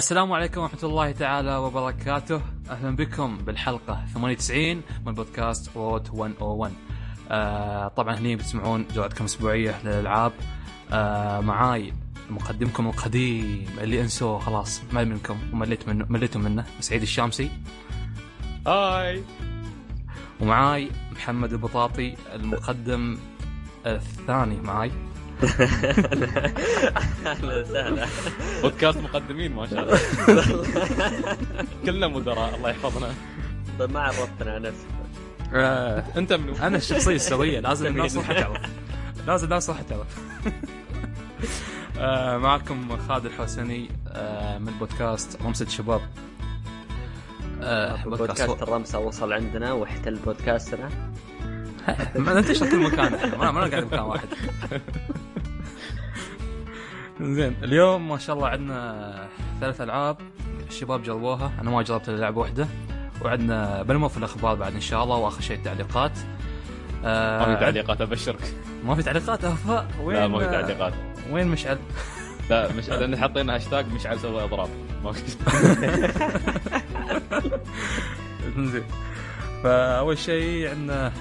السلام عليكم ورحمة الله تعالى وبركاته. أهلا بكم بالحلقة 98 من بودكاست ووت 101 آه طبعا هني بتسمعون جرعتكم أسبوعية للألعاب. آه معاي مقدمكم القديم اللي أنسوه خلاص مل منكم ومليت منه مليتم منه سعيد الشامسي. هاي. ومعاي محمد البطاطي المقدم الثاني معاي. أهلا وسهلا. بودكاست مقدمين ما شاء الله. كلنا مدراء الله يحفظنا. طيب ما عرفتنا نفسك. آه أنت منو؟ أنا الشخصية السوية لازم الناس راح تعرف. لازم الناس راح تعرف. آه معكم خالد الحسني آه من بودكاست رمسة شباب. بودكاست الرمسة وصل عندنا واحتل بودكاستنا. ما ننتشر كل مكان. إحنا ما ما قاعد مكان واحد. زين اليوم ما شاء الله عندنا ثلاث ألعاب الشباب جربوها. أنا ما جربت إلا لعبة واحدة. وعندنا بنمو في الأخبار بعد إن شاء الله وآخر شيء التعليقات. ما في تعليقات أبشرك. ما في تعليقات؟ أفا وين لا ما في تعليقات. وين مشعل؟ لا مش لأن حطينا هاشتاج مشعل سوى إضراب. ما في زين. فأول شيء عندنا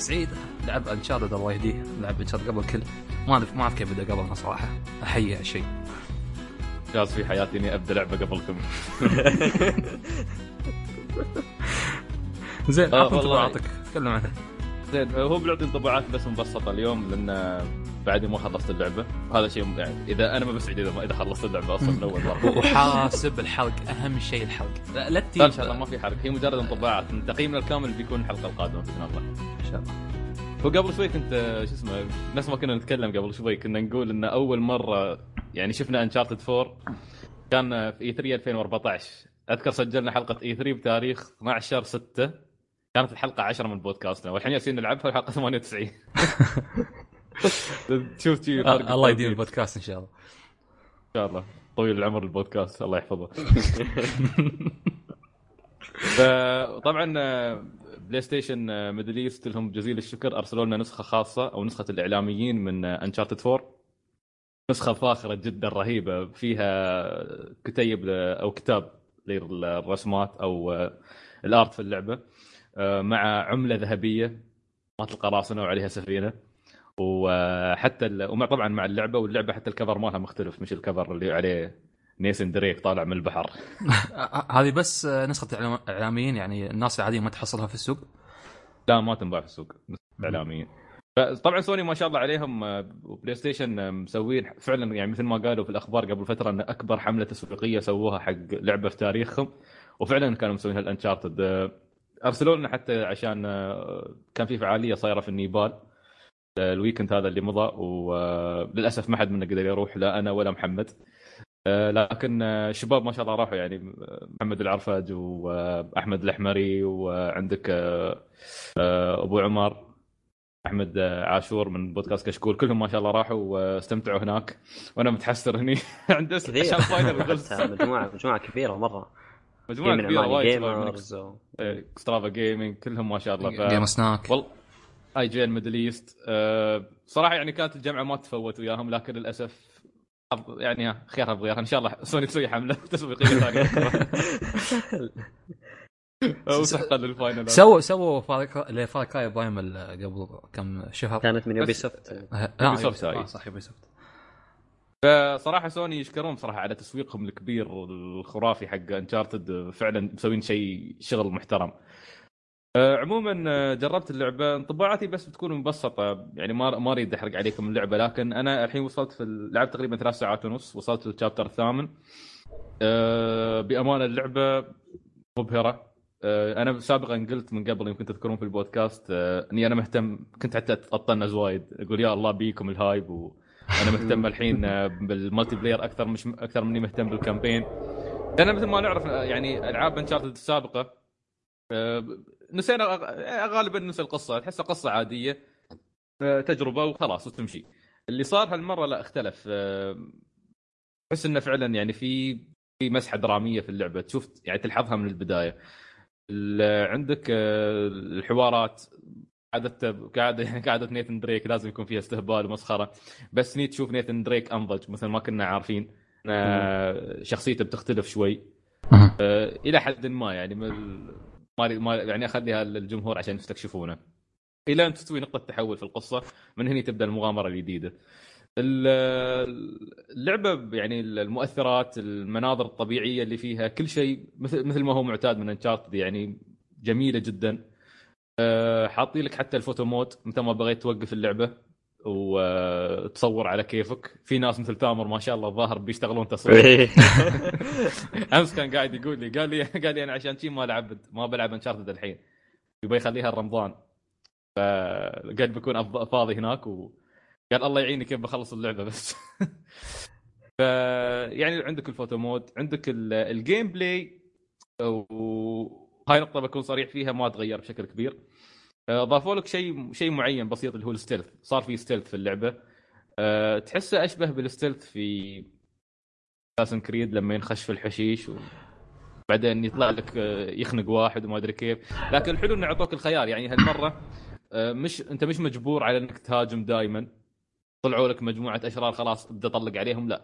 سعيد لعب انشارد الله يهديه. لعب انشارد قبل الكل ما اعرف ما أعرف كيف بدأ قبلنا صراحة. أحيي هالشيء جاز في حياتي إني أبدأ لعبة قبلكم. زين آه، والله. انطباعاتك تكلم عنها. زين هو بنعطي انطباعات بس مبسطة اليوم لأن بعدي ما خلصت اللعبة. وهذا شيء يعني إذا أنا ما بسعيد إذا ما إذا خلصت اللعبة أصلا من أول مرة. وحاسب الحلق أهم شيء الحلق. لا, لا ان شاء الله ما في حرق. هي مجرد انطباعات. تقييمنا الكامل بيكون الحلقة القادمة باذن الله إن شاء الله. هو قبل شوي كنت شو اسمه نفس ما كنا نتكلم قبل شوي كنا نقول إن أول مرة يعني شفنا انشارتد 4 كان في اي 3 2014 أذكر سجلنا حلقة اي 3 بتاريخ 12 6 كانت الحلقة 10 من بودكاستنا. والحين جالسين نلعبها الحلقة 98 شوف الله يديم. البودكاست ان شاء الله ان شاء الله طويل العمر البودكاست الله يحفظه فطبعا PlayStation Middle East لهم جزيل الشكر ارسلوا لنا نسخه خاصه أو نسخه الاعلاميين من Uncharted 4 نسخه فاخره جدا رهيبه فيها كتيب أو كتاب للرسمات أو ال art في اللعبه مع عمله ذهبيه ما تلقى راسنا وعليها سفينه وحتى ال... ومع طبعا مع اللعبة واللعبة حتى ال cover مالها مختلف مش ال cover اللي عليه ناثن دريك طالع من البحر. آه، هذه بس آه، نسخة إعلاميين يعني الناس العادية ما تحصلها في السوق؟ لا ما تنباع في السوق اعلاميا طبعا سوني ما شاء الله عليهم آه، و PlayStation آه، مسوين فعلا يعني مثل ما قالوا في الأخبار قبل فترة إن أكبر حملة تسويقية سووها حق لعبة في تاريخهم وفعلا كانوا مسوين هال Uncharted. آه، أرسلوا لنا حتى عشان آه، كان في فعالية صايرة في النيبال. آه، ال weekend هذا اللي مضى وللاسف ما حد منا قدر يروح لا أنا ولا محمد. آه، لكن آه، الشباب ما شاء الله راحوا يعني. آه، محمد العرفج واحمد الأحمري وعندك آه، آه، أبو عمر أحمد آه، عاشور من بودكاست كشكول كلهم ما شاء الله راحوا واستمتعوا هناك. وأنا متحسر هني عند اسم عشان final غلس مجموعة مجموعة كبيرة مرة. مجموعة كبيرة وايد gamers و... اكسترافا gaming كلهم ما شاء الله. ف... Game Snack والله IGN Middle East. أه صراحة يعني كانت الجمعة ما تفوت وياهم لكن للأسف يعني ها، خيرها بغيرها إن شاء الله سوني تسوي حملة تسويقية ثانية. وسحقا لل final. سووا سووا فارق ل Far Cry Primal قبل كم شهر؟ كانت من Ubisoft آه، Ubisoft هاي. آه، صح. Ubisoft صراحة سوني يشكرون صراحة على تسويقهم الكبير والخرافي حق Uncharted فعلا مسوين شيء شغل محترم. أه، عموما أه، جربت اللعبة انطباعاتي بس بتكون مبسطة. يعني ما ما أريد أحرق عليكم اللعبة لكن أنا الحين وصلت في اللعب تقريبا ثلاث ساعات ونص وصلت لل chapter الثامن. أه، بامانه اللعبة مبهرة. أه، أنا سابقا قلت من قبل يمكن تذكرون في البودكاست أه، إني أنا مهتم كنت حتى أطنز وايد. أقول يا الله بيكم ال hype وأنا مهتم الحين أه، بال multiplayer أكثر مش أكثر مني مهتم بال campaign. لأن مثل ما نعرف أه، يعني ألعاب Uncharted السابقة أه، نسينا غ- غالبا ننسى القصة. تحسها قصة عادية تجربة وخلاص وتمشي. اللي صار هالمرة لا اختلف. تحس إنه فعلا يعني في في مسحة درامية في اللعبة. تشوف يعني تلحظها من البداية. ال- عندك أه، الحوارات. قعدة قعدة قعدة نيثن دريك لازم يكون فيها استهبال ومسخرة. بس ني تشوف نيثن دريك أنضج مثل ما كنا عارفين. آه، شخصيته بتختلف شوي. آه، إلى حد ما يعني ما ما يعني اخليها للجمهور عشان يستكشفونه إلى أن تستوي نقطة تحول في القصة من هنا تبدأ المغامرة الجديدة. ال- اللعبة يعني المؤثرات المناظر الطبيعية اللي فيها كل شيء مثل مثل ما هو معتاد من Uncharted يعني جميلة جدا. أه، حاطين لك حتى ال photo mode متى ما بغيت توقف اللعبة. وتصور على كيفك. في ناس مثل تامر ما شاء الله الظاهر بيشتغلون تصوير. إيه. أمس كان قاعد يقول لي قال لي قال لي أنا عشان شي ما لعبت ما بلعب Uncharted الحين. يبغى يخليها رمضان. فقال بكون فاضي هناك وقال الله يعيني كيف بخلص اللعبة بس. ف يعني عندك ال photo mode عندك ال- ال gameplay وهاي نقطة بكون صريح فيها ما تغير بشكل كبير. ضافوا لك شيء شيء معين بسيط اللي هو ال stealth. صار في stealth في اللعبة. أه تحسه أشبه بال stealth في Assassin's Creed لما ينخش في الحشيش وبعدين يطلع لك آه، يخنق واحد وما أدري كيف. لكن الحلو إنه يعطوك الخيار. يعني هالمرة آه، مش أنت مش مجبور على إنك تهاجم دائما طلعوا لك مجموعة أشرار خلاص ابدا اطلق عليهم. لا.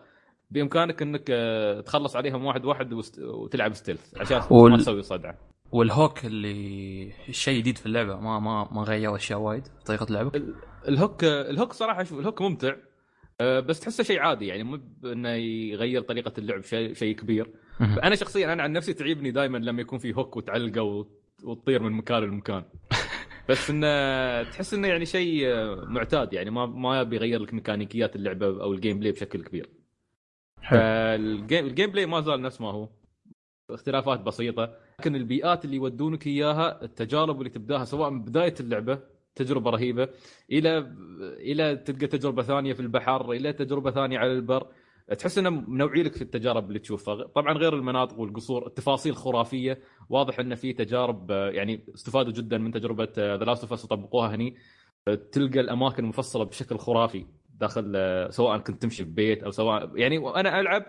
بإمكانك إنك آه، تخلص عليهم واحد واحد وتلعب stealth عشان وال- ما تسوي صدعة. وال hook اللي الشيء جديد في اللعبة ما ما ما غير أشياء وايد طريقة اللعبه ال hook ال hook صراحة شوف ال hook ممتع آه، بس تحسه شيء عادي يعني مو إنه يغير طريقة اللعب شيء شيء كبير. أنا شخصيا أنا عن نفسي تعيبني دائما لما يكون في hook وتعلقه وت- وتطير من مكان لمكان. بس إنه تحس إنه يعني شيء آه، معتاد يعني ما ما بيغير لك ميكانيكيات اللعبة أو ال gameplay بشكل كبير. حلو. ال gameplay ما زال نفس ما هو. اختلافات بسيطة. لكن البيئات اللي يودونك إياها التجارب اللي تبداها سواء من بداية اللعبة تجربة رهيبة إلى إلى تلقى تجربة ثانية في البحر إلى تجربة ثانية على البر تحس إنه منوعي لك في التجارب اللي تشوفها. طبعا غير المناطق والقصور التفاصيل خرافية. واضح إن في تجارب يعني استفادوا جدا من تجربة The Last of Us وطبقوها هني. تلقى الأماكن مفصله بشكل خرافي داخل آه، سواء كنت تمشي في بيت أو سواء يعني وأنا ألعب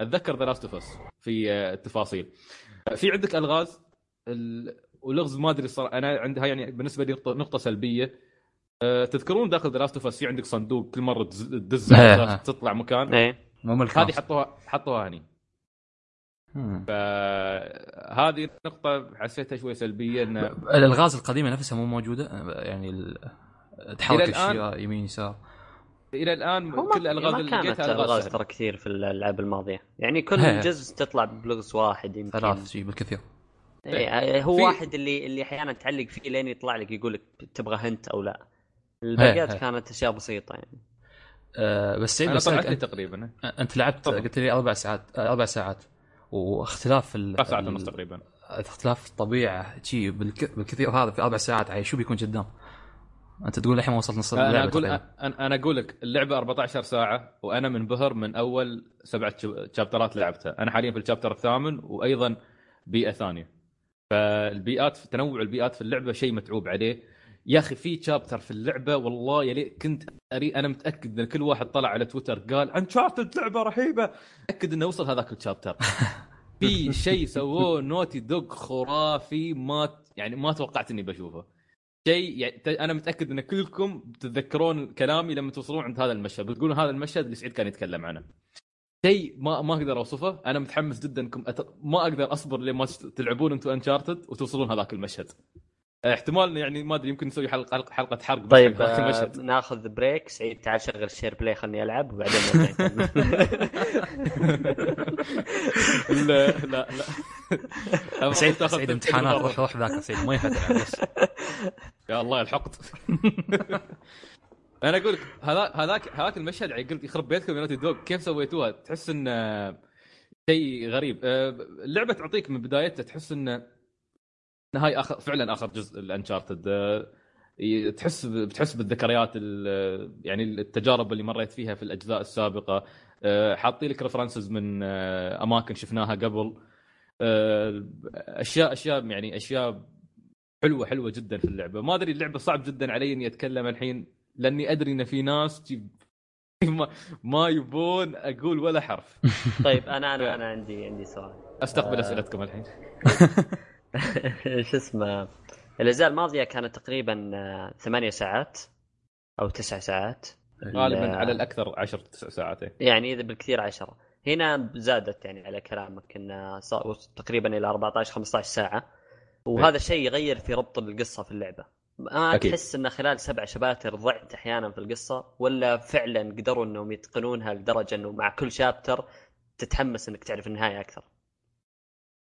أتذكر The Last of Us في آه، التفاصيل. آه، في عندك ألغاز ال- ولغز ما أدري صار أنا عندها يعني بالنسبة لي نقطه, نقطة سلبية. أه تذكرون داخل The Last of Us في عندك صندوق كل مرة تز- تدز إيه. تطلع مكان؟ إيه. مو هذه. حطوها حطوها هني. فهذه نقطة حسيتها شوي سلبية إن الألغاز القديمة نفسها مو موجودة؟ يعني تحرك اشياء يمين يسار. إلى الآن كل ما, الالغاز ما اللي كانت لقيتها ألغاز. ترى كثير في الألعاب الماضية يعني كل. جزء تطلع بلغز واحد يمكن ثلاث شيء بالكثير إيه هو في- واحد اللي اللي أحيانا تعلق فيه لين يطلع لك يقول لك تبغى هنت أو لا الباقيات. كانت أشياء بسيطة يعني آه بس سعيد أنا طلعت لي تقريبا أنت لعبت تفضل. قلت لي أربع ساعات آه، أربع ساعات واختلاف ال... ثلاث ساعات ونص تقريبا اختلاف الطبيعة شيء بالك... بالكثير هذا في أربع ساعات شو بيكون قدام؟ أنت تقول الحين ما وصلت نص أنا اللعبه أقول تقريباً. أنا أنا أقول لك اللعبة 14 ساعة وأنا منبهر من أول سبعه chapter ات لعبتها. أنا حاليا في ال chapter الثامن وأيضا بيئة ثانية. فالبيئات تنوع البيئات في اللعبة شيء متعوب عليه. يا أخي في chapter في اللعبة والله يا ليت كنت أري أنا متأكد إن كل واحد طلع على تويتر قال Uncharted لعبة رهيبة. متاكد إنه وصل هذاك ال chapter في شيء سووه Naughty Dog خرافي ما يعني ما توقعت إني بشوفه. شيء يعني أنا متأكد إن كلكم تتذكرون كلامي لما توصلون عند هذا المشهد. بتقولون هذا المشهد اللي سعيد كان يتكلم عنه. شيء ما ما أقدر أوصفه. أنا متحمس جدا إنكم أت... ما أقدر أصبر لما تلعبون أنتم Uncharted وتوصلون هذاك المشهد احتمال يعني ما أدري يمكن نسوي حلقة حلقة, حلقة حرق طيب آه ناخذ break سعيد تعال شغل ال Share Play خلني ألعب وبعدين. لا لا لا. سعيد سعيد امتحانات. روح روح ذاك سعيد ما بس. يا الله الحقد. أنا أقول لك هذا هذاك هذاك المشهد يعني قلت يخرب بيتكم يا Dog كيف سويتوها؟ تحس إن آه، شيء غريب. آه، اللعبة تعطيك من بدايتها تحس إن هاي اخر فعلا آخر جزء ال Uncharted تحس بتحس بالذكريات ال- يعني التجارب اللي مريت فيها في الأجزاء السابقة. آه، حاطين لك references من آه، أماكن شفناها قبل. آه، اشياء أشياء يعني أشياء حلوة حلوة جدا في اللعبة. ما أدري اللعبة صعب جدا علي إني أتكلم الحين لأني أدري إن في ناس ما, ما يبون أقول ولا حرف. طيب أنا أنا أنا عندي عندي سؤال. أستقبل آه. أسئلتكم الحين. شو اسمه؟ الأجزاء الماضية كانت تقريبا آه، ثمانية ساعات أو تسع ساعات. غالبا ال- على الأكثر 10 9 ساعات إيه. يعني إذا بالكثير عشرة. هنا زادت يعني على كلامك إنه تقريبا إلى 14 15 ساعة. وهذا الشيء يغير في ربط القصة في اللعبة. ما أكيد. تحس انه خلال سبع شباتر ضعت أحيانا في القصة ولا فعلا قدروا إنهم يتقنونها لدرجة إنه مع كل شابتر تتحمس إنك تعرف النهاية أكثر.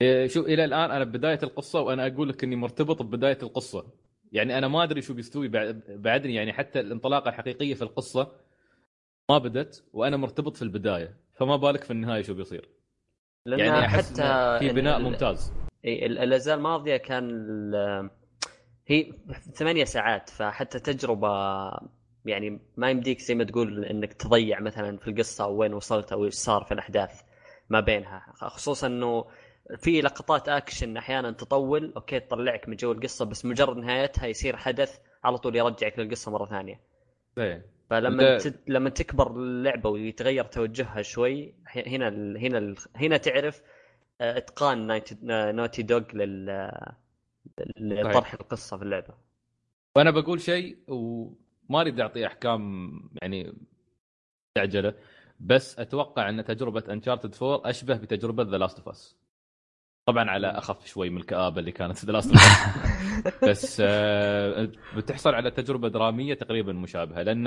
إيه، شوف إلى الآن أنا ببدايه القصة وأنا أقول لك إني مرتبط ببداية القصة. يعني أنا ما أدري شو بيستوي بعد بعدني. يعني حتى الانطلاقة الحقيقية في القصة ما بدت وأنا مرتبط في البداية. فما بالك في النهاية شو بيصير. يعني أحس حتى في بناء ال- ممتاز. الاجزاء الماضيه كان ال- هي ثمانية ساعات فحتى تجربة يعني ما يمديك زي ما تقول إنك تضيع مثلا في القصة وين وصلت أو إيش صار في الأحداث ما بينها. خصوصا إنه في لقطات أكشن أحيانا تطول أوكي تطلعك من جو القصة بس مجرد نهايتها يصير حدث على طول يرجعك للقصة مرة ثانية. إيه. فلما. تت... لما تكبر اللعبة ويتغير توجهها شوي هنا ال... هنا ال... هنا تعرف آه، إتقان نايت... Naughty Dog لل لطرح القصة في اللعبة وأنا بقول شيء وما أريد أعطي أحكام يعني مستعجلة بس أتوقع أن تجربة Uncharted 4 أشبه بتجربة The Last of Us طبعا على أخف شوي من الكآبة اللي كانت The Last of Us بس آه، بتحصل على تجربة درامية تقريبا مشابهة لأن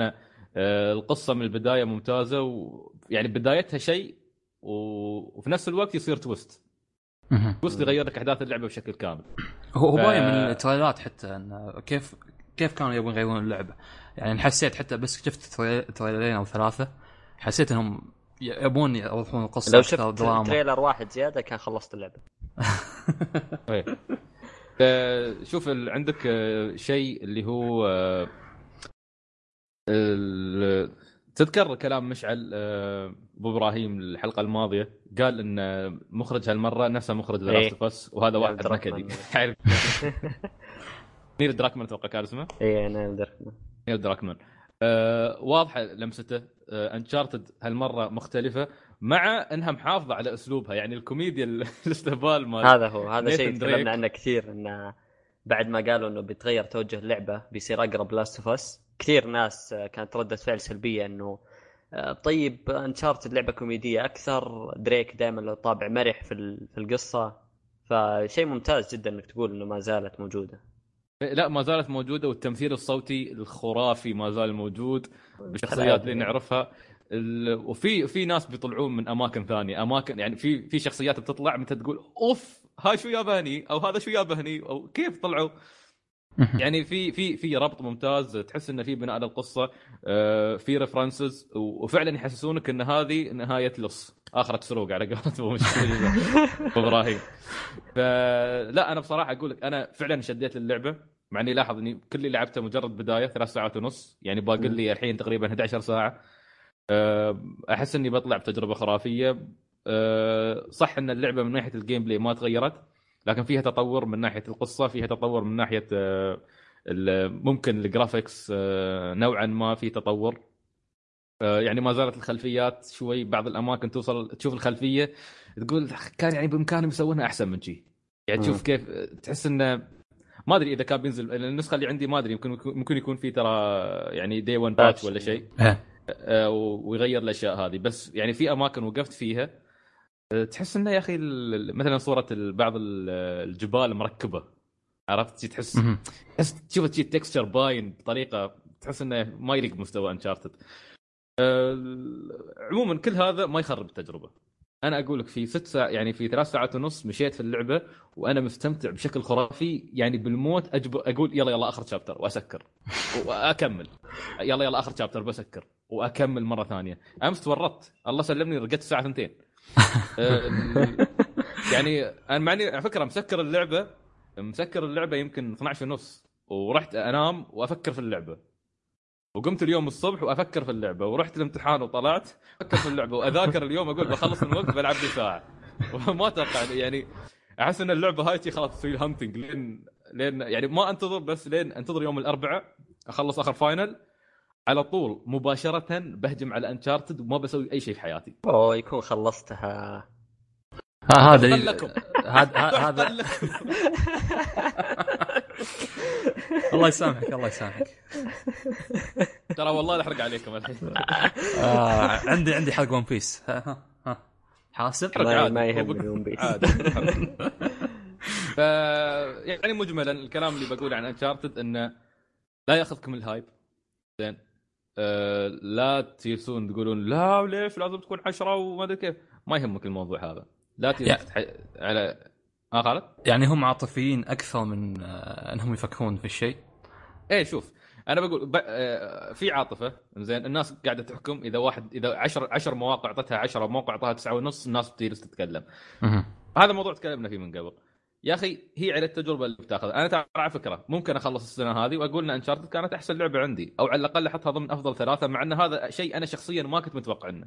آه، القصة من البداية ممتازة ويعني بدايتها شيء وفي نفس الوقت يصير twist. twist يغير لك أحداث اللعبة بشكل كامل. هو ف- باين من ال trailers حتى انه كيف كيف كانوا يبون يغيرون اللعبة. يعني حسيت حتى بس شفت تري- تريلرين أو ثلاثة حسيت إنهم يبون يوضحون القصة لو شفت دراما trailer واحد زيادة كان خلصت اللعبة إيه. آه، شوف عندك آه، شيء اللي هو آه، تذكر كلام مشعل أبو إبراهيم الحلقة الماضية قال إن مخرج هالمرة نفسه مخرج The إيه. Last of Us هذا نيل واحد دراكمان. نكدي نيل دراكمان أتوقع كان اسمه اي أنا أقدر. نيل دراكمان واضحة لمسته Uncharted هالمرة مختلفة مع انها محافظه على أسلوبها. يعني الكوميديا ال- الاستهبال مال هذا هو هذا شيء. تكلمنا عنه كثير إنه بعد ما قالوا إنه بيتغير توجه اللعبة بيصير أقرب Last of Us كثير ناس آه، كانت ردة فعل سلبية إنه آه، طيب Uncharted لعبة كوميدية أكثر دريك دائما له طابع مرح في القصة. فشيء ممتاز جدا إنك تقول إنه ما زالت موجودة. لا ما زالت موجودة والتمثيل الصوتي الخرافي ما زال موجود بالشخصيات اللي نعرفها. وفي في ناس بيطلعون من أماكن ثانية. أماكن يعني في في شخصيات بتطلع انت تقول أوف هاي شو يابهني أو هذا شو يابهني أو كيف طلعوا. يعني في في في ربط ممتاز تحس إنه في بناء للقصه آه، في ريفرنسز وفعلا يحسسونك إن هذه نهاية لص آخرة سروق على قولتهم إبراهيم. فلا أنا بصراحة أقول لك أنا فعلا شديت اللعبه مع إني لاحظ إني كل اللي لعبته مجرد بداية ثلاث ساعات ونص يعني باقي لي الحين تقريبا 11 ساعة. أه، أحس إني بطلع بتجربة خرافية. أه، صح إن اللعبة من ناحية ال gameplay ما تغيرت لكن فيها تطور من ناحية القصة فيها تطور من ناحية ال- ممكن ال graphics أه، نوعا ما في تطور. أه، يعني ما زالت الخلفيات شوي بعض الأماكن توصل تشوف الخلفية تقول كان يعني بإمكانهم يسوونها أحسن من شي. يعني تشوف. كيف تحس إنه ما أدري إذا كان بينزل النسخة اللي عندي ما أدري يمكن ممكن يكون في ترى يعني دي 1 باتش ولا شيء. آه، ويغير الأشياء هذه. بس يعني في أماكن وقفت فيها. آه، تحس إنه يا أخي مثلا صورة بعض ال- الجبال مركبة. عرفت؟ تحس. تحس تشوف شي تكستشر باين بطريقة تحس إنه ما يليق بمستوى انشارتد عموما كل هذا ما يخرب التجربة. أنا أقول لك في ست ساعات يعني في ثلاث ساعات ونص مشيت في اللعبة وأنا مستمتع بشكل خرافي. يعني بالموت أجب أقول يلا يلا آخر شابتر وأسكر. وأكمل. يلا يلا آخر شابتر بسكر. وأكمل مرة ثانية. أمس تورطت. الله سلمني رقدت الساعة 2 آه، يعني أنا معني على فكرة مسكر اللعبة مسكر اللعبة يمكن 12 ونص ورحت أنام وأفكر في اللعبة. وقمت اليوم الصبح وأفكر في اللعبة ورحت الامتحان وطلعت أفكر في اللعبة وأذاكر اليوم أقول بخلص الوقت بلعب لي ساعة. وما أتوقع يعني أحس إن اللعبة هاي شي خلاص تسوي haunting لين لين يعني ما أنتظر بس لين أنتظر يوم الأربعاء أخلص آخر final على طول مباشرة بهجم على Uncharted وما بسوي أي شيء في حياتي. أوه يكون خلصتها. ها- هذا هذا هذا-. الله يسامحك الله يسامحك. ترى والله أحرق عليكم الحين. آه عندي عندي حلقه One Piece ها ها حاسب؟ ما, يهمني بك- ون بيس عادي ف يعني مجملا الكلام اللي بقوله عن Uncharted إنه لا ياخذكم ال hype زين. آه لا تجلسون تقولون لا وليش لازم تكون عشرة وما أدري كيف؟ ما يهمك الموضوع هذا. لا. تح... على آه خالد؟ يعني هم عاطفيين أكثر من آه، أنهم يفكرون في الشيء؟ إيه شوف أنا بقول ب... آه، في عاطفة زين الناس قاعدة تحكم إذا واحد إذا 10 10 مواقع أعطتها 10 موقع أعطاها 9 ونص الناس بتجلس تتكلم. هذا موضوع تكلمنا فيه من قبل. يا أخي هي على التجربة اللي بتاخذها. أنا ترى على فكرة ممكن أخلص السنة هذه وأقول إن انشارتد كانت أحسن لعبة عندي أو على الأقل أحطها ضمن أفضل ثلاثة مع إن هذا شيء أنا شخصيا ما كنت متوقع إنه.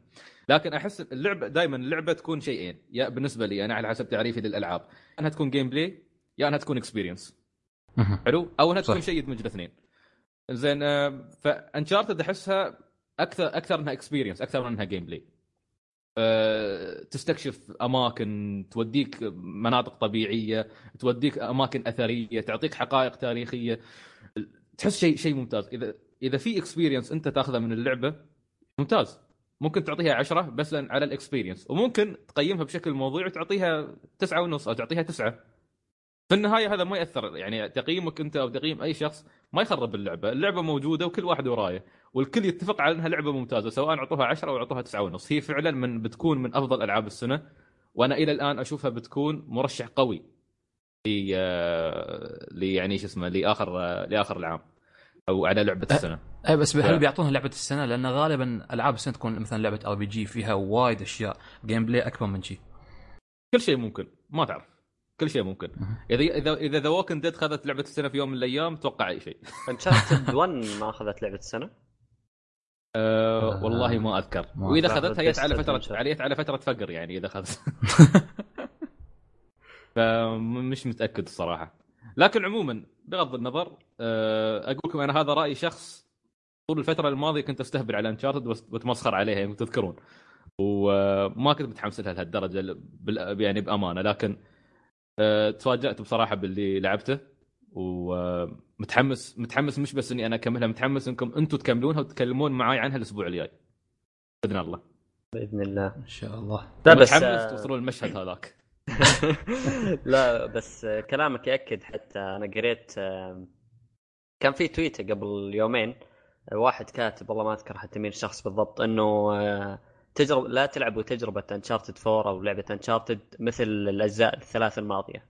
لكن أحس اللعبة دائما اللعبة تكون شيئين. يا بالنسبة لي أنا على حسب تعريفي للألعاب. إنها تكون gameplay يا إنها تكون experience. حلو؟ أو إنها تكون. شيء يدمج الاثنين. زين آه، ف Uncharted أحسها أكثر أكثر إنها experience أكثر من إنها gameplay تستكشف أماكن توديك مناطق طبيعية توديك أماكن أثرية تعطيك حقائق تاريخية. تحس شيء شيء ممتاز. إذا إذا في experience أنت تاخذه من اللعبة ممتاز. ممكن تعطيها عشرة بس لأن على ال experience وممكن تقيمها بشكل موضوعي وتعطيها تسعة ونص أو تعطيها تسعة. في النهاية هذا ما يأثر. يعني تقييمك أنت أو تقييم أي شخص ما يخرب اللعبة، اللعبة موجودة وكل واحد ورايه، والكل يتفق على إنها لعبة ممتازة سواء أعطوها 10 أو أعطوها 9 ونص، هي فعلا من بتكون من أفضل ألعاب السنة وأنا إلى الآن أشوفها بتكون مرشح قوي ل آه، ل يعني شو اسمه لآخر آه، لآخر العام أو على لعبة السنة. اي بس ف- هل بيعطونها لعبة السنة؟ لأن غالبا ألعاب السنة تكون مثلا لعبة RPG فيها وايد أشياء gameplay أكبر من شي. كل شيء ممكن ما تعرف. كل شيء ممكن. اذا اذا إذا The Walking Dead خذت لعبة السنة في يوم من الأيام توقع أي شيء. Uncharted 1 ما أخذت لعبة السنة؟ أه والله ما أذكر. ما وإذا أذكر. اخذتها جت على فتره Adventure. على فترة فقر يعني إذا اخذت فمش متأكد الصراحة. لكن عموما بغض النظر أه أقول لكم أنا هذا رأي شخص طول الفترة الماضية كنت أستهبل على انشارتد واتمسخر عليها يعني تذكرون. وما كنت متحمس لها لهالدرجة بال- يعني بأمانة. لكن أه تفاجأت بصراحة باللي لعبته ومتحمس متحمس مش بس إني أنا أكملها متحمس إنكم أنتم تكملونها وتتكلمون معي عنها الأسبوع الجاي. بإذن الله. بإذن الله. إن شاء الله. لا بس متحمس آه، توصلون المشهد هذاك. لا بس آه، كلامك يأكد حتى أنا قريت آه، كان في تويتة قبل يومين آه، واحد كاتب والله ما أذكر حتى مين الشخص بالضبط إنه تجربه لا تلعبوا تجربة انشارتد 4 أو لعبة انشارتد مثل الأجزاء الثلاث الماضية.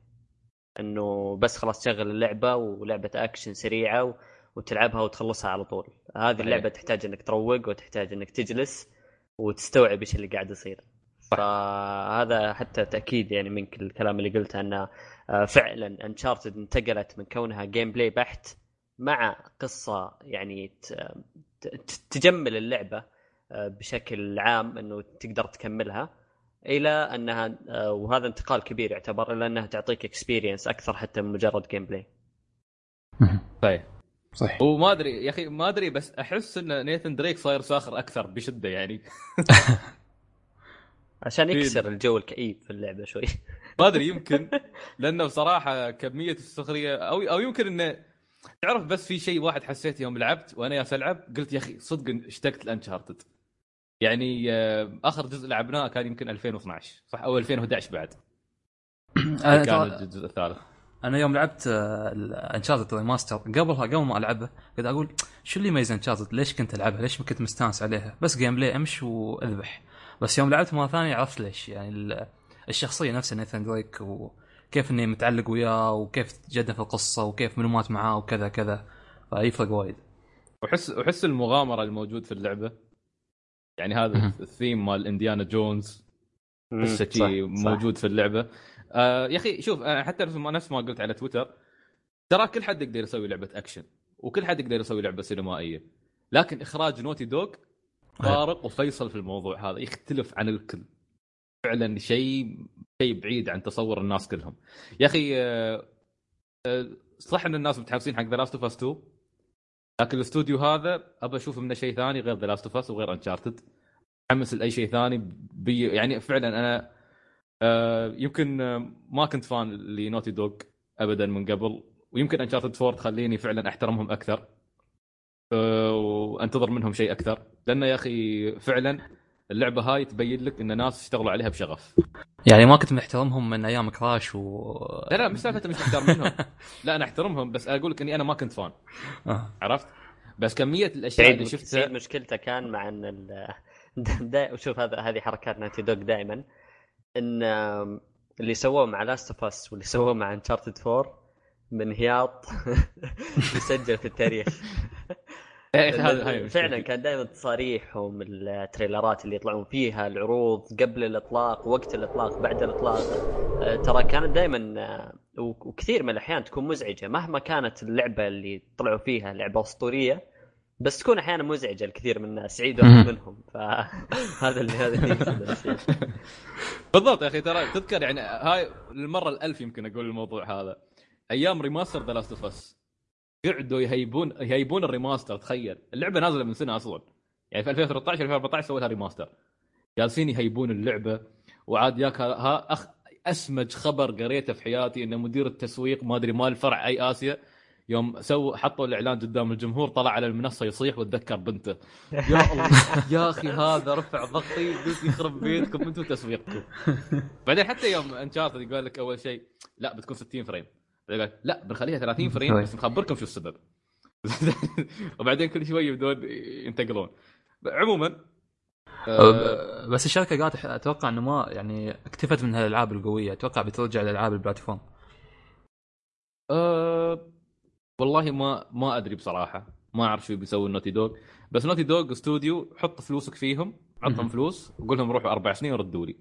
إنه بس خلاص تشغل اللعبة ولعبة اكشن سريعة و... وتلعبها وتخلصها على طول. هذه صحيح. اللعبة تحتاج إنك تروق وتحتاج إنك تجلس وتستوعب إيش اللي قاعد يصير. فهذا حتى تأكيد يعني منك الكلام اللي قلته انه آه، فعلا Uncharted انتقلت من كونها gameplay بحت مع قصة يعني تجمل اللعبة بشكل عام إنه تقدر تكملها إلى أنها آه، وهذا انتقال كبير يعتبر إلى أنها تعطيك experience أكثر حتى من مجرد gameplay صحيح صحيح. وما أدري يا أخي ما أدري بس أحس إن نيثن دريك صاير ساخر أكثر بشدة يعني. عشان يكسر الجو الكئيب في اللعبة شوي. ما أدري يمكن لأنه بصراحة كمية السخرية أو أو يمكن إنه تعرف بس في شيء واحد حسيت يوم لعبت وأنا جالس ألعب قلت يا أخي صدق اشتقت ل Uncharted يعني آه، آخر جزء لعبناه كان يمكن 2012 صح؟ أو 2011 بعد. أنا كان الجزء الثالث. أنا يوم لعبت Uncharted remaster قبلها قبل ما العبها كنت أقول شو اللي يميز Uncharted ليش كنت ألعبها؟ ليش ما كنت مستانس عليها؟ بس gameplay أمش وأذبح. بس يوم لعبت مرة ثانية عرفت ليش يعني ال- الشخصية نفسها نيثان دريك وكيف إني متعلق وياه وكيف تجدد في القصة وكيف منو مات معاه وكذا كذا. فيفرق وايد. وحس وحس المغامرة الموجود في اللعبة يعني هذا. الثيم مال إنديانا جونز. بس شيء صح. موجود في اللعبة. آه يا أخي شوف أنا حتى نفس ما نفس ما قلت على تويتر ترى كل حد يقدر يسوي لعبة أكشن وكل حد يقدر يسوي لعبة سينمائية. لكن إخراج Naughty Dog فارق وفيصل في الموضوع هذا يختلف عن الكل. فعلا شيء شيء بعيد عن تصور الناس كلهم. يا أخي آه، آه، صح إن الناس متحمسين حق The Last of Us 2 لكن الاستوديو هذا أبى أشوف منه شيء ثاني غير The Last of Us وغير Uncharted متحمس لأي شيء ثاني بي يعني فعلا أنا آه، يمكن آه، ما كنت fan ل Naughty Dog ابدا من قبل. ويمكن انشارتد 4 تخليني فعلا أحترمهم أكثر. آه، وأنتظر منهم شيء أكثر. لأنه يا أخي فعلا اللعبة هاي تبين لك إن ناس اشتغلوا عليها بشغف. يعني ما كنت محترمهم من أيام كراش و لا لا مش سالفة مش محترم منهم. لا أنا أحترمهم بس أقول لك إني أنا ما كنت فان آه. عرفت؟ بس كمية الأشياء اللي شفتها مشكلته كان مع إن ال... دا... شوف هذا هذه حركات ناتي دوغ دائما. إن اللي سووه مع Last of Us واللي سووه مع Uncharted 4 من هياط يسجل في التاريخ. فعلا مشكلتي. كان دائما تصاريحهم ال trailer ات اللي يطلعون فيها العروض قبل الإطلاق وقت الإطلاق بعد الإطلاق آه، ترى كانت دائما وكثير من الأحيان تكون مزعجة مهما كانت اللعبة اللي طلعوا فيها لعبة أسطورية بس تكون أحيانا مزعجة لكثير من الناس عيد واحد مم. منهم فهذا اللي هذا اللي. بالضبط يا أخي ترى تذكر يعني هاي المرة الألف يمكن أقول الموضوع هذا أيام remaster The Last of Us قعدوا يهيبون يهيبون ال remaster تخيل. اللعبة نازلة من سنة أصلا. يعني في 2013 2014 سووا لها remaster. جالسين يهيبون اللعبة وعاد ياك ها- أخ أسمج خبر قريته في حياتي إن مدير التسويق ما أدري مال فرع أي آسيا يوم سووا حطوا الإعلان قدام الجمهور طلع على المنصة يصيح وتذكر بنته. يا الله يا أخي هذا رفع ضغطي قلت يخرب بيتكم أنتم تسويقكم. بعدين حتى يوم Uncharted قال لك أول شيء لا بتكون 60 frame. قال لا بنخليها 30 frame بس نخبركم شو السبب. وبعدين كل شوي يبدون ينتقلون. عموما آه، بس الشركة قالت أتوقع إنه ما يعني اكتفت من هالألعاب القوية. أتوقع بترجع لألعاب ال platform. أه والله ما ما أدري بصراحة. ما أعرف شو بيسوي ال Naughty Dog بس Naughty Dog استوديو حط فلوسك فيهم عطهم. فلوس وقول لهم روحوا أربع سنين وردوا لي.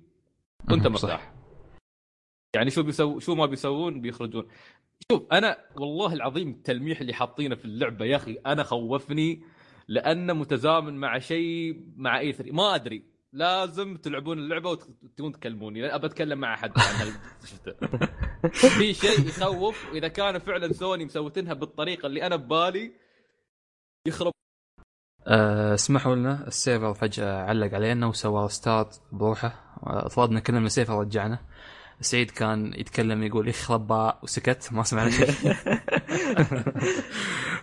وانت. مرتاح. يعني شو بيسوي شو ما بيسوون بيخرجون. شوف أنا والله العظيم التلميح اللي حاطينه في اللعبة يا أخي أنا خوفني لأنه متزامن مع شيء مع E3 ما أدري لازم تلعبون اللعبة وتكون تكلموني لأن أبى أتكلم مع أحد عن في شيء يخوف واذا كان فعلا سوني مسوينها بالطريقة اللي أنا ببالي يخرب. أه، اسمحوا لنا ال server فجأة علق علينا وسوى restart بروحه. أه، طردنا كلنا من ال server رجعنا. سعيد كان يتكلم يقول يخرب وسكت ما سمعنا شيء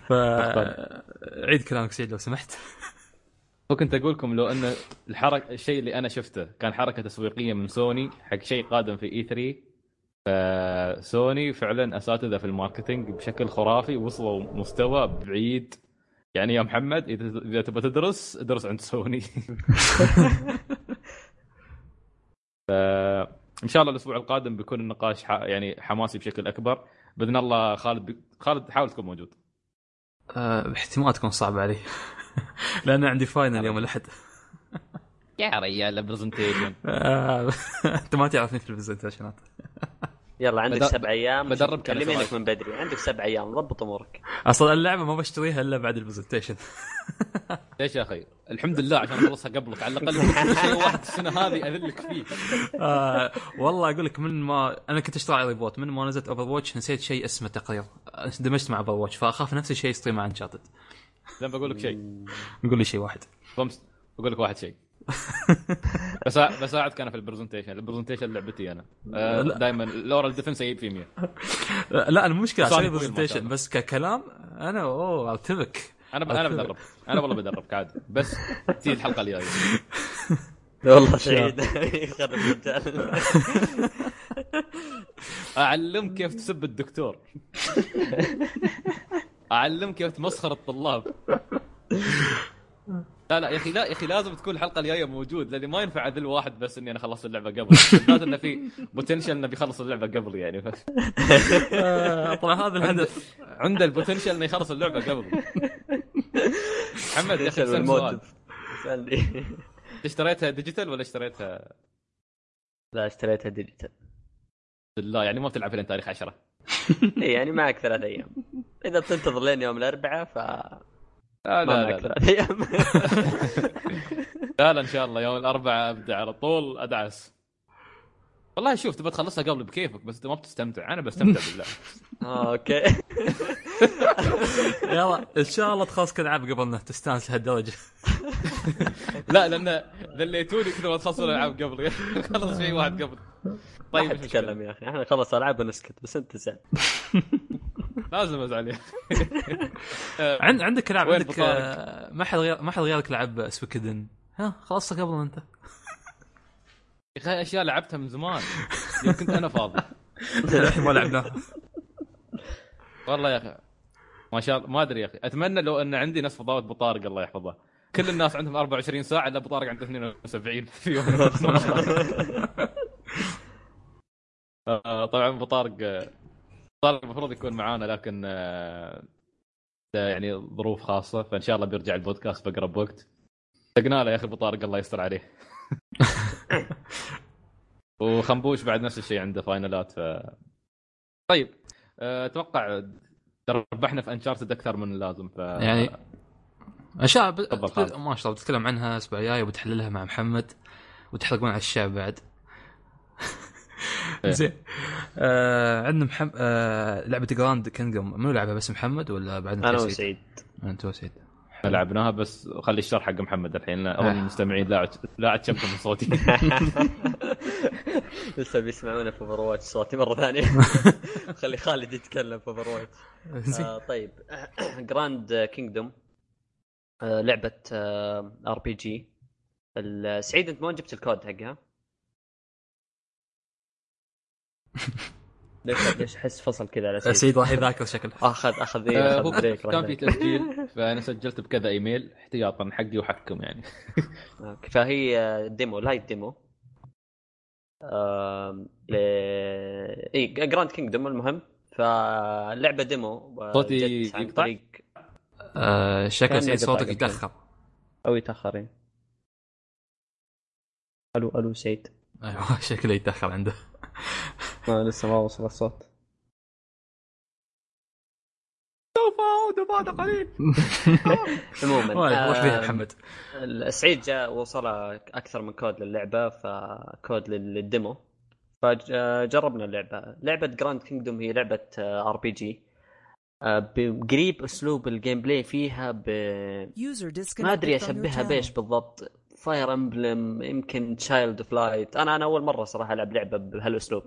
ف عيد كلامك سعيد لو سمحت. وكنت أقول لكم لو أن الحركه الشيء اللي أنا شفته كان حركة تسويقية من سوني حق شيء قادم في E3 فسوني فعلا أساتذة في ال marketing بشكل خرافي وصلوا مستوى بعيد. يعني يا محمد إذا إذا تبغى تدرس ادرس عند سوني. ف إن شاء الله الأسبوع القادم بيكون النقاش ح... يعني حماسي بشكل أكبر. بإذن الله خالد بي... خالد حاول تكون موجود. أه، احتمال تكون صعبة علي. لأن عندي final يوم الأحد. يا ريال presentation أه، أنت ما تعرفني في ال presentation ات. يلا عندك بدر- سبع أيام. بدربك كلمينك. من بدري. عندك سبع أيام. ضبط أمورك. أصلا اللعبة ما بشتريها إلا بعد ال presentation. ليش يا أخي؟ الحمد لله عشان اخلصها قبلك على الأقل كل شيء واحد السنة هذه أذلك فيه. آه والله أقول لك من ما أنا كنت اشتغل على report من ما نزلت Overwatch نسيت شيء اسمه تقرير اندمجت مع Overwatch فأخاف نفس الشيء يصير مع Uncharted زين بقول لك شيء. قول لي شيء واحد. بقول لك واحد شيء. بس بساعدك أنا في ال presentation ال presentation لعبتي أنا. دائما لورا ال defense أجيب فيه 100 لا المشكلة عشان البرزنتيشن. بس ككلام أنا أوه ارتبك أنا ب... أنا بدرب. أنا والله بدربك عادي بس تجي الحلقة الجاية. والله سعيد يخرب أعلمك كيف تسب الدكتور. أعلمك كيف تمسخر الطلاب. لا لا يا أخي لا يا أخي لازم تكون الحلقة الجاية موجود لأني ما ينفع أذل واحد بس إني أنا خلصت اللعبة قبل. بالذات انه في potential إنه بيخلص اللعبة قبل يعني ف... آه، طبعا هذا الهدف. عنده ال potential إنه يخلص اللعبة قبل. محمد يا أخي سؤال؟ اسالني اشتريتها digital ولا اشتريتها؟ لا اشتريتها digital بالله يعني ما بتلعب لين تاريخ 10 إيه، يعني معك ثلاث أيام إذا بتنتظر لين يوم الأربعاء ف لا ما لا لا, لا. لا لا إن شاء الله يوم الأربعاء أبدأ على طول أدعس والله شوف تبغى تخلصها قبل بكيفك بس انت ما بتستمتع. أنا بستمتع بالله أوكي. يلا إن شاء الله تخلص كل العاب قبلنا تستانس لهالدرجة. لا لأن ذليتوني كذا ما تخلصون الألعاب قبل. خلص في واحد قبل. طيب تتكلم. يا أخي. إحنا نخلص ألعاب ونسكت بس أنت زعل. لازم أزعل يا عند عندك العاب عندك؟ آه، ما حد غير ما حد غيرك لعب سويكدن؟ ها خلصت قبل أنت. يا أخي أشياء لعبتها من زمان. يوم كنت أنا فاضي. الحين ما لعبناها. والله يا أخي ما شاء الله ما أدري يا أخي. أتمنى لو أن عندي نفس فضاوة ابو طارق الله يحفظه. كل الناس عندهم 24 ساعة إلا ابو طارق عنده 72 في يوم. آه، طبعا ابو طارق طارق المفروض يكون معانا لكن آه، يعني ظروف خاصة فإن شاء الله بيرجع البودكاست باقرب وقت. اشتقنا له يا أخي ابو طارق الله يستر عليه. وخنبوش بعد نفس الشيء عنده فاينلات ف طيب آه، أتوقع ربحنا في Uncharted أكثر من اللازم ف يعني أشياء ب... خالد. ما شاء الله بتتكلم عنها الأسبوع الجاي وبتحللها مع محمد وتحرقون على الشعب بعد. إيه. زين. آه عندنا محمد آه لعبة Grand Kingdom منو لعبها بس محمد ولا بعد أنا وسعيد. انت وسعيد لعبناها بس خلي الشرح حق محمد الحين آه. المستمعين لا لا تشبكوا من صوتي. لسه بيسمعونا في Overwatch صوتي مرة ثانية. خلي خالد يتكلم في Over watch آه طيب. Grand Kingdom آه لعبة RPG سعيد أنت ما جبت الكود حقها؟ ليش ليش أحس فصل كذا على سعيد سعيد راح يذاكر شكله اخذ آخذ إيه آه، آخذ هو break كان في. تسجيل فأنا سجلت بكذا إيميل احتياطا حقي وحقكم يعني. أوكي، فهي آه، demo lite demo. إي Grand Kingdom المهم. فلعبة demo آه، صوتي يقطع؟ طريق آه شكل سعيد صوتك. يتأخر. أو يتاخرين ألو ألو سعيد أيوه شكله يتأخر عنده. ما لسه ما وصل الصوت. سوف أعود بعد قليل. عموما وش فيها محمد؟ سعيد جاء وصل أكثر من كود للعبة ف code لل demo. فجربنا اللعبة. لعبة Grand Kingdom هي لعبة RPG قريب أسلوب ال gameplay فيها ب ما أدري أشبهها. بإيش بالضبط. Fire Emblem يمكن Child of Light أنا أنا أول مرة صراحة ألعب لعبة بهالأسلوب.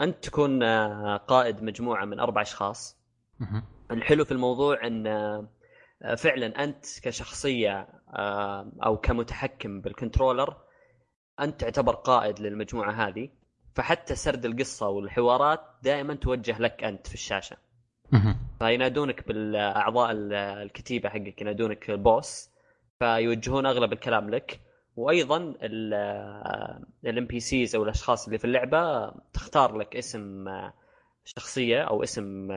أنت تكون آه، قائد مجموعة من أربع أشخاص. الحلو في الموضوع إن آه، فعلا أنت كشخصية أو كمتحكم بال controller أنت تعتبر قائد للمجموعة هذه فحتى سرد القصة والحوارات دائما توجه لك أنت في الشاشة. فينادونك بالأعضاء ال- الكتيبة حقك ينادونك boss فيوجهون أغلب الكلام لك وأيضا ال NPCs أو الأشخاص اللي في اللعبة تختار لك اسم شخصية أو اسم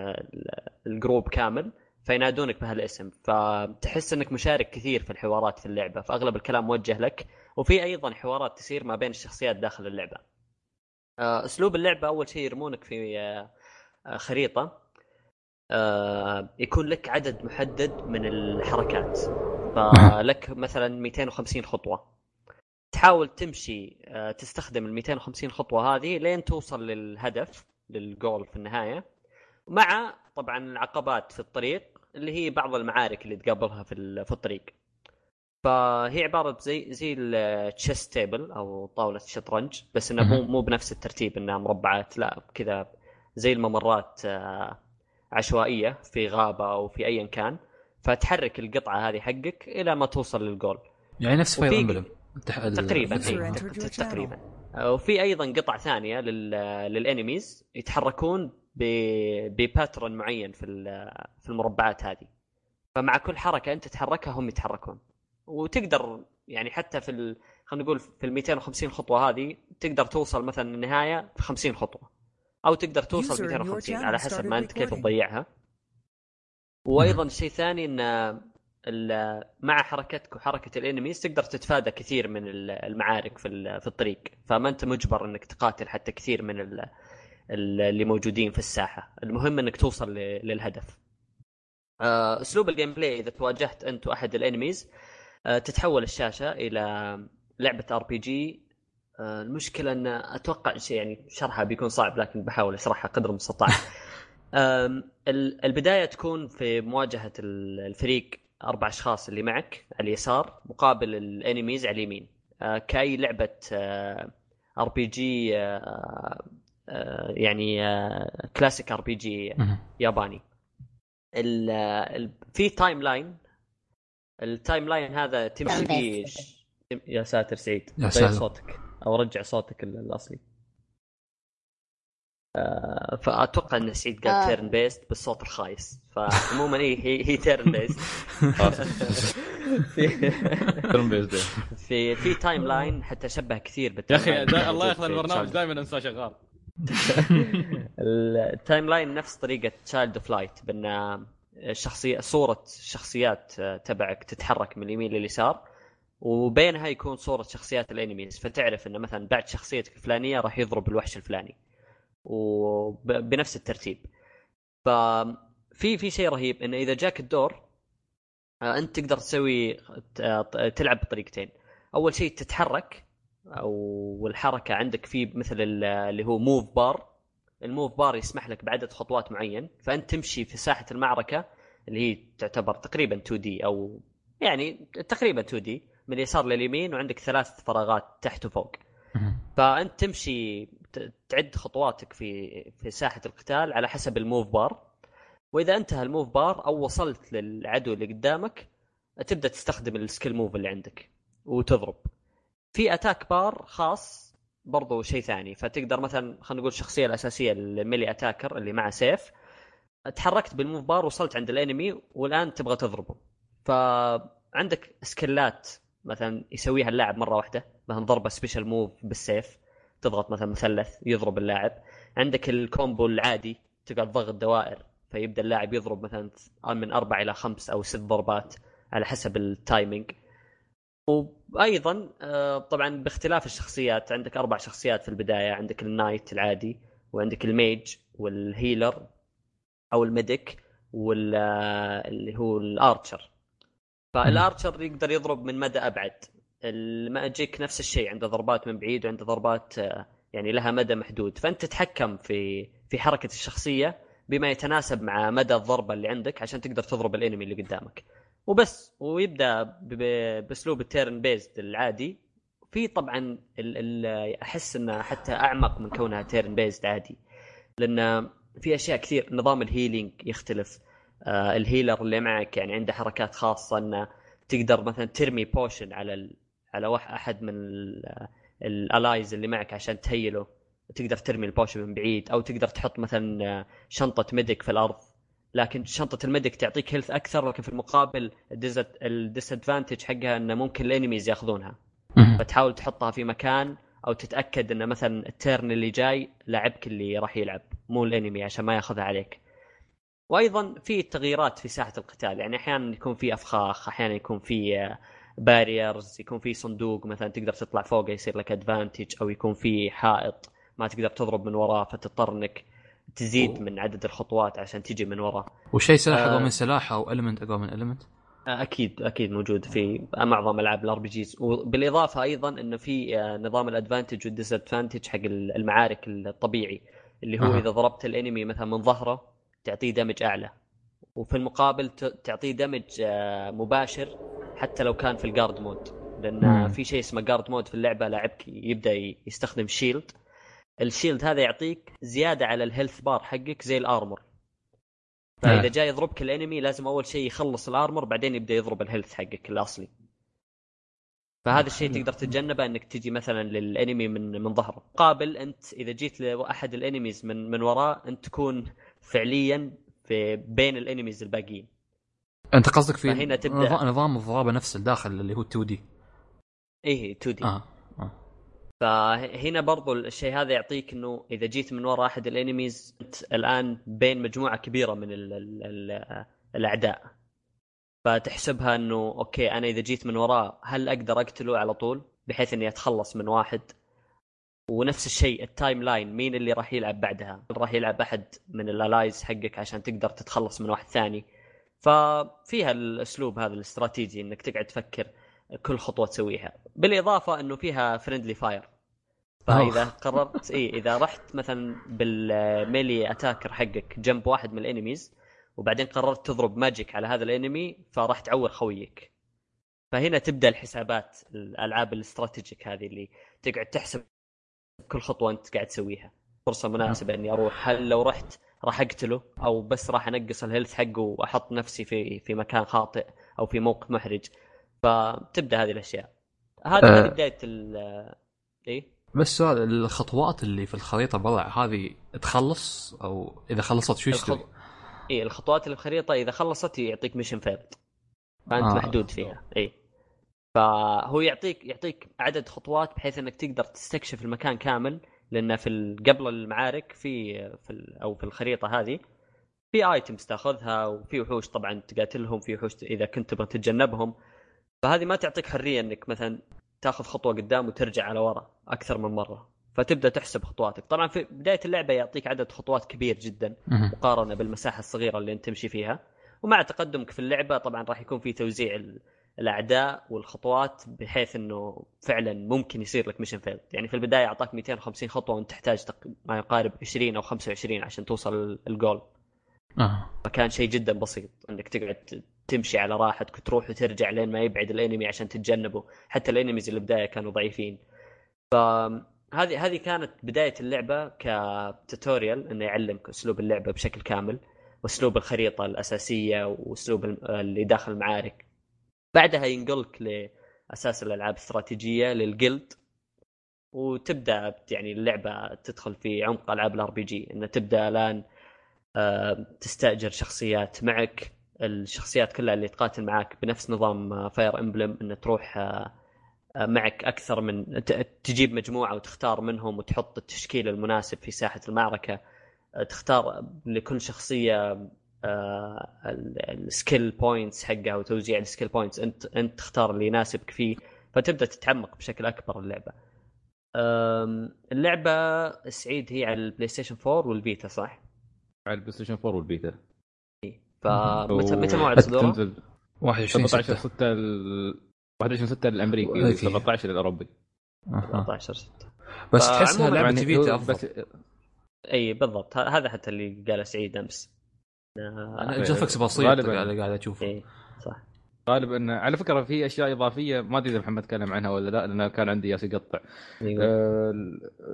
ال group كامل فينادونك بهالاسم فتحس إنك مشارك كثير في الحوارات في اللعبة فأغلب الكلام موجه لك وفي أيضا حوارات تصير ما بين الشخصيات داخل اللعبة. آه، أسلوب اللعبة أول شيء يرمونك في آه، خريطة آه، يكون لك عدد محدد من الحركات فلك مثلا 250 خطوة. تحاول تمشي آه، تستخدم ال 250 خطوة هذه لين توصل للهدف للجول في النهاية. مع طبعا العقبات في الطريق اللي هي بعض المعارك اللي تقابلها في في الطريق. فهي عبارة زي زي ال chess table أو طاولة الشطرنج بس إنها مو مو بنفس الترتيب إنها مربعات لا كذا زي الممرات آه، عشوائية في غابة أو في ايا كان. فتحرك القطعة هذه حقك إلى ما توصل للجول. يعني نفس Fire Emblem تقريبا. تقريبا. وفي أيضا قطع ثانية لل... للانميز يتحركون ب... بباترن معين في ال- في المربعات هذه. فمع كل حركة أنت تتحركها هم يتحركون. وتقدر يعني حتى في ال... خلينا نقول في ال 250 خطوة هذه تقدر توصل مثلا النهاية في 50 خطوة. أو تقدر توصل User in your 250 channel على حسب ما أنت كيف. تضيعها. وأيضا شيء ثاني إن مع حركتك وحركة الانميز تقدر تتفادى كثير من ال- المعارك في في الطريق. فما أنت مجبر إنك تقاتل حتى كثير من ال- ال- اللي موجودين في الساحة. المهم إنك توصل للهدف. آه، أسلوب ال gameplay إذا تواجهت أنت وأحد ال enemies آه، تتحول الشاشة إلى لعبة RPG المشكلة إن أتوقع شيء يعني شرحها بيكون صعب لكن بحاول أشرحها قدر المستطاع. البداية تكون في مواجهة ال- الفريق أربع أشخاص اللي معك على اليسار مقابل ال enemies على اليمين. أه، كأي لعبة RPG يعني classic RPG. ياباني. ال ال في timeline ال timeline هذا تمشي فيه يا ساتر سعيد. يا غير ساتر. صوتك أو رجع صوتك ال- الأصلي. آه، فأتوقع إن سعيد قال آه. turn based بالصوت الخايس. فعموما هي هي, هي turn based based. في في timeline حتى شبه كثير يا بال time أخي الله ياخذ البرنامج Child- دائما أنساه شغال. ال timeline نفس طريقة Child of Light بأن الشخصيه صورة الشخصيات تبعك تتحرك من اليمين لليسار وبينها يكون صورة شخصيات ال enemies. فتعرف إن مثلا بعد شخصيتك الفلانية راح يضرب الوحش الفلاني. وبنفس الترتيب. ففي في شيء رهيب انه إذا جاك الدور آه، أنت تقدر تسوي تلعب بطريقتين. أول شيء تتحرك أو الحركة عندك في مثل ال- اللي هو move bar ال move bar يسمح لك بعدد خطوات معين. فأنت تمشي في ساحة المعركة اللي هي تعتبر تقريبا 2D أو يعني تقريبا 2D من اليسار لليمين وعندك ثلاث فراغات تحت وفوق. فأنت تمشي تعد خطواتك في في ساحة القتال على حسب ال move bar. وإذا انتهى ال move bar أو وصلت للعدو اللي قدامك تبدأ تستخدم ال skill move اللي عندك وتضرب. في attack bar خاص برضو شيء ثاني. فتقدر مثلا خلينا نقول الشخصية الأساسية ال melee attacker اللي معه سيف. تحركت بال move bar وصلت عند ال enemy والآن تبغى تضربه. فعندك skill ات مثلا يسويها اللاعب مرة واحدة. مثلا ضربة special move بالسيف. تضغط مثلا مثلث يضرب اللاعب. عندك ال combo العادي تقعد ضغط دوائر فيبدأ اللاعب يضرب مثلا من أربع إلى خمس أو ست ضربات على حسب ال timing. وأيضا آه، طبعا باختلاف الشخصيات عندك أربع شخصيات في البداية عندك ال knight العادي وعندك ال mage وال healer أو ال medic واللي هو ال archer. فال archer يقدر يضرب من مدى أبعد. ال magic نفس الشيء عنده ضربات من بعيد وعنده ضربات آه، يعني لها مدى محدود. فأنت تتحكم في في حركة الشخصية بما يتناسب مع مدى الضربة اللي عندك عشان تقدر تضرب ال enemy اللي قدامك. وبس ويبدأ بأسلوب ال turn-based العادي. في طبعا ال ال أحس انها حتى أعمق من كونها turn-based عادي. لأن في أشياء كثير نظام ال healing يختلف. آه ال healer اللي معك يعني عنده حركات خاصة إنه تقدر مثلا ترمي potion على على واحد أحد من ال- ال allies اللي معك عشان تهيله. تقدر ترمي ال potion من بعيد أو تقدر تحط مثلا آه، شنطة medic في الأرض. لكن شنطة ال medic تعطيك health أكثر لكن في المقابل ال disadvantage حقها إنه ممكن ال enemies يأخذونها. فتحاول تحطها في مكان أو تتأكد إن مثلا ال turn اللي جاي لاعبك اللي راح يلعب مو ال enemy عشان ما يأخذها عليك. وأيضا في تغييرات في ساحة القتال. يعني أحيانا يكون في أفخاخ أحيانا يكون في barriers يكون في صندوق مثلا تقدر تطلع فوقه يصير لك advantage أو يكون في حائط ما تقدر تضرب من وراه فتضطر انك تزيد أوه. من عدد الخطوات عشان تجي من وراه وشيء سلاح آه. اقوى من سلاح أو element أقوى من element أكيد أكيد موجود في معظم ألعاب ال RPGs وبالإضافة أيضا إنه في آه، نظام ال advantage وال disadvantage حق المعارك الطبيعي اللي هو أها. إذا ضربت ال enemy مثلا من ظهره تعطيه damage أعلى وفي المقابل تعطيه damage آه، مباشر حتى لو كان في ال guard mode لأن مم. في شيء اسمه guard mode في اللعبة لاعبك يبدأ يستخدم shield ال shield هذا يعطيك زيادة على ال health bar حقك زي ال armor فإذا. جاي يضربك ال enemy لازم أول شيء يخلص ال armor بعدين يبدأ يضرب ال health حقك الأصلي. فهذا الشيء تقدر تتجنبه إنك تجي مثلا لل enemy من من ظهره قابل أنت إذا جيت لأحد ال enemies من من وراه أنت تكون فعليا في بين ال enemies الباقيين. أنت قصدك في فهنا تبدأ. نظام- الضرابه نفسه الداخل اللي هو 2D إيه 2D آه آه. فهنا برضو الشيء هذا يعطيك إنه إذا جيت من وراء أحد ال enemies أنت الآن بين مجموعة كبيرة من ال ال ال الأعداء. فتحسبها إنه okay أنا إذا جيت من وراه هل أقدر أقتله على طول؟ بحيث إني أتخلص من واحد. ونفس الشيء ال timeline مين اللي راح يلعب بعدها؟ راح يلعب أحد من ال allies حقك عشان تقدر تتخلص من واحد ثاني؟ ففيها الأسلوب هذا الاستراتيجي إنك تقعد تفكر كل خطوة تسويها. بالإضافة إنه فيها friendly fire فإذا قررت إي إذا رحت مثلا بال melee attacker حقك جنب واحد من ال enemies وبعدين قررت تضرب magic على هذا ال enemy فراح تعور خويك. فهنا تبدأ الحسابات الألعاب الاستراتيجيك هذه اللي تقعد تحسب كل خطوة أنت قاعد تسويها. فرصة مناسبة إني أروح. هل لو رحت راح أقتله أو بس راح أنقص الهيلث حقه وأحط نفسي في في مكان خاطئ أو في موقف محرج فتبدأ هذه الأشياء هذه أه. بداية ال إيه بس سؤال الخطوات اللي في الخريطة برا هذه تخلص أو إذا خلصت شو يستوي؟ الخط... إيه الخطوات اللي في الخريطة إذا خلصت يعطيك mission failed فأنت. آه. محدود فيها اي فهو يعطيك يعطيك عدد خطوات بحيث إنك تقدر تستكشف المكان كامل لأن في قبل المعارك في في أو في الخريطة هذه في items تأخذها وفي وحوش طبعا تقاتلهم في وحوش إذا كنت تبغى تتجنبهم. فهذه ما تعطيك حرية إنك مثلا تأخذ خطوة قدام وترجع على ورا أكثر من مرة فتبدأ تحسب خطواتك. طبعا في بداية اللعبة يعطيك عدد خطوات كبير جدا. مقارنة بالمساحة الصغيرة اللي أنت تمشي فيها. ومع تقدمك في اللعبة طبعا راح يكون في توزيع الأعداء والخطوات بحيث إنه فعلا ممكن يصير لك mission failed يعني في البداية أعطاك 250 خطوة وأنت تحتاج ما يقارب 20 أو 25 عشان توصل الجول آه. فكان شيء جدا بسيط إنك تقعد تمشي على راحتك وتروح وترجع لين ما يبعد ال enemy عشان تتجنبه. حتى ال enemies اللي البدايه كانوا ضعيفين. فهذه هذه كانت بداية اللعبة ك tutorial إنه يعلمك أسلوب اللعبة بشكل كامل وأسلوب الخريطة الأساسية وأسلوب اللي داخل المعارك. بعدها ينقلك لأساس الألعاب الاستراتيجيه للجلد وتبدأ يعني اللعبة تدخل في عمق ألعاب ال RPG انه تبدأ الآن آه، تستأجر شخصيات معك. الشخصيات كلها اللي تقاتل معك بنفس نظام Fire Emblem انه تروح آه، آه، معك أكثر من تجيب مجموعة وتختار منهم وتحط التشكيل المناسب في ساحة المعركة. تختار لكل شخصية ال skill points حقها وتوزيع ال skill points انت انت تختار اللي يناسبك فيه فتبدأ تتعمق بشكل أكبر اللعبة. اللعبة سعيد هي على ال PlayStation 4 وال Vita صح؟ على ال PlayStation 4 وال Vita فمتى متى موعد صدوره؟ تنزل 21 17 6 6 ال 21 6 للامريكي okay. 17 للاوروبي 14 6 بس تحسها لعبة يعني Vita هو أفضل. بس اي بالضبط. هذا حتى اللي قاله سعيد أمس. آه، أنا ال graphics بسيط غالباً. قاعد قاعد أشوفه. اي صح. غالبا انه على فكرة في أشياء إضافية ما أدري إذا محمد تكلم عنها ولا لا لأنه كان عندي ياس يقطع. أيوة. أه...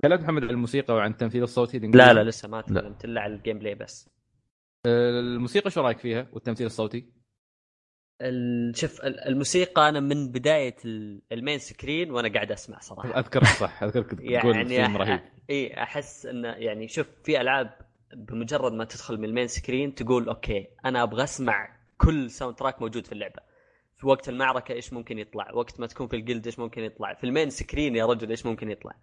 كلمت محمد عن الموسيقى وعن التمثيل الصوتي. لا لا لسه ما تكلمت إلا على ال gameplay بس. أه... الموسيقى شو رأيك فيها والتمثيل الصوتي؟ ال- شوف ال- الموسيقى أنا من بداية ال- ال main screen وأنا قاعد أسمع صراحة. أذكرك صح. أذكرك تقول يعني رهيب. اي أحس إنه يعني شوف في ألعاب بمجرد ما تدخل من ال main screen تقول okay أنا أبغى أسمع كل soundtrack موجود في اللعبة في وقت المعركة إيش ممكن يطلع وقت ما تكون في ال guild إيش ممكن يطلع في ال main screen يا رجل إيش ممكن يطلع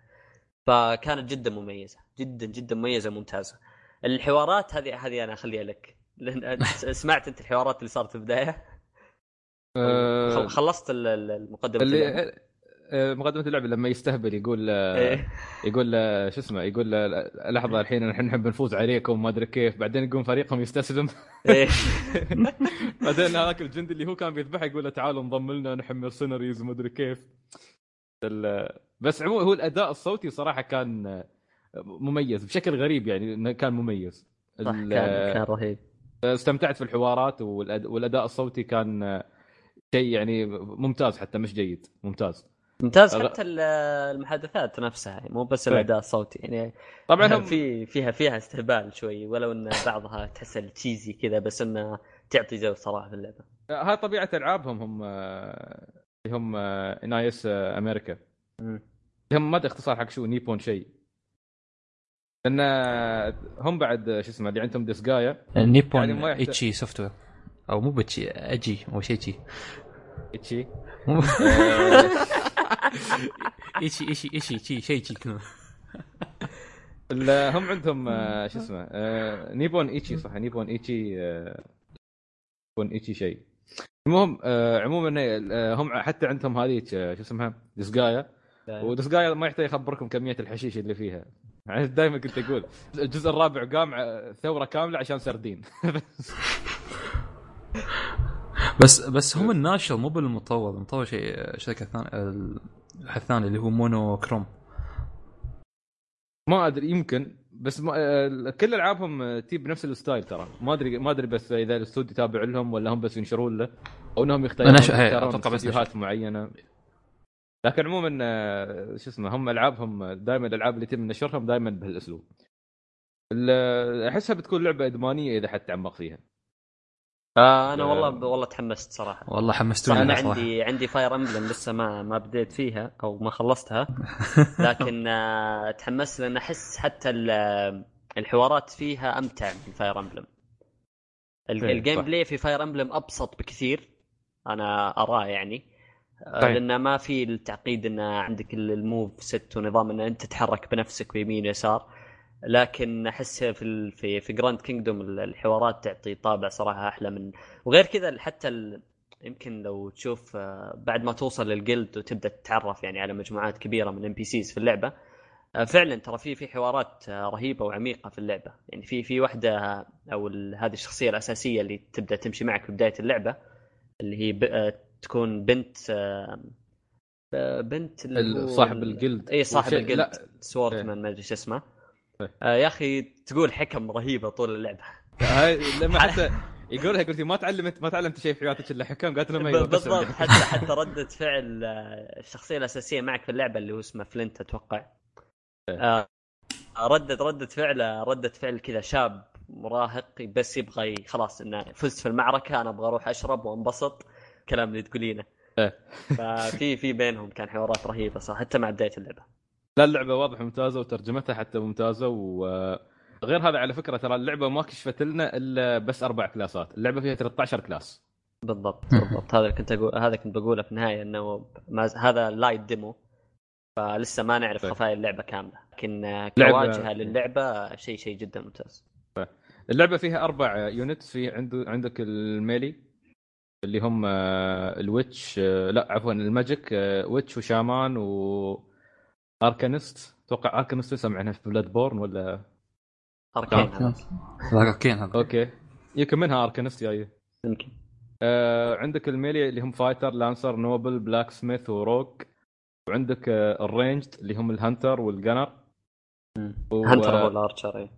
فكانت جدا مميزة جدا جدا مميزة ممتازه الحوارات هذه هذه أنا أخليها لك لأن سمعت أنت الحوارات اللي صارت في البداية. خل- خلصت ال- ال- المقدمة؟ اللي. مقدمة اللعبة لما يستهبل يقول أه... إيه. يقول أه... شو اسمه يقول. لحظة الحين نحن نحب نفوز عليكم ما أدري كيف بعدين يقوم فريقهم يستسلم إيه. بعدين هذاك الجندي اللي هو كان بيذبحه يقول له تعالوا انضم لنا نحن مرسنريز وما أدري كيف بس عموما هو الأداء الصوتي صراحة كان مميز بشكل غريب يعني كان مميز صح كان كان رهيب استمتعت في الحوارات والأداء الصوتي كان شيء يعني ممتاز حتى مش جيد ممتاز ممتاز. أغ- حتى ال- المحادثات نفسها يعني مو بس إيه. الأداء الصوتي يعني طبعا هم في فيها فيها استهبال شوي ولو إن بعضها تحس cheesy كذا بس انها تعطي جو صراحة في اللعبة. هاي طبيعة ألعابهم هم اللي هم NIS أمريكا هم ما أدري اختصار حق شو نيبون شيء. لأن هم بعد شو اسمه اللي عندهم ديسقايا نيبون يعني ايتشي سوفت وير أو مو بتشي أجي أو شيء شي إتشي. آه، إيشي إيشي إيشي شي شيء شي كذا ال- هم عندهم آه، شو اسمه آه، نيبون ايتشي صح نيبون ايتشي آه، نيبون ايتشي شيء. المهم عموما هم حتى عندهم هذه شو اسمها ديسقايا وديسقايا ما يحتاج يخبركم كمية الحشيش اللي فيها. دائما كنت أقول الجزء الرابع قام ثورة كاملة عشان سردين. بس بس هم الناشر مو بالمطور المطور شيء شركة ثانية الثاني اللي هو مونو كروم. ما أدري يمكن. بس ما كل ألعابهم آه، تجيب نفس ال style ترى. ما أدري ما أدري بس إذا الاستوديو تابع لهم ولا هم بس ينشرون له أو إنهم يختارون أتوقع بس استديوهات معينة. لكن عموما شو اسمه هم ألعابهم دائما الألعاب اللي يتم نشرهم دائما بهالأسلوب. ال- أحسها بتكون لعبة إدمانية إذا حد تعمق فيها. آه أنا. والله والله تحمست صراحة والله حمستوني أنا صراحة. عندي عندي Fire Emblem لسه ما ما بديت فيها أو ما خلصتها لكن آه تحمست لأن أحس حتى ال- الحوارات فيها أمتع من Fire Emblem ال gameplay في Fire Emblem أبسط بكثير أنا أراه يعني آه، طيب. لأن ما في التعقيد إن عندك ال- ال moveset ونظام إن أنت تتحرك بنفسك بيمين يسار لكن أحس في ال... في في Grand Kingdom الحوارات تعطي طابع صراحة أحلى من وغير كذا حتى ال... يمكن لو تشوف آه، بعد ما توصل لل guild وتبدأ تتعرف يعني على مجموعات كبيرة من NPCs في اللعبة آه، فعلا ترى في في حوارات آه، رهيبة وعميقة في اللعبة. يعني في في واحدة أو ال- هذه الشخصية الأساسية اللي تبدأ تمشي معك في بداية اللعبة اللي هي ب... تكون بنت بنت صاحب ال- الجلد اي صاحب الجلد سوردمان ما أدري إيش اسمه. إيه. آه يا أخي تقول حكم رهيبة طول اللعبة. هاي لما حتى يقولها قلت ما تعلمت ما تعلمت شيء في حياتك إلا حكام قالت لهم بالضبط حتى حتى ردة فعل آه، الشخصية الأساسية معك في اللعبة اللي هو اسمه فلنت أتوقع. آه ردة ردة فعله ردة فعل كذا شاب مراهق بس يبغى خلاص إنه فزت في المعركة أنا أبغى أروح أشرب وأنبسط كلام اللي تقولينه. إيه. ففي في بينهم كان حوارات رهيبة صح حتى مع بداية اللعبة. لا اللعبة واضح ممتازه وترجمتها حتى ممتازة وغير هذا على فكرة ترى اللعبة ما كشفت لنا إلا بس أربع classات اللعبة فيها 13 class. بالضبط بالضبط. هذا اللي كنت أقول هذا كنت بقوله في النهاية إنه ما هذا light demo فلسه ما نعرف طيب. خفايا اللعبة كاملة. لكن آه، لعبة- كواجهة للعبة شيء شيء جدا ممتاز. اللعبة فيها أربع units في عنده عندك ال melee اللي هم آه، ال witch آه، لا عفوا ال magic آه، witch و shaman و arcanist أتوقع arcanist معنا في Bloodborne ولا؟ arcane هذا. هذا arcane هذا. okay. يمكن منها arcanist جاية يمكن. آه عندك ال melee اللي هم fighter lancer noble blacksmith و rogue وعندك آه ال ranged اللي هم ال hunter وال gunner و- hunter هو ال archer إيه.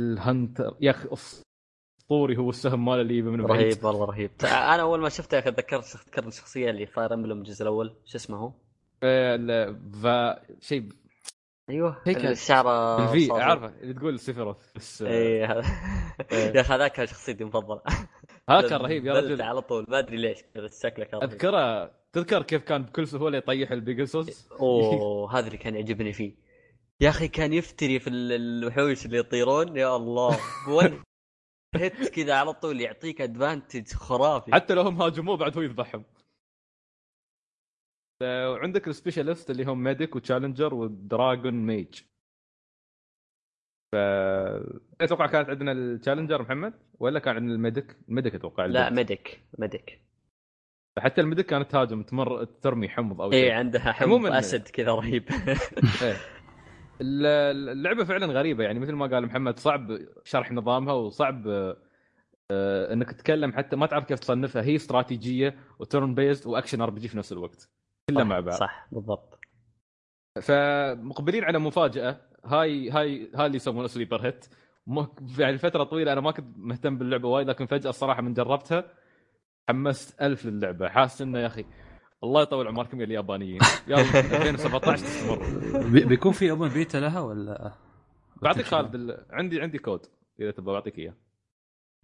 ال hunter يا أخي أسطوري هو السهم ماله اللي يجيبه من بعيد. رهيب والله رهيب. أنا أول ما شفته يا أخي تذكرت تذكرت الشخصيه اللي Fire Emblem الجزء الأول. شو اسمه هو؟ آه، ال- فا شيء أيوه هيك اللي شعره الفي. اعرفه اللي تقول Sephiroth بس آه، اي إيه. يا أخي هذاك كان شخصيتي المفضلة. هذا كان رهيب يا رجل. على طول. ما أدري ليش بس شكله كان رهيب. أذكره تذكر كيف كان بكل سهولة يطيح ال pegasus أوه هذا اللي كان يعجبني فيه. يا أخي كان يفتري في ال- الوحوش اللي يطيرون. يا الله one hit كذا على طول يعطيك advantage خرافي. حتى لو هم هاجموه بعد هو يذبحهم. وعندك ال specialist اللي هم medic و challenger و dragon mage. ف أتوقع كانت عندنا ال challenger محمد ولا كان عندنا ال medic؟ ال medic أتوقع لا. medic medic. حتى ال medic كانت تهاجم تمر ترمي حمض أو اي شيء. عندها حمض عموماً- أسد كذا رهيب. إيه. ال- اللعبة فعلا غريبة يعني مثل ما قال محمد صعب شرح نظامها وصعب آه، إنك تتكلم حتى ما تعرف كيف تصنفها. هي استراتيجية و turn-based و action RPG في نفس الوقت. كلها مع بعض. صح بالضبط. فمقبلين على مفاجأة. هاي هاي هاي اللي يسمونه sleeper hit يعني فترة طويلة أنا ما كنت مهتم باللعبة وايد لكن فجأة الصراحه من جربتها حمست ألف للعبة. حاسس إنه يا أخي الله يطول عمركم يا اليابانيين. يلا 2017 تستمر بي- بيكون في open beta لها ولا؟ بعطيك خالد ال... عندي عندي كود إذا تبغى بعطيك إياه.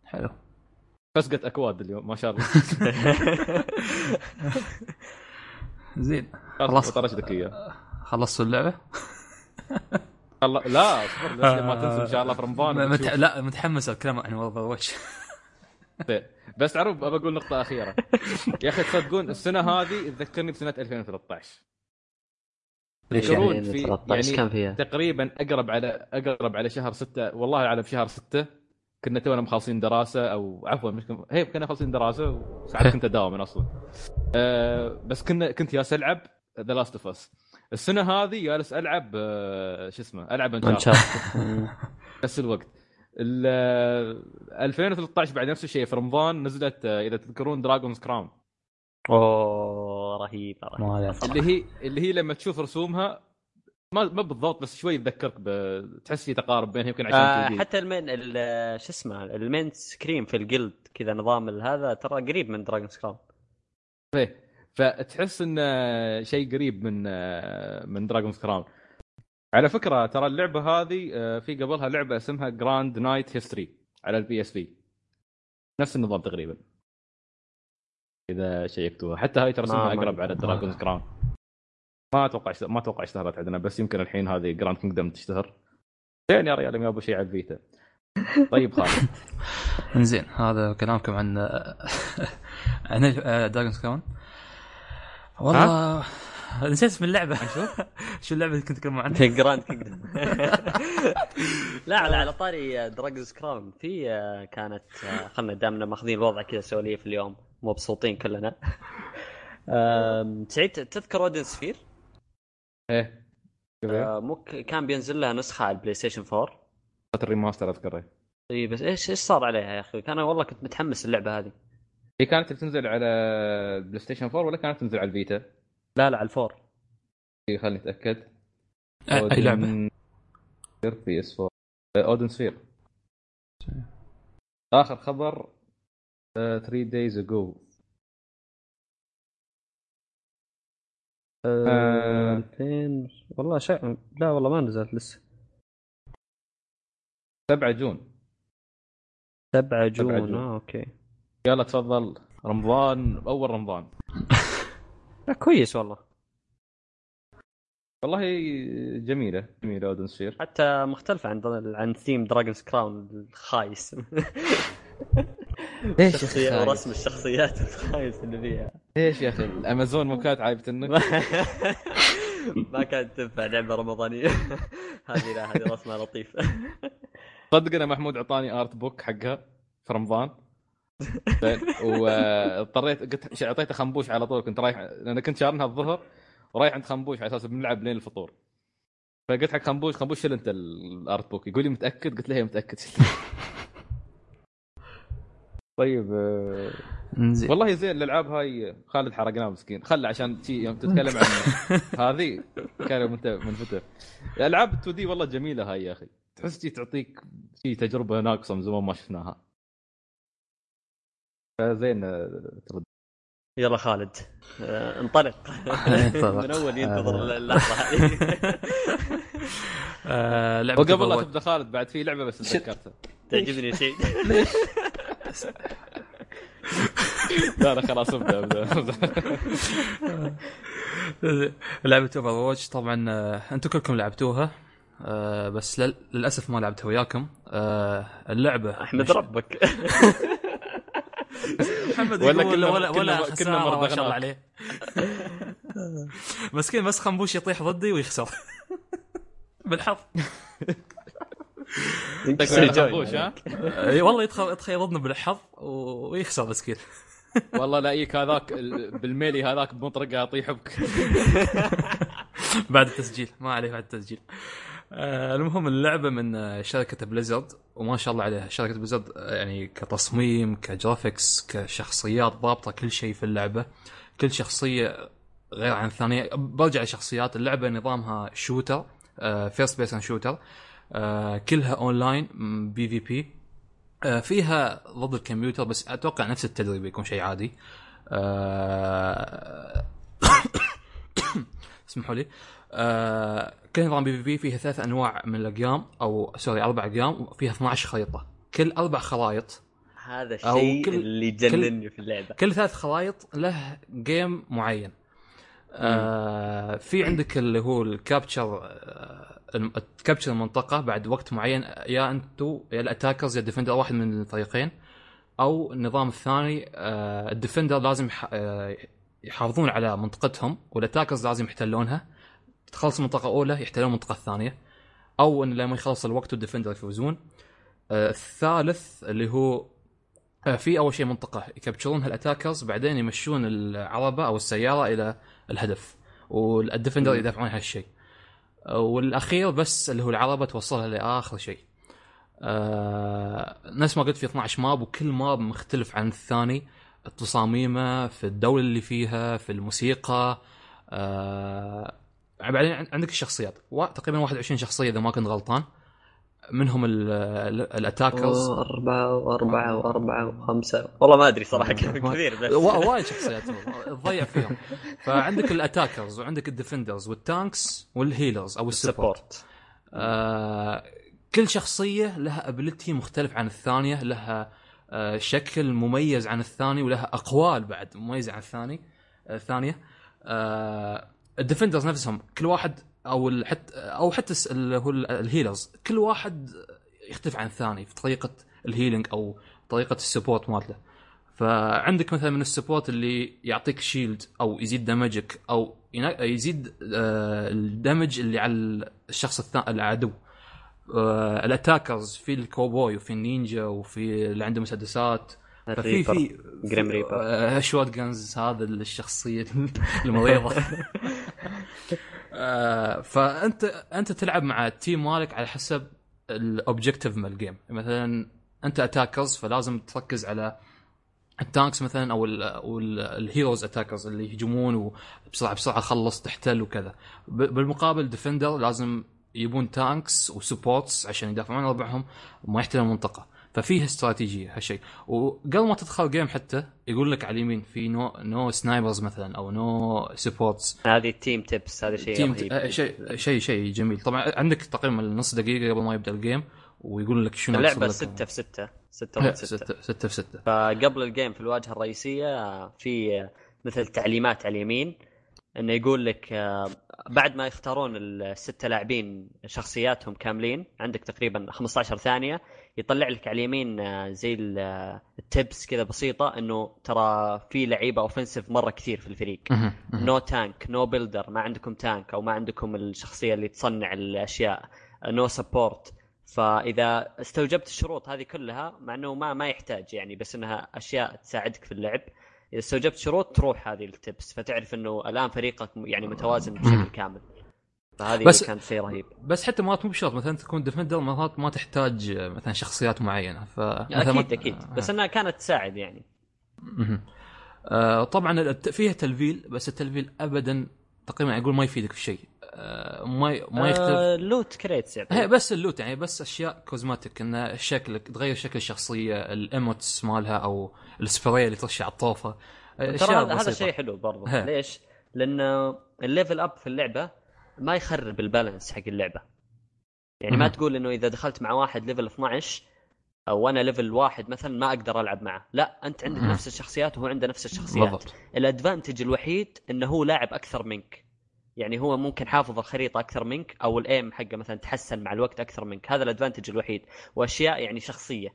حلو. فسقة أكواد اليوم ما شاء الله. زين. خلاص. طرشتك إياه. خلصتوا اللعبة؟ لا أصبر ما تنسوا إن شاء الله في رمضان. مت... لا متحمس الكلام عن Overwatch بس عروب أبى أقول نقطة أخيرة. يا أخي تصدقون السنة هذه تذكرني بسنة 2013 ليش يعني في 13 يعني كان فيها؟ تقريبا أقرب على أقرب على شهر ستة والله على بشهر ستة كنا تونا مخلصين دراسة أو عفوا مش كن... هي كنا مخلصين دراسة وساعات كنت اداوم أصلا. أه بس كنا كنت جالس ألعب The Last of Us السنة هذه جالس ألعب أه شو اسمه؟ ألعب Uncharted Uncharted نفس الوقت. ال- آه، 2013 بعد نفس الشيء في رمضان نزلت آه، إذا تذكرون Dragon's Crown أوه رهيبة رهيبة. اللي هي اللي هي لما تشوف رسومها ما ما بالضبط بس شوي تذكرك. تحس في تقارب بينها يمكن عشان آه 2D. حتى ال main ال- شو اسمه ال main screen في ال guild كذا نظام هذا ترى قريب من Dragon's Crown إيه. فتحس انه شيء قريب من من Dragon's Crown على فكرة ترى اللعبة هذه آه، في قبلها لعبة اسمها Grand Knights History على ال PSP نفس النظام تقريبا إذا شيكتوها حتى هاي ترى اسمها أقرب على Dragon's Crown ما أتوقع ما أتوقع اشتهرت عندنا بس يمكن الحين هذه Grand Kingdom تشتهر. زين يا ريال يابوا شيء على ال Vita. طيب خالد. انزين هذا كلامكم عن عن Dragon's Crown والله نسيت اسم اللعبة. شو؟ اللعبة اللي كنت تتكلمون عنها؟ Grand Kingdom لا على على طاري Dragon's Crown في آه، كانت آه، خلنا دامنا ماخذين الوضع كذا سواليف اليوم مبسوطين كلنا. سعيد تذكر Odin Sphere؟ إيه. آه، مو ك- كان بينزل لها نسخة على ال PlayStation 4 ال remaster أذكره. إي بس إيش إيش صار عليها يا أخي؟ كان والله كنت متحمس اللعبة هذه. هي كانت بتنزل على PlayStation 4 ولا كانت تنزل على ال Vita؟ لا لا على ال four. إيه، خليني أتأكد. أي لعبة؟ PS 4 Odin Sphere آخر خبر 3 days ago آه. 2000 والله شيء لا والله ما نزلت لسه. 7 June. 7 June. June. آه okay. يلا تفضل. رمضان أول رمضان. لا كويس والله. والله جميلة جميلة Odin Sphere حتى مختلفة عن عن theme Dragon's Crown الخايس. ليش شخصية ورسم الشخصيات الخايس اللي فيها. ليش يا أخي؟ الأمازون مو كانت عايبة إنك؟ ما كانت تنفع لعبة رمضانية. هذه لا هذه رسمها لطيف. صدق أنا محمود اعطاني art book حقها في رمضان. واضطريت قلت أعطيته خنبوش على طول. كنت رايح لأن كنت شارنها الظهر ورايح عند خنبوش على أساس بنلعب لين الفطور. فقلت حق خنبوش خنبوش شيل أنت ال art book يقول لي متأكد؟ قلت له هي متأكد. طيب آه، انزين. والله زين الألعاب هاي خالد حرقناه مسكين. خله عشان شي يوم تتكلم عن هذه كان منفتح. الألعاب 2 دي والله جميلة هاي يا أخي. تحس تعطيك شي تجربة ناقصة من زمان ما شفناها. فزين آه، ترد يلا خالد آه، انطلق. من أول ينتظر اللحظة. هذه لعبة وقبل لا. تبدأ خالد بعد في لعبة بس تذكرتها. تعجبني شيء. لا لا خلاص ابدأ ابدأ لعبه Overwatch طبعا آه، أنتم كلكم لعبتوها آه، بس لل- للأسف ما لعبتها وياكم. آه، اللعبة احمد ربك. محمد ولا يقول كنا- ولا كنا- ولا كنا خسارة ما. شاء الله عليه. مسكين بس خنبوش يطيح ضدي ويخسر. بالحظ. اي والله يدخل يدخل ضدنا بالحظ ويخسر مسكين. والله لا يجيك هذاك ال- بال melee هذاك بمطرقه يطيح بك بعد التسجيل ما عليه بعد التسجيل. آه المهم اللعبة من آه، شركة Blizzard وما شاء الله عليها. شركة Blizzard آه، يعني كتصميم ك graphics كشخصيات ضابطة كل شيء في اللعبة. كل شخصية غير عن الثانية. برجع لشخصيات. اللعبة نظامها shooter first person shooter كلها online PvP. فيها ضد الكمبيوتر بس أتوقع نفس التدريب يكون شيء عادي. آه، اسمحوا لي. آه كل نظام PvP فيها ثلاث أنواع من الأقيام أو sorry أربع أقيام فيها 12 خريطة. كل أربع خرائط هذا الشيء كل- اللي جنني في اللعبة. كل ثلاث خرائط له game معين. آه في عندك اللي هو ال capture ت capture المنطقة بعد وقت معين يا أنتو يا ال attackers يا ال defender واحد من الفريقين. أو النظام الثاني آه ال defender لازم آه يحافظون على منطقتهم وال attackers لازم يحتلونها. تخلص المنطقة الأولى يحتلون المنطقة الثانية. أو إن لما يخلص الوقت وال defender يفوزون. آه الثالث اللي هو في أول شيء منطقة يكبتشرونها ال attackers بعدين يمشون العربة أو السيارة إلى الهدف. وال defender يدافعون عن هالشيء. والأخير بس اللي هو العربه توصلها لآخر شيء. آه نفس ما قلت في 12 map وكل map مختلف عن الثاني. تصاميمه في الدولة اللي فيها في الموسيقى. آه بعدين عندك الشخصيات. تقريبا 21 شخصية إذا ما كنت غلطان. منهم ال- ال- ال attackers أربعة وأربعة وأربعة وخمسة. والله ما أدري صراحة كثير بس. وا- وايد شخصيات تضيع فيهم. فعندك الاتاكرز وعندك الديفندرز والتانكس والهيلرز أو السبورت سبورت آه كل شخصية لها ability مختلف عن الثانية لها آه، شكل مميز عن الثاني ولها أقوال بعد مميزة عن الثاني آه، الثانية آه، ال defenders نفسهم كل واحد أو حتى أو حتى اللي هو ال- ال healers كل واحد يختلف عن الثاني في طريقة ال healing أو طريقة ال support مالته. فعندك مثلا من ال support اللي يعطيك shield أو يزيد damage ك أو يزيد آه، ال damage اللي على الشخص الثاني العدو. آه، ال attackers في الكوبوي وفي النينجا وفي اللي عنده مسدسات. ففي ال Reaper في grim reaper. shotguns هذا الشخصية المريضة. آه، فأنت أنت تلعب مع ال team مالك على حسب ال objective مال ال game مثلا أنت attackers فلازم تركز على ال tanks مثلا أو ال أو ال- ال heroes attackers اللي يهجمون وبسرعة بسرعة خلص تحتل وكذا. بالمقابل defender لازم يبون tanks و supports عشان يدافعون عن ربعهم وما يحتلون المنطقة. ففيه استراتيجية هالشيء. وقبل ما تدخل game حتى يقول لك على اليمين في no no snipers مثلا أو no supports هذه ال team tips هذا شيء team رهيب. آه، شيء شيء شيء جميل. طبعا عندك تقريبا نص دقيقة قبل ما يبدأ ال game ويقول لك شنو اللعبة يحصل لك. 6 في 6 6 لا، ضد 6 ستة ستة في ستة. فقبل ال game في الواجهة الرئيسية في مثل تعليمات على اليمين إنه يقول لك آه، بعد ما يختارون الستة لاعبين شخصياتهم كاملين عندك تقريبا 15 ثانية يطلع لك على اليمين آه، زي آه، ال tips كذا بسيطة إنه ترى في لعيبة offensive مرة كثير في الفريق. no tank no builder ما عندكم tank أو ما عندكم الشخصية اللي تصنع الأشياء. no support فإذا استوجبت الشروط هذه كلها مع إنه ما ما يحتاج يعني بس إنها أشياء تساعدك في اللعب إذا استوجبت شروط تروح هذه ال tips. فتعرف إنه الآن فريقك يعني متوازن بشكل كامل. فهذه بس- كانت شيء رهيب. بس حتى مرات مو بشرط مثلا تكون defender مرات ما تحتاج آه، مثلا شخصيات معينة ف ما- أكيد أكيد. بس إنها كانت تساعد يعني. آه، طبعا فيها تلفيل بس التلفيل ابدا تقريبا أقول ما يفيدك في شيء. آه، ما ما يختلف. آه loot crates يعني بس ال loot يعني بس أشياء cosmetic إن شكلك تغير شكل الشخصية ال emotes مالها أو السبراي اللي ترش على الطوفه ترى هذا. شيء حلو برضه ها. ليش؟ لأنه ال level up في اللعبة ما يخرب ال balance حق اللعبة. يعني ما. تقول إنه إذا دخلت مع واحد level 12 أو أنا level واحد مثلا ما أقدر ألعب معه. لا أنت عندك. نفس الشخصيات وهو عنده نفس الشخصيات. بالضبط. ال advantage الوحيد إنه هو لاعب أكثر منك. يعني هو ممكن حافظ الخريطة أكثر منك أو ال aim حقه مثلا تحسن مع الوقت أكثر منك. هذا ال advantage الوحيد. وأشياء يعني شخصية.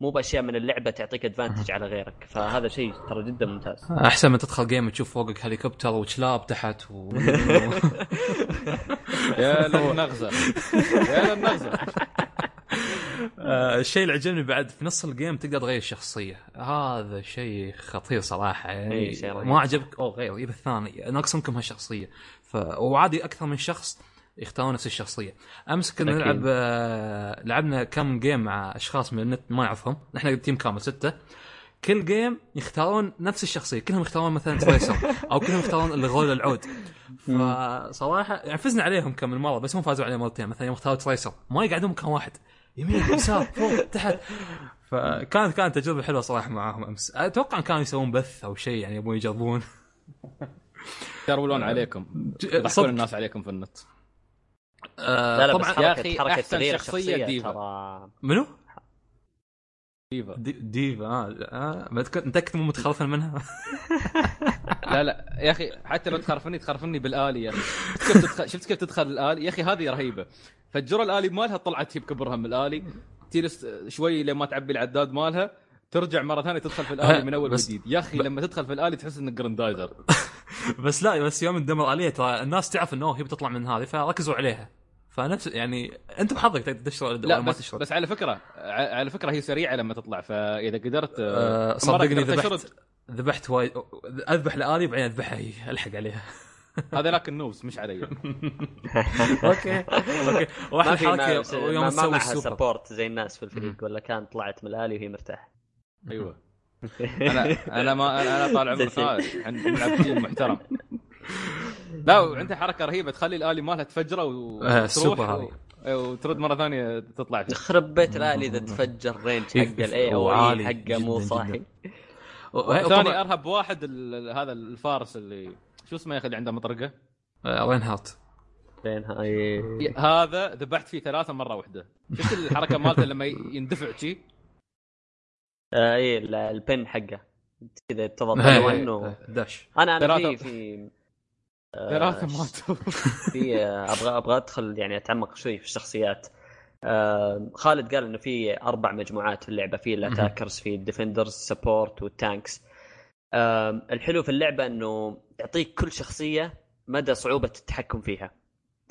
مو بأشياء من اللعبة تعطيك advantage على غيرك. فهذا شيء ترى جدا ممتاز. أحسن من تدخل game تشوف فوقك هليكوبتر وكلاب تحت و... يا للنغزه يا للنغزه آه، الشيء اللي عجبني بعد في نص الجيم تقدر تغير الشخصيه هذا شيء خطير صراحة. يعني إي، شيء رهيب. ما عجبك أو غير. يبى الثاني. ناقصكم هالشخصية. ف... وعادي أكثر من شخص يختارون نفس الشخصية. أمس كنا أكيد. نلعب آه، لعبنا كم game مع أشخاص من النت ما نعرفهم. نحن team كامل ستة. كل game يختارون نفس الشخصية. كلهم يختارون مثلا Tracer أو كلهم يختارون الغول العود. فصراحة يعني فزنا عليهم كم من مرة بس هم فازوا علينا مرتين مثلا يوم اختاروا Tracer ما يقعدون مكان واحد. يمين يسار فوق تحت. فكانت كانت تجربة حلوة صراحة معاهم أمس. أتوقع كانوا يسوون بث أو شيء يعني يبون يجربون. يرولون عليكم. يضحكون. الناس عليكم في النت. آه لا لا طبعا بس يا أحسن تغيير شخصية الشخصية ديفا. ترى؟ منو؟ ديفا. دي ديفا آه, آه. متأكد مو متخلفا منها؟ لا لا يا أخي حتى لو تخرفني تخرفني بالآلي يا أخي. شفت كيف تدخل شفت كيف تدخل الآلي؟ يا أخي هذه رهيبة. فجروا الآلي مالها طلعت هي بكبرها من الآلي. تجلس شوي لما تعبي العداد مالها ترجع مرة ثانية تدخل في الآلي من أول وجديد. يا أخي لما تدخل في الآلي تحس إنك جراندايزر. بس لا بس يوم ندمر عليها ترى الناس تعرف إنه هي بتطلع من هذه فركزوا عليها. فنفس يعني أنت بحظك تقدر تشتغل لا ما بس, تشتغل. بس على فكرة ع- على فكرة هي سريعة لما تطلع فإذا قدرت مرة صدقني ذبحت ذبحت وايد أذبح الالي بعدين اذبحها هي ألحق عليها. هذا لكن نوبس مش علي. أوكي. أوكي. واحد ما, يوم تسوي السوبر. سبورت زي الناس في الفريق ولا كان طلعت من الآلي وهي مرتاحة. أيوه. أنا أنا ما أنا طال عمرك. آه، نلعب تيم محترم. لا وعنده حركة رهيبة تخلي الآلي مالها تفجره و- آه، وتروح و-. إيه، وترد مرة ثانية تطلع فيه. يخرب بيت الآلي إذا تفجر رينج حق الاي أو اي حقه مو صاحي. ثاني أرهب واحد ال- هذا الفارس اللي شو اسمه يا أخي اللي عنده مطرقة؟ رين هارت بين هاي؟ هذا ذبحت فيه ثلاثة مرة واحدة. شفت الحركة مالته لما يندفع شي؟ آه اي ال- البن حقه. كذا تضغط إيه،. إيه، داش. أنا أنا في في آه، ثلاثة ماتوا في آه، أبغى أبغى أدخل يعني أتعمق شوي في الشخصيات. آه، خالد قال إنه في أربع مجموعات في اللعبة في الأتاكرز في الديفندرز سبورت والتانكس. آه، الحلو في اللعبة إنه تعطيك كل شخصية مدى صعوبة التحكم فيها.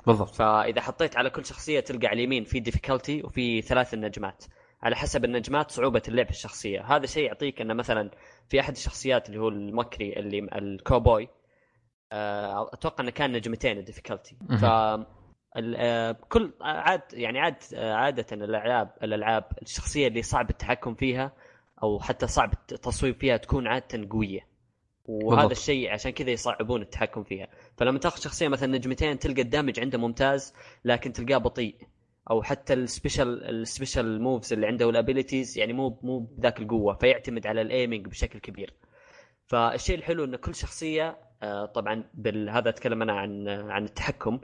بالضبط. فإذا حطيت على كل شخصية تلقى على اليمين في difficulty وفي ثلاث النجمات. على حسب النجمات صعوبة اللعب الشخصية. هذا شيء يعطيك إنه مثلا في أحد الشخصيات اللي هو ال McCree اللي الكوبوي أتوقع إنه كان نجمتين ال difficulty. ف آه، كل عاد يعني عاد آه، عادة الألعاب الألعاب الشخصية اللي صعب التحكم فيها أو حتى صعب التصويب فيها تكون عادة قوية. وهذا بالضبط. الشيء عشان كذا يصعبون التحكم فيها. فلما تاخذ شخصية مثلا نجمتين تلقى ال damage عنده ممتاز لكن تلقاه بطيء. أو حتى ال special ال special moves اللي عنده وال abilities يعني مو مو بذاك القوة فيعتمد على ال aiming بشكل كبير. فالشيء الحلو إن كل شخصية آه، طبعا بال... هذا أتكلم أنا عن عن التحكم.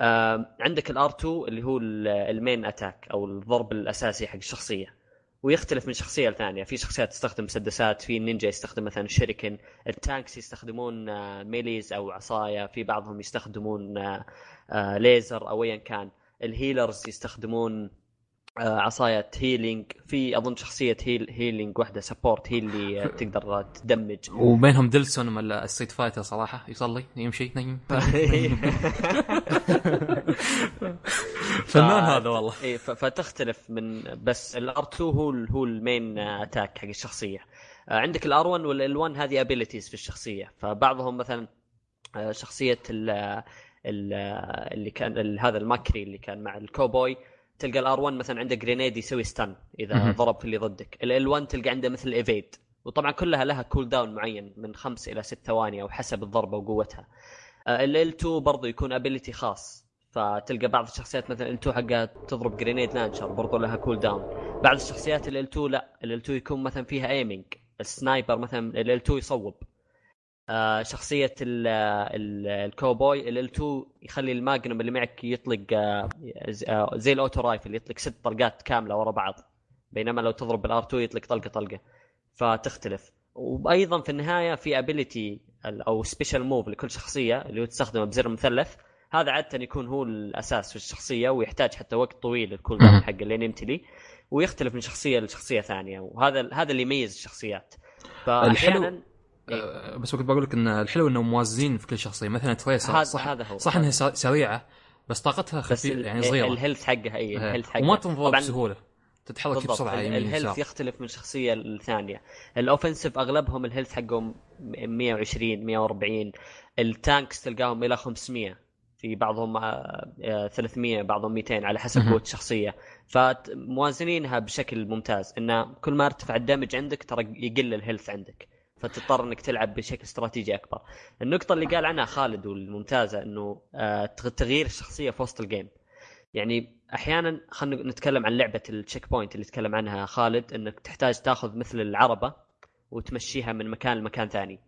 آه، عندك ال R 2 اللي هو ال- ال main attack أو الضرب الأساسي حق الشخصية. ويختلف من شخصية لثانية. في شخصيات تستخدم مسدسات في النينجا يستخدم مثلا شريكن التانكس يستخدمون آه، ميليز أو عصاية في بعضهم يستخدمون آه، آه، ليزر أو ايا كان. الهيلرز يستخدمون آه، عصاية هيلينج في أظن شخصية هيل هيلينج واحدة سبورت هي اللي آه، تقدر تدمج. وبينهم ديلسون ولا الستريت فايتر صراحة يصلي يمشي نيم فنان هذا والله. اي فتختلف من بس ال R 2 هو هو ال main attack حق الشخصية. آه، عندك ال R 1 وال L 1 هذه abilities في الشخصية. فبعضهم مثلا آه، شخصية ال ال اللي كان هذا ال McCree اللي كان مع الكوبوي تلقى ال R 1 مثلا عنده grenade يسوي stun إذا مهم. ضرب في اللي ضدك. L 1 تلقى عنده مثل evade وطبعا كلها لها cool down معين من خمس إلى ست ثواني أو حسب الضربة وقوتها. L 2 برضو يكون ability خاص. فتلقى بعض الشخصيات مثلا L 2 حقها تضرب grenade launcher برضو لها cool down بعض الشخصيات L 2 لا. L 2 يكون مثلا فيها aiming ال sniper مثلا L 2 يصوب. آه شخصية ال ال ال cowboy L 2 يخلي ال magnum اللي معك يطلق آه آه، زي ال auto rifle يطلق ست طلقات كاملة ورا بعض. بينما لو تضرب بال R 2 يطلق طلقة طلقة. فتختلف. وأيضا في النهاية في ability أو special move لكل شخصية اللي هو تستخدمه بزر مثلث هذا عادة يكون هو الأساس في الشخصية ويحتاج حتى وقت طويل ال cool down. حقه لين يمتلي. ويختلف من شخصية لشخصية ثانية. وهذا هذا اللي يميز الشخصيات. فاحيانا إيه. آه، بس كنت بقول لك إن الحلو انهم موازين في كل شخصية. مثلا Tracer هذا صح هذا هو. صح إنها سر- سريعة بس طاقتها خفيفة يعني صغيرة. ال health حقها اي إيه. ال health حقها. وما تنضرب بسهولة. تتحرك بسرعة يمين ال health يسار يختلف من شخصية للثانيه ال offensive أغلبهم ال health حقهم 120 140 ال tanks تلقاهم إلى 500 في بعضهم آه، آه، 300 بعضهم 200 على حسب. قوة الشخصية. فموازنينها بشكل ممتاز. إن كل ما ارتفع ال damage عندك ترى يقل ال health عندك. فتضطر إنك تلعب بشكل استراتيجي أكبر. النقطة اللي قال عنها خالد والممتازة إنه آه، تغيير الشخصية في وسط ال game. يعني أحيانا خلينا نتكلم عن لعبة ال checkpoint اللي تكلم عنها خالد إنك تحتاج تأخذ مثل العربة وتمشيها من مكان لمكان ثاني.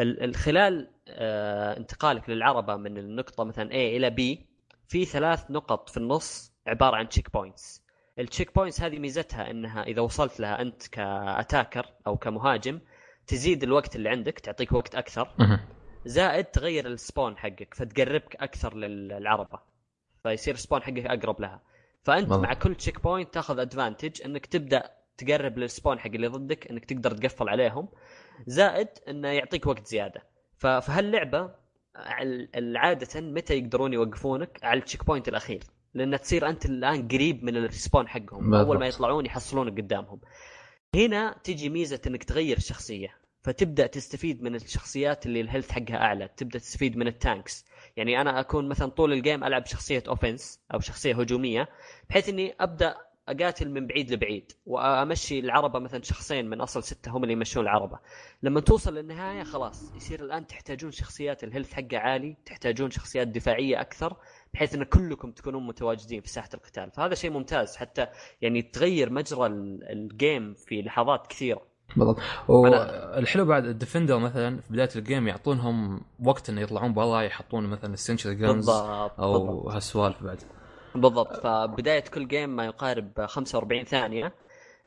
ال- ال- خلال آه، انتقالك للعربة من النقطة مثلا A إلى B في ثلاث نقط في النص عبارة عن checkpoints. ال checkpoints هذه ميزتها إنها إذا وصلت لها أنت ك attacker أو كمهاجم تزيد الوقت اللي عندك تعطيك وقت أكثر. زائد تغير ال spawn حقك فتقربك أكثر للعربة. فيصير ال spawn حقك أقرب لها. فأنت بالضبط. مع كل checkpoint تأخذ advantage إنك تبدأ تقرب لل spawn حق اللي ضدك إنك تقدر تقفل عليهم. زائد إنه يعطيك وقت زيادة. فهاللعبة ال- عاده متى يقدرون يوقفونك؟ على ال checkpoint الأخير. لأن تصير أنت الآن قريب من ال respawn حقهم. بالضبط. أول ما يطلعون يحصلونك قدامهم. هنا تيجي ميزة إنك تغير الشخصية. فتبدأ تستفيد من الشخصيات اللي ال health حقها أعلى تبدأ تستفيد من ال tanks. يعني أنا أكون مثلا طول ال game ألعب شخصية offense أو شخصية هجومية بحيث إني أبدأ أقاتل من بعيد لبعيد وأمشي العربة مثلا شخصين من أصل ستة هم اللي يمشون العربة. لما توصل للنهاية خلاص يصير الآن تحتاجون شخصيات ال health حقها عالي تحتاجون شخصيات دفاعية أكثر بحيث إن كلكم تكونون متواجدين في ساحة القتال. فهذا شيء ممتاز حتى يعني تغير مجرى ال- ال game في لحظات كثيرة. بالضبط. والحلو بعد ال defender مثلا في بداية ال game يعطونهم وقت إنه يطلعون برا يحطون مثلا ال sentry guns بالضبط أو هالسوالف بعد. بالضبط. فبداية كل game ما يقارب 45 ثانية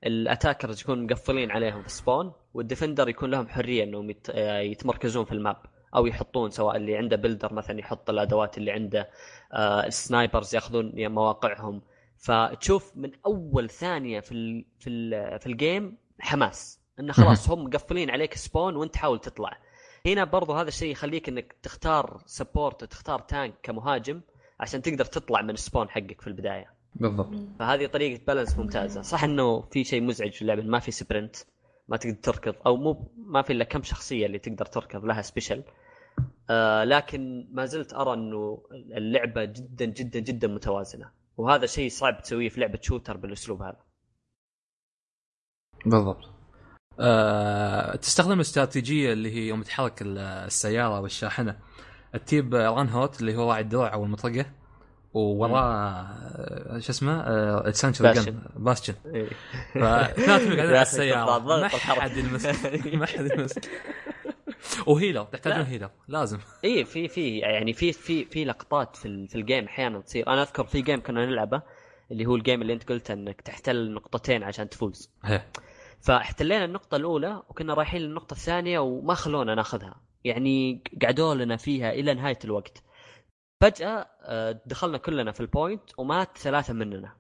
ال attackers يكون مقفلين عليهم في ال spawn وال defender يكون لهم حرية إنهم يت- آه، يتمركزون في ال map أو يحطون سواء اللي عنده builder مثلا يحط الأدوات اللي عنده آه، ال snipers يأخذون مواقعهم. فتشوف من أول ثانية في ال في ال في ال game حماس. انه خلاص هم مقفلين عليك spawn وإنت حاول تطلع. هنا برضو هذا الشيء يخليك إنك تختار support وتختار tank كمهاجم عشان تقدر تطلع من ال spawn حقك في البداية. بالضبط. فهذه طريقة balance ممتازة. صح إنه في شيء مزعج في اللعبة؟ ما في sprint ما تقدر تركض أو مو ما في إلا كم شخصية اللي تقدر تركض لها special آه لكن ما زلت أرى إنه اللعبة جدا جدا جدا متوازنة. وهذا شيء صعب تسويه في لعبة shooter بالأسلوب هذا. بالضبط. أه تستخدم الاستراتيجيه اللي هي يوم تحرك ال- السيارة والشاحنة. تجيب Reinhardt اللي هو راعي الدرع أو المطرقه ووراه آه، شو اسمه؟ آه، essential Bastion. Bastion. فاثنيناتهم قاعدين على السيارة. ما. حد يلمسك ما حد يلمسك و healer تحتاجون لا. healer. لازم. اي في في يعني في في في لقطات في في ال game أحيانا تصير. أنا أذكر في game كنا نلعبه اللي هو ال game اللي أنت قلت إنك تحتل نقطتين عشان تفوز. فاحتلينا النقطة الأولى وكنا رايحين للنقطة الثانية وما خلونا ناخذها. يعني قعدوا لنا فيها إلى نهاية الوقت. فجأة آه، دخلنا كلنا في ال point ومات ثلاثة مننا.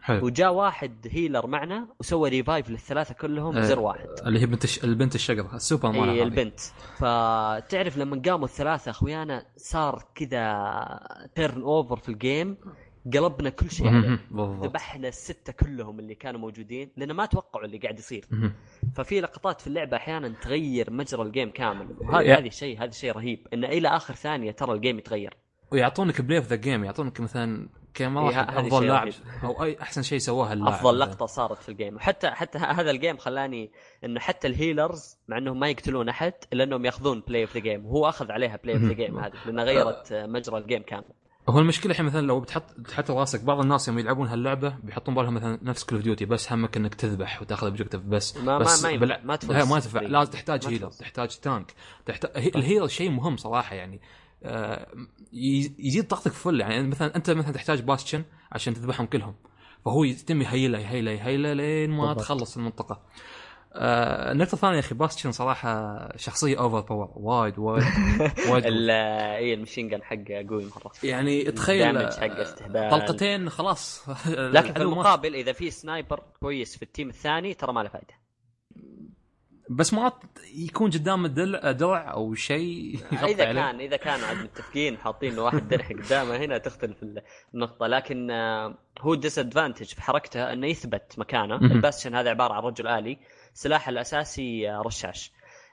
حلو. وجاء واحد healer معنا وسوى revive للثلاثة كلهم آه، بزر واحد. اللي هي بنت الش... البنت الشقره السوبر مان اي البنت. فتعرف لما قاموا الثلاثة أخويانا صار كذا turnover في ال game قلبنا كل شيء عليه. ذبحنا الستة كلهم اللي كانوا موجودين لأن ما توقعوا اللي قاعد يصير. ففي لقطات في اللعبة أحيانا تغير مجرى ال game كامل. وهذا هذا الشيء هذا الشيء رهيب. انه إلى آخر ثانية ترى ال game يتغير. ويعطونك play of the game يعطونك مثلا كم إيه، أفضل شيء لاعب. أو أي أحسن شيء سواه اللاعب. أفضل. لقطة صارت في ال game وحتى حتى هذا ال game خلاني إنه حتى ال healers مع إنهم ما يقتلون أحد إلا إنهم يأخذون play of the game وهو أخذ عليها play of the game هذه لأنها غيرت مجرى ال game كامل. هو المشكلة الحين مثلا لو بتحط تحط راسك بعض الناس يوم يلعبون هاللعبة بيحطون بالهم مثلا نفس Call of Duty بس همك إنك تذبح وتأخذ objective بس ما- ما- بس ما ينفع، بالع- ما تفوز. ما تنفع. لازم تحتاج healer. تحتاج tank تحتاج هي- ال healer شيء مهم صراحة يعني آه، يزيد طاقتك full يعني مثلا أنت مثلا تحتاج Bastion عشان تذبحهم كلهم فهو يتم يهيله يهيله يهيله لين ما بالضبط. تخلص المنطقة آه، النقطة الثانية يا أخي Bastion صراحة شخصية over power وايد وايد وايد ال- إي ال machine gun حقه قوي مرة يعني تخيل حقه استهبال. طلقتين خلاص لكن في. المقابل إذا في sniper كويس في ال team الثاني ترى ما له فائده بس ما يكون قدام الدلع درع أو شيء يغطي إذا عليه. كان إذا كانوا عاد متفقين حاطين واحد درع قدامه هنا تختلف النقطة لكن آه، هو disadvantage في حركته إنه يثبت مكانه. ال Bastion هذا عبارة عن رجل آلي سلاحه الأساسي آه، رشاش.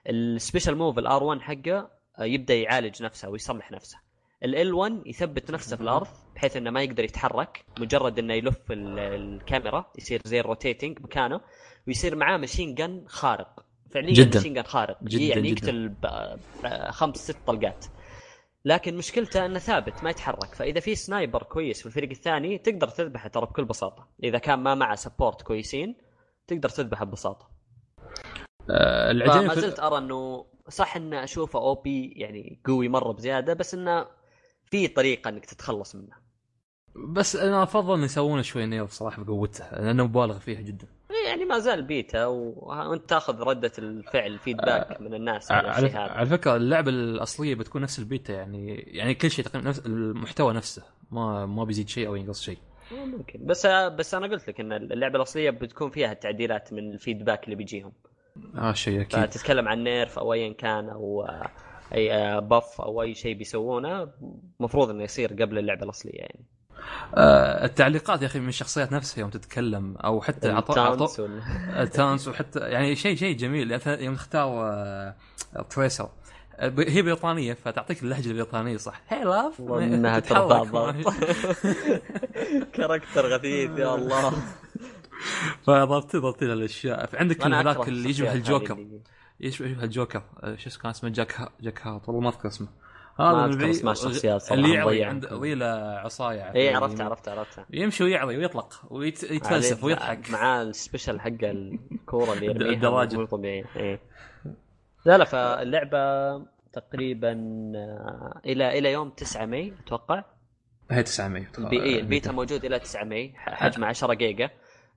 ال special move ال R 1 حقه آه، يبدأ يعالج نفسه ويصلح نفسه. L 1 يثبت نفسه في الأرض بحيث إنه ما يقدر يتحرك مجرد إنه يلف ال- الكاميرا يصير زي ال rotating مكانه ويصير معاه machine gun خارق. فعليا جداً. machine gun خارق. جداً يعني جداً. يقتل ب- خمس ست طلقات. لكن مشكلته إنه ثابت ما يتحرك. فإذا في sniper كويس في الفريق الثاني تقدر تذبحه ترى بكل بساطة. إذا كان ما معه support كويسين تقدر تذبحه ببساطة. آه، العجيب في- زلت أرى إنه صح انه أشوفه OP يعني قوي مرة بزيادة بس إنه في طريقة إنك تتخلص منه. بس أنا أفضل ان يسوون شوي nerf صراحة بقوته لأنه مبالغ فيها جدا. يعني ما زال بيتا وأنت تأخذ ردة الفعل ال feedback من الناس على على, الشيء هذا. على فكرة اللعبة الأصلية بتكون نفس البيتا يعني يعني كل شيء تقريبا نفس المحتوى نفسه ما ما بيزيد شيء أو ينقص شيء. ممكن. بس بس أنا قلت لك إن اللعبة الأصلية بتكون فيها التعديلات من ال feedback اللي بيجيهم. آه شيء أكيد. فتتكلم عن nerf أو ايا كان أو آه، اي buff أو أي شيء بيسوونه المفروض إنه يصير قبل اللعبة الأصلية يعني. آه التعليقات يا أخي من الشخصيات نفسها يوم تتكلم أو حتى وال- ال taunts وحتى يعني شيء شيء جميل. مثلا يوم تختار آه، Tracer آه، هي بريطانية فتعطيك اللهجة البريطانية صح؟ هي لاف إنها بعض character غثيث يا الله. فضبط ضبط الاشياء عندك هذاك اللي يشبه الجوكر يشبه الجوكر آه، شو اسمه؟ كان اسمه جاك ها... جاك هارت. والله ما أذكر اسمه. ما من أذكر البعيد- اسماء الشخصيات صراحة، اللي يعري مضيع. عنده ضيله عصاية. اي عرفت عرفت عرفت يمشي ويعري ويطلق. ويتفلسف ويضحك. معاه السبيشل حق الكورة اللي يرميها الدراجة. مو طبيعي. إيه. لا لا فاللعبة تقريبا آه، إلى إلى يوم 9 ماي أتوقع. هي 900 البي... إيه البيتا موجود إلى 9 ماي حجمه 10 جيجا.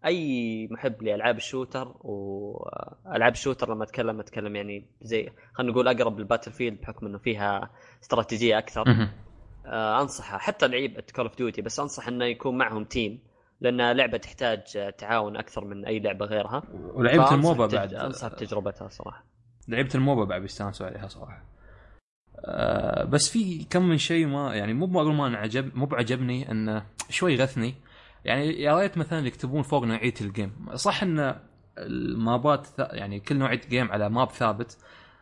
أي محب لألعاب الشوتر والعاب الشوتر لما أتكلم أتكلم يعني زي خلينا نقول أقرب للباتل فيلد بحكم إنه فيها استراتيجية أكثر. آه، أنصحه حتى لعيبه Call of Duty بس انصح إنه يكون معهم team لأن لعبة تحتاج آه، تعاون أكثر من أي لعبة غيرها. ولعيبة فأنصح ال MOBA بعد. أنصح بتجربتها صراحة. لعيبة ال MOBA بعد بيستانسوا عليها صراحة. آه بس في كم من شيء ما يعني مو بقول ما عجب مو بعجبني إنه شوي غثني. يعني يا ريت مثلا يكتبون فوق نوعية ال game صح إن ال map ات يعني كل نوعية game على map ثابت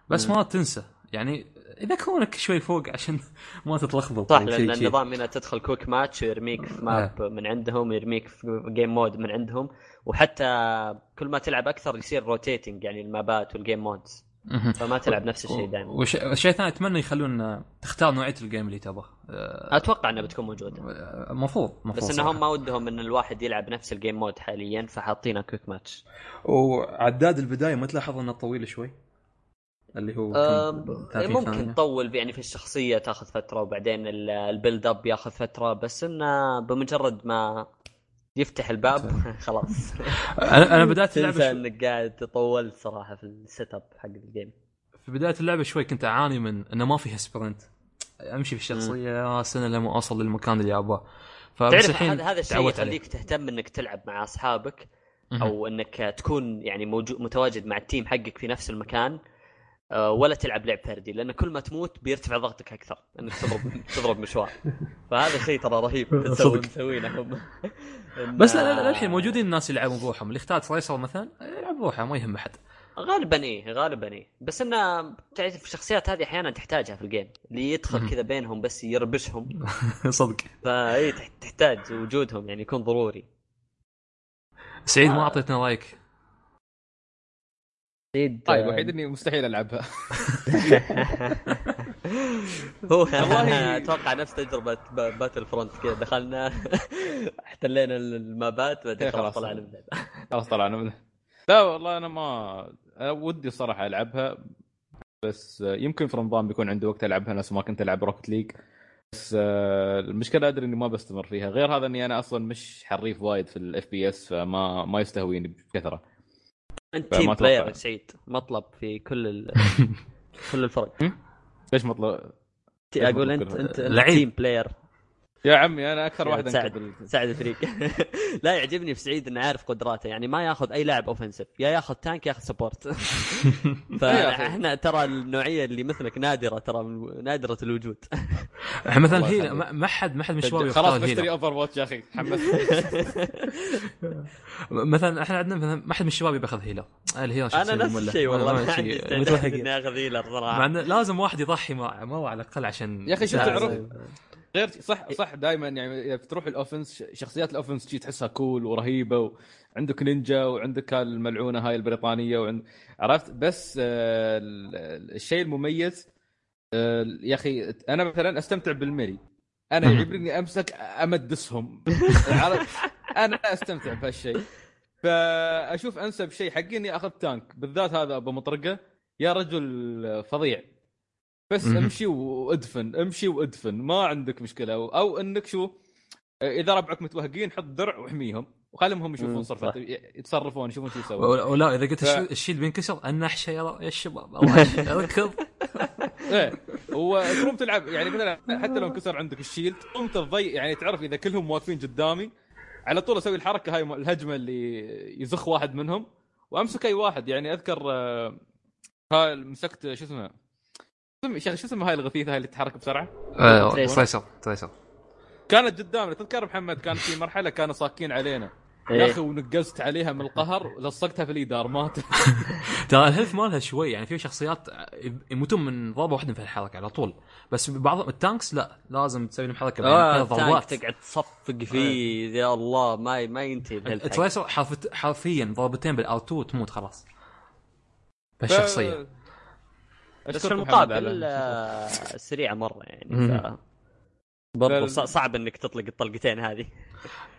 بس. ما تنسى يعني إذا كونك شوي فوق عشان ما تتلخبط صح شيء لأن. النظام هنا تدخل quick match ويرميك في map من عندهم يرميك في game mode من عندهم وحتى كل ما تلعب أكثر يصير rotating يعني ال map ات وال game modes. فما تلعب نفس الشيء دائما. وش- والشيء الثاني أتمنى يخلون تختار نوعية ال game اللي تبغى. آه، أتوقع انها بتكون موجودة. المفروض المفروض بس. إنهم ما ودهم إن الواحد يلعب نفس ال game mode حاليا فحاطينه quick match وعداد البداية ما تلاحظ إنه طويل شوي؟ اللي هو كم- 30 ممكن؟ تطول يعني في الشخصية تاخذ فترة وبعدين ال- ال build up ياخذ فترة بس إنه بمجرد ما يفتح الباب. خلاص. أنا أنا بدايه اللعبة شو... إنك قاعد تطول صراحة في ال set up حق ال game في بداية اللعبة شوي كنت أعاني من إنه ما فيها sprint أمشي في الشخصية سنة لما أوصل للمكان اللي أبغاه. فبس الحين هذا الشيء. يخليك تهتم إنك تلعب مع أصحابك. أو إنك تكون يعني موجود متواجد مع ال team حقك في نفس المكان. آه، ولا تلعب لعب فردي لأن كل ما تموت بيرتفع ضغطك أكثر انك تضرب تضرب مشوار. فهذا شيء ترى رهيب تسوي صدق. مسوينه. هم بس لا- لا- للحين موجودين الناس يلعبون بروحهم. اللي اختار Tracer مثلا يلعب بروحه ما يهم أحد. غالبا إيه غالبا إيه. بس انه تعرف الشخصيات هذه أحيانا تحتاجها في ال game اللي يدخل. كذا بينهم بس يربشهم. صدق. فاي تح- تحتاج وجودهم يعني يكون ضروري. سعيد ما آه. أعطيتنا رأيك؟ سعيد طيب الوحيد إني مستحيل ألعبها هو والله- أتوقع نفس تجربة Battlefront كذا دخلنا احتلينا المابات بعدين إيه، خلاص. طلعنا من اللعبة. خلاص طلعنا منه لا والله أنا ما أنا ودي الصراحه ألعبها بس يمكن في رمضان بيكون عندي وقت ألعبها نفس ما كنت ألعب Rocket League بس آه، المشكلة أدري إني ما بستمر فيها غير هذا إني أنا أصلا مش حريف وايد في ال FPS فما ما يستهويني بكثرة أنت تيم. بلاير يا سعيد مطلب في كل ال... كل الفرق ليش مطلب أقول انت انت لعيب. team player يا عمي أنا أكثر واحد. انكب ساعد الفريق لا يعجبني في سعيد إنه عارف قدراته يعني ما ياخذ أي لاعب offensive يا ياخذ tank ياخذ support فاحنا ترى النوعية اللي مثلك نادرة ترى نادرة الوجود مثلا يخليك. ما ما حد ما حد من الشباب خلاص بشتري Overwatch يا أخي تحمست مثلا إحنا عندنا مثلا ما حد من الشباب ياخذ healer ال healer أنا نفس. الشيء والله ما- عندي. إني أخذ healer مع صراحة إنه لازم واحد يضحي مع ما على الأقل عشان يا أخي شو يساعد. غير صح صح دائما يعني إذا بتروح ال offense شخصيات ال offense شي تحسها cool ورهيبة وعندك نينجا وعندك الملعونة هاي البريطانية وعند عرفت؟ بس آه، ال- ال- الشيء المميز آه، يا أخي أنا مثلا أستمتع بالميري. أنا. يعجبني أمسك أمدسهم. عرفت؟ أنا أستمتع بهالشيء. فأشوف أنسب شيء حقي إني أخذ تانك. بالذات هذا أبو مطرقة. يا رجل فظيع. بس. امشي وادفن امشي وادفن ما عندك مشكلة. أو, أو إنك شو إذا ربعك متوهقين حط درع واحميهم وخليهم هم يشوفون صح. يتصرفون يشوفون شو يسوون. ولا إذا قلت ف- الشيل- بينكسر النحشه يا يا الشباب الله يش- ركض إيه وتقوم تلعب يعني مثلا حتى لو انكسر عندك الشيلد تقوم تضيع يعني تعرف إذا كلهم واقفين قدامي على طول أسوي الحركة هاي الهجمة اللي يزخ واحد منهم وأمسك أي واحد. يعني أذكر آه، هاي مسكت شو اسمه شو اسمها هاي الغثيثة هاي اللي تتحرك بسرعة؟ آه، Tracer. Tracer Tracer كانت قدامنا. تذكر محمد كانت في مرحلة كانوا صاكين علينا. يا إيه. أخي ونقزت عليها من القهر لصقتها في الجدار مات. ترى ال health مالها شوي يعني في شخصيات يموتون من ضربة واحدة في الحركه على طول. بس بعض ال tanks لا لازم تسوي لهم حركة بين آه، ضربات. تقعد تصفق فيه يا الله ما ما ينتهي حرف- حرفيا ضربتين بال R2 تموت خلاص. بهالشخصية. بس في المقابل آه، سريعه مرة يعني. ف برضو صعب إنك تطلق الطلقتين هذه.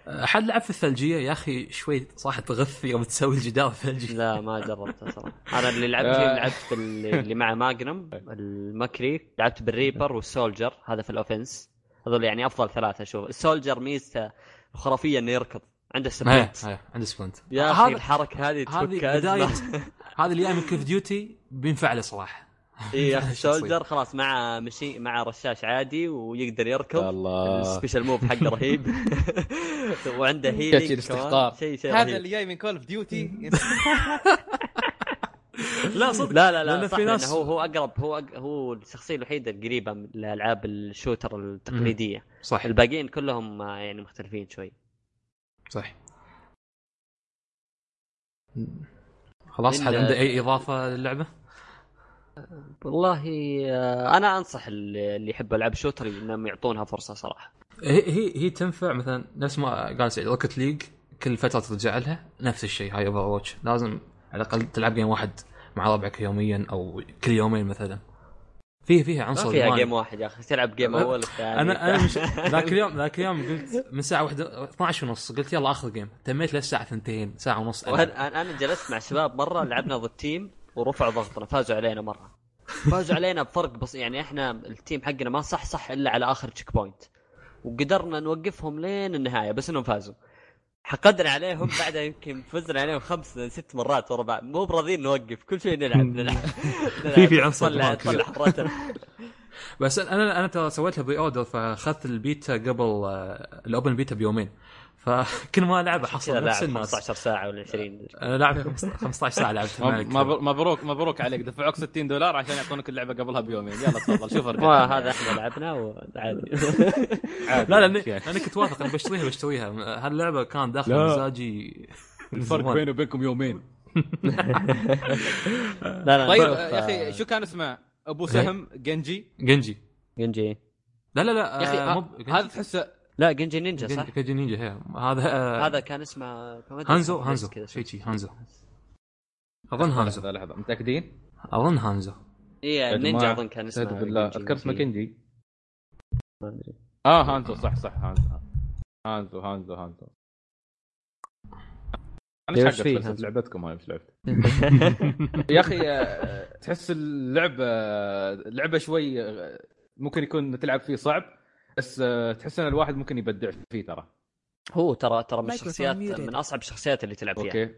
حد لعب في الثلجية يا أخي شوي صح تغث يوم تسوي الجدار الثلجي لا ما جربتها صراحة. أنا اللي لعبت فيه آه. لعبت اللي مع magnum ال McCree لعبت بال Reaper وال Soldier هذا في ال offense. هذول يعني أفضل ثلاثة أشوف ال Soldier ميزته خرافية إنه يركض عنده sprint عنده sprint يا أخي الحركة هذه هذه بدايه. هذا اللي جاي من Call of Duty بينفع له صراحة. اي يا أخي. Soldier خلاص مع مشي مع رشاش عادي ويقدر يركض. الله ال special move حقه رهيب. وعنده healing. شيء شيء هذا. اللي جاي من Call of Duty لا صدق. لا لا لا صح في لأنه ناس- هو هو اقرب هو أق... هو الشخصية الوحيدة القريبة من الألعاب ال shooter التقليدية. صح. الباقيين كلهم آه، يعني مختلفين شوي. صح. خلاص حد عنده أي إضافة للعبة؟ والله آه، أنا أنصح اللي يحب العاب shooter إنهم يعطونها فرصة صراحة. هي هي هي تنفع مثلا نفس ما قال سعيد Rocket League كل فترة ترجع لها نفس الشيء هاي Overwatch لازم على الأقل تلعب game واحد مع ربعك يوميا أو كل يومين مثلا. فيه فيها عنصر ما فيها. game واحد يا أخي تلعب game أول الثاني أنا أنا مش ذاك اليوم ذاك اليوم قلت من ساعة واحدة 12 ونص قلت يلا آخر game تميت للساعة ثنتين ساعة ونص. وأنا أنا جلست مع شباب مرة لعبنا ضد team ورفعوا ضغطنا فازوا علينا مرة. فازوا علينا بفرق بس يعني إحنا ال team حقنا ما صح صح إلا على آخر checkpoint وقدرنا نوقفهم لين النهاية بس إنهم فازوا. حقدنا عليهم بعدها يمكن فزنا عليهم خمس ست مرات ورا بعض. مو براضيين نوقف كل شيء نلعب نلعب. في- في عنصر طلع. طلع بس أنا أنا ترى سويت له pre-order فأخذت البيتا قبل آه، ال open beta بيومين. فكل ما العب احصل نفس الناس. 15 ساعة ولا 20 أنا لاعب 15 ساعة لعبت مبروك مبروك عليك. دفعوك 60 دولار عشان يعطونك اللعبة قبلها بيومين. يلا تفضل شوف ارجع وهذا إحنا لعبنا وعادي. عادي. لا لاني. أنا كنت واثق إني بشتريها بشتريها. هاللعبه كان داخل. مزاجي الفرق. بيني وبينكم يومين. لا لا طيب يا أخي آه، شو كان اسمه؟ أبو سهم Genji؟ Genji. Genji. لا لا لا يا أخي آه، ه- مو هذا تحسه لا Genji نينجا صح؟ Genji نينجا هي هذا آه، هذا كان اسمه Hanzo Hanzo شيء شيء. شي Hanzo أظن Hanzo لحظه لحظة متأكدين؟ أظن Hanzo اي نينجا أظن كان اسمه بالله Genji اذكر اسمه نينجا. Genji ما أدري. آه Hanzo صح صح Hanzo Hanzo Hanzo Hanzo أنا إيش فيه؟ لعبتكم هاي مش لعبت يا أخي آه، تحس اللعبه لعبة شوي آه، ممكن يكون تلعب فيه صعب بس آه، تحس إن الواحد ممكن يبدع فيه ترى. هو ترى ترى من الشخصيات. من أصعب الشخصيات اللي تلعب فيها. أوكي.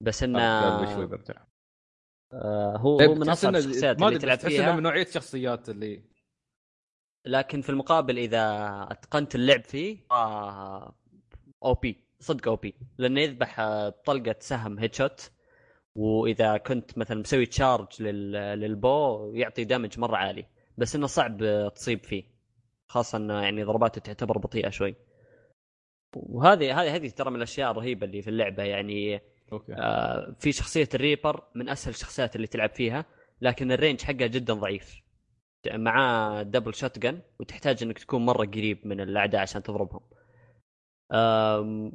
بس انه شوي برجع آه، هو طيب، هو من أصعب الشخصيات اللي تلعب بس تحس إنه من فيها نوعية الشخصيات اللي لكن في المقابل إذا أتقنت اللعب فيه OP صدق OP. لأنه يذبح آه، بطلقة سهم headshot وإذا كنت مثلا مسوي charge لل... لل bow يعطي damage مرة عالي. بس إنه صعب آه، تصيب فيه. خاصة إنه يعني ضرباته تعتبر بطيئة شوي. وهذه هذه هذه ترى من الأشياء الرهيبة اللي في اللعبة يعني أوكي. آه، في شخصية ال Reaper من أسهل الشخصيات اللي تلعب فيها لكن ال range حقها جدا ضعيف. معاه double shot وتحتاج إنك تكون مرة قريب من الأعداء عشان تضربهم.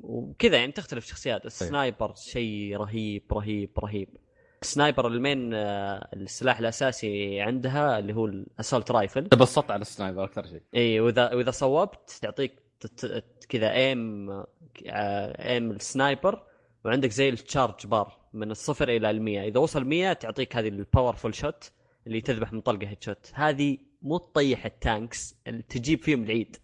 وكذا يعني تختلف شخصيات. ال sniper شيء رهيب رهيب رهيب. ال sniper ال main آه، السلاح الأساسي عندها اللي هو ال assault rifle. تبسطت على ال sniper أكثر شيء. إي وإذا وإذا صوبت تعطيك كذا aim آه، aim ال sniper وعندك زي ال charge bar من الصفر إلى المية. إذا وصل 100 تعطيك هذه ال powerful shot اللي تذبح من طلقة headshot هذه مو تطيح ال tanks اللي تجيب فيهم العيد.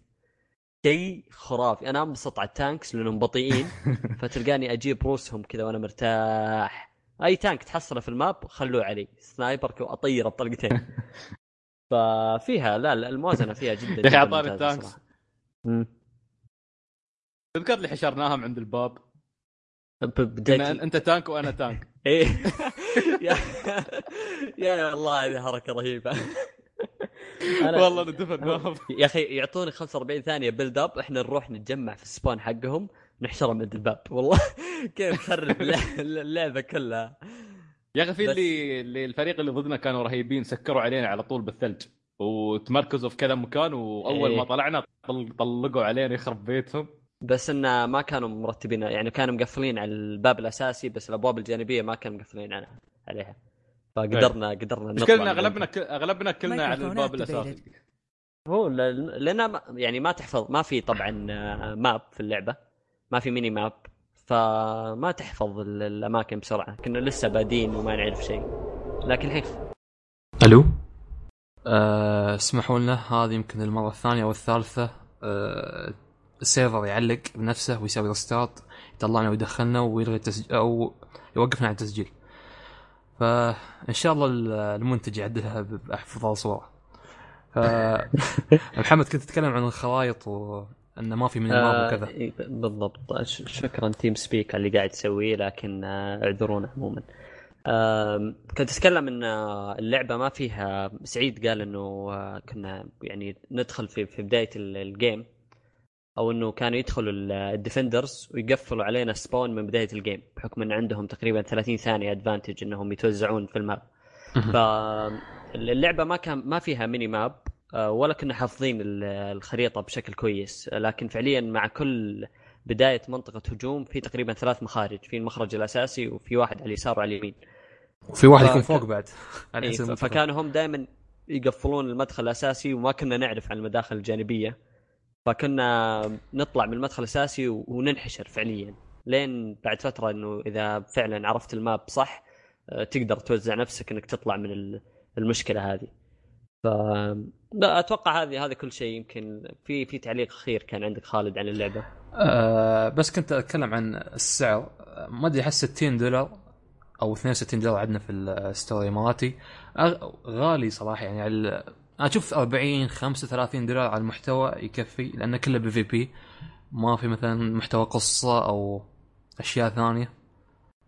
شيء خرافي. أنا أنبسط على ال tanks لأنهم بطيئين. فتلقاني أجيب روسهم كذا وأنا مرتاح. أي tank تحصله في ال map خلوه علي. sniper اطيره بطلقتين ففيها لا الموازنة فيها جدا يا أخي ممتازة ال tanks. تذكر اللي حشرناهم عند الباب؟ أنت tank وأنا tank إيه. يا الله هذه حركة رهيبة. أنا- والله ندفناهم يا أخي يعطوني 45 ثانية build up إحنا نروح نتجمع في ال spawn حقهم. نحشرهم عند الباب. والله كيف نخرب اللع- اللعبة كلها. يا أخي في اللي اللي الفريق اللي ضدنا كانوا رهيبين سكروا علينا على طول بالثلج. وتمركزوا في كذا مكان وأول إيه. ما طلعنا طل- طلقوا علينا يخرب بيتهم. بس انه ما كانوا مرتبين يعني كانوا مقفلين على الباب الأساسي بس الأبواب الجانبية ما كانوا مقفلين عنها عليها. فقدرنا قدرنا نطلع من أغلبنا أغلبنا كلنا على الباب. الأساسي. هو لأن يعني ما تحفظ ما في طبعا آه، ماب في اللعبة. ما في ميني ماب فما تحفظ ال- الأماكن بسرعة. كنا لسه بادين وما نعرف شيء. لكن الحين ألو؟ آه، اسمحوا لنا. هذه يمكن المرة الثانية أو الثالثة. آه، ال server يعلق بنفسه ويسوي restart يطلعنا ويدخلنا ويلغي التسجيل أو يوقفنا عن التسجيل. فإن شاء الله المنتج يعدلها بافضل صوره محمد كنت تتكلم عن الخرائط وانه ما في mini map آه، وكذا. إيه، بالضبط. شكرا TeamSpeak اللي قاعد تسويه لكن آه، اعذرونا عموما. آم، كنت أتكلم إن آه، اللعبة ما فيها سعيد قال إنه آه، كنا يعني ندخل في في بداية ال- ال game أو إنه كانوا يدخلوا ال- ال defenders ويقفلوا علينا spawn من بداية ال game بحكم إن عندهم تقريبا 30 ثانية advantage إنهم يتوزعون في ال map. فاللعبه ما كان ما فيها mini map آه، ولا كنا حافظين ال- الخريطة بشكل كويس. لكن فعليا مع كل بداية منطقة هجوم في تقريبا ثلاث مخارج في المخرج الأساسي وفي واحد على اليسار وعلى اليمين. وفي واحد يكون فوق بعد على إيه،. فكانوا هم دائما يقفلون المدخل الأساسي وما كنا نعرف عن المداخل الجانبية. فكنا نطلع من المدخل الأساسي وننحشر فعليا. لين بعد فترة إنه إذا فعلا عرفت الماب صح آه، تقدر توزع نفسك إنك تطلع من ال- المشكلة هذه. ف لا أتوقع هذه هذا كل شيء يمكن في في تعليق أخير كان عندك خالد عن اللعبة. آه بس كنت أتكلم عن السعر. ما أدري أحس 60 دولار أو 62 دولار عندنا في ال store الاماراتي غالي صراحة يعني على أنا أشوف 40 35 دولار على المحتوى يكفي لأنه كله PvP. ما في مثلا محتوى قصة أو أشياء ثانية.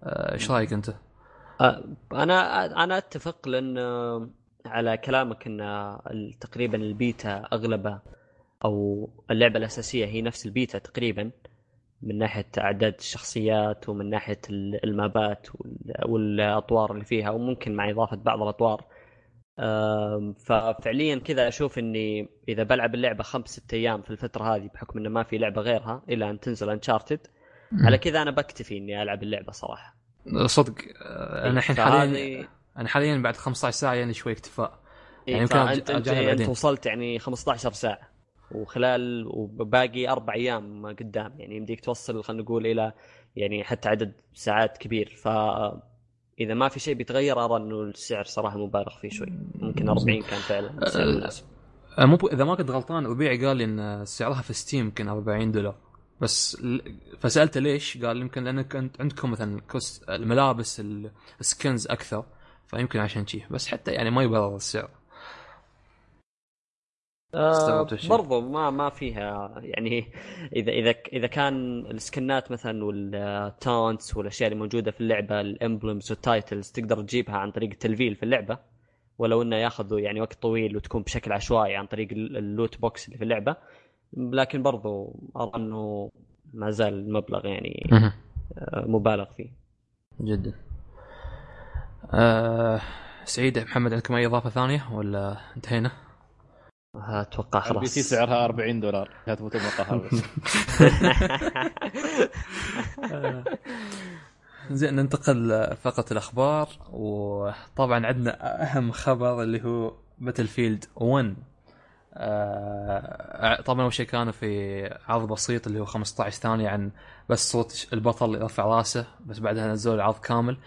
آه، إيش رأيك أنت؟ آه، أنا أنا أتفق لأن على كلامك إن تقريبا البيتا اغلبها أو اللعبة الأساسية هي نفس البيتا تقريبا من ناحية أعداد الشخصيات ومن ناحية ال- المابات وال- والأطوار اللي فيها وممكن مع إضافة بعض الأطوار. ففعليا كذا أشوف إني إذا بلعب اللعبة خمس ست أيام في الفترة هذه بحكم إنه ما في لعبة غيرها إلى أن تنزل انشارتد على كذا أنا بكتفي إني ألعب اللعبة صراحة. صدق آه، أنا الحين حاليا أنا حاليا بعد 15 ساعة يعني شوي اكتفاء إيه يعني يمكن أرجع- انت, أرجعها أنت. وصلت يعني 15 ساعة وخلال وباقي أربع أيام قدام يعني يمديك توصل خلينا نقول إلى يعني حتى عدد ساعات كبير ف إذا ما في شيء بيتغير أرى إنه السعر صراحة مبالغ فيه شوي ممكن 40 كان فعلا سعر مناسب آه، مو. إذا ما كنت غلطان ربيعي قال لي إن سعرها في ستيم يمكن 40 دولار بس. فسألته ليش؟ قال يمكن لأنك انت عندكم مثلا الملابس ال- السكنز أكثر فيمكن عشان شي. بس حتى يعني ما يبرر السعر. آه. برضو ما ما فيها يعني إذا إذا إذا كان السكنات مثلا وال taunts والأشياء اللي موجودة في اللعبة ال emblems وال titles تقدر تجيبها عن طريق التلفيل في اللعبة. ولو إنه ياخذ يعني وقت طويل وتكون بشكل عشوائي عن طريق ال- ال loot box اللي في اللعبة. لكن برضو ارى إنه ما زال المبلغ يعني. آه، مبالغ فيه. جدا. آه سعيد محمد عندكم أي إضافة ثانية ولا انتهينا؟ أتوقع ال PC خلاص. سعرها 40 دولار. لا تفوت المقهى بس. زين ننتقل فقط الأخبار. وطبعا عندنا أهم خبر اللي هو Battlefield 1 آه، طبعا أول شيء كانوا في عرض بسيط اللي هو 15 ثانية عن بس صوت البطل يرفع راسه بس بعدها نزلوا العرض كامل. آه،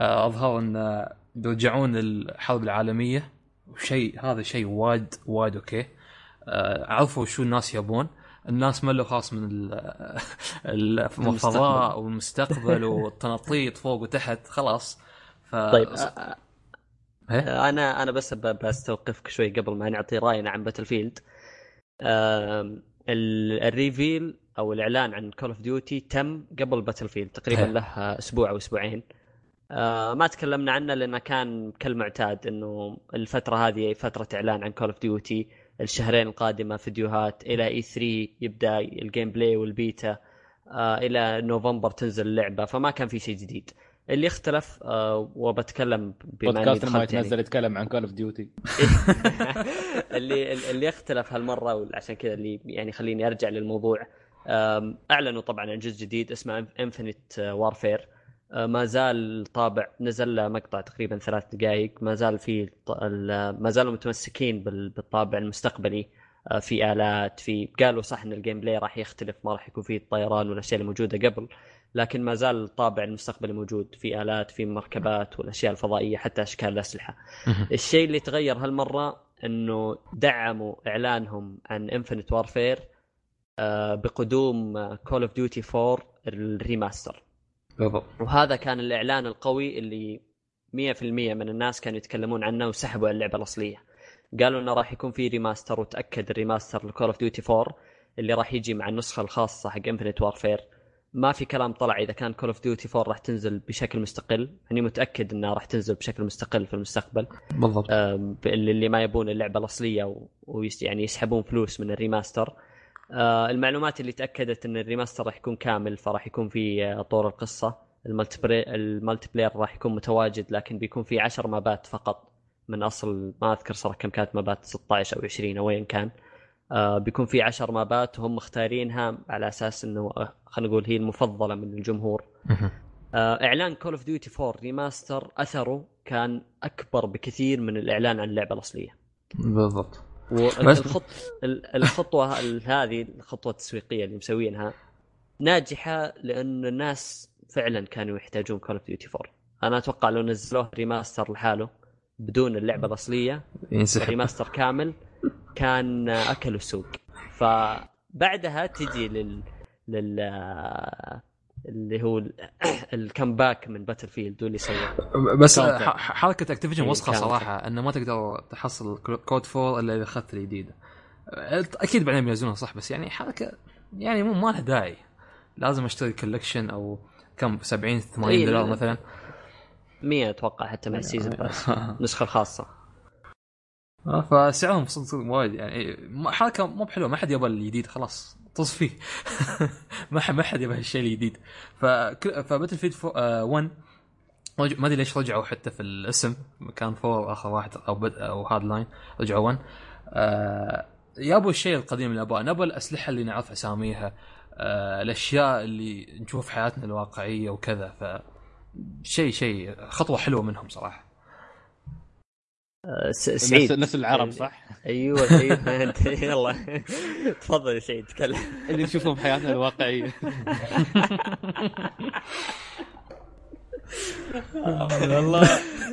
اظهروا أن بيرجعون للحرب العالمية وشيء هذا شيء وايد وايد أوكي. آه، عرفوا شو الناس يبون. الناس ملوا خلاص من ال- الفضاء والمستقبل والتنطيط فوق وتحت خلاس ف طيب آه،؟ أنا أنا بس بستوقفك شوي قبل ما نعطي راينا عن Battlefield ال reveal أو الإعلان عن Call of Duty تم قبل Battlefield تقريبا. له أسبوع أو أسبوعين. آه، ما تكلمنا عنه لأنه كان كالمعتاد إنه الفترة هذه فترة إعلان عن Call of Duty الشهرين القادمة فيديوهات إلى E3 يبدأ ال gameplay والبيتا آه، إلى نوفمبر تنزل اللعبة. فما كان في شيء جديد. اللي اختلف آه، وبتكلم بما إني بودكاست ما يعني. يتنزل يتكلم عن Call of Duty اللي اللي اختلف هالمرة وعشان كذا اللي يعني خليني أرجع للموضوع أعلنوا طبعا عن جزء جديد اسمه Infinite Warfare ما زال طابع نزل له مقطع تقريبا ثلاث دقائق. ما زال في ما زالوا متمسكين بال- بالطابع المستقبلي. أه، في آلات في قالوا صح إن ال gameplay راح يختلف ما راح يكون فيه الطيران والاشياء اللي موجودة قبل لكن ما زال الطابع المستقبلي موجود. في آلات في مركبات والأشياء الفضائية حتى أشكال الأسلحة. الشيء اللي تغير هالمرة إنه دعموا إعلانهم عن Infinite Warfare آه، بقدوم Call of Duty 4 ال remaster. بالضبط. وهذا كان الإعلان القوي اللي 100% من الناس كانوا يتكلمون عنه وسحبوا اللعبة الأصلية. قالوا إنه راح يكون في remaster وتأكد ال remaster ل Call of Duty 4 اللي راح يجي مع النسخة الخاصة حق Infinite Warfare ما في كلام طلع إذا كان Call of Duty 4 راح تنزل بشكل مستقل. يعني متأكد انها راح تنزل بشكل مستقل في المستقبل. بالضبط. اللي ما يبون اللعبة الأصلية ويعني يسحبون فلوس من ال remaster المعلومات اللي تأكدت إن ال remaster راح يكون كامل فراح يكون في آه، طور القصة. ال multiplayer راح يكون متواجد لكن بيكون في 10 مابات فقط. من أصل ما أذكر صراحة كم كانت مابات 16 أو 20 أو وين كان. آه بيكون في 10 مابات وهم مختارينها على أساس إنه آه، خلينا نقول هي المفضلة من الجمهور. آه، إعلان Call of Duty 4 remaster أثره كان أكبر بكثير من الإعلان عن اللعبة الأصلية. بالضبط. والخط ال- الخطوة ال- هذه الخطوة التسويقية اللي مسوينها ناجحة لأن الناس فعلا كانوا يحتاجون Call of Duty 4 أنا أتوقع لو نزلوه remaster لحاله بدون اللعبة الأصلية ينسحب. remaster كامل كان اكلوا السوق. فبعدها تجي لل لل اللي هو ال- ال comeback من Battlefield واللي سواه. بس حركة Activision إيه، وسخة. صراحة إنه ما تقدر تحصل COD 4 إلا إذا أخذت الجديده أكيد بعدين بينزلونها صح بس يعني حركة يعني مو ما لها داعي. لازم أشتري collection أو كم 70 80 إيه، دولار لا. مثلا. 100 أتوقع حتى مع ال season pass النسخه الخاصه فسعرهم صدق وايد يعني ما- حركة مو بحلوة ما حد يبغى الجديد خلاص. فيه ما ما حد يبغى الشيء الجديد. ف Battlefield 1 رج- ما أدري ليش رجعوا حتى في الاسم. كان four آخر واحد أو بد أو Hardline رجعوا 1 آه الشيء القديم اللي نبغاه نبغى الأسلحة اللي نعرف أساميها. آه الأشياء اللي نشوف حياتنا الواقعية وكذا. ف شيء شيء خطوة حلوة منهم صراحة. سعيد. نفس العرب صح؟ أيوه أيوه انت يلا. تفضل يا سعيد تكلم. اللي نشوفهم بحياتنا الواقعية. والله.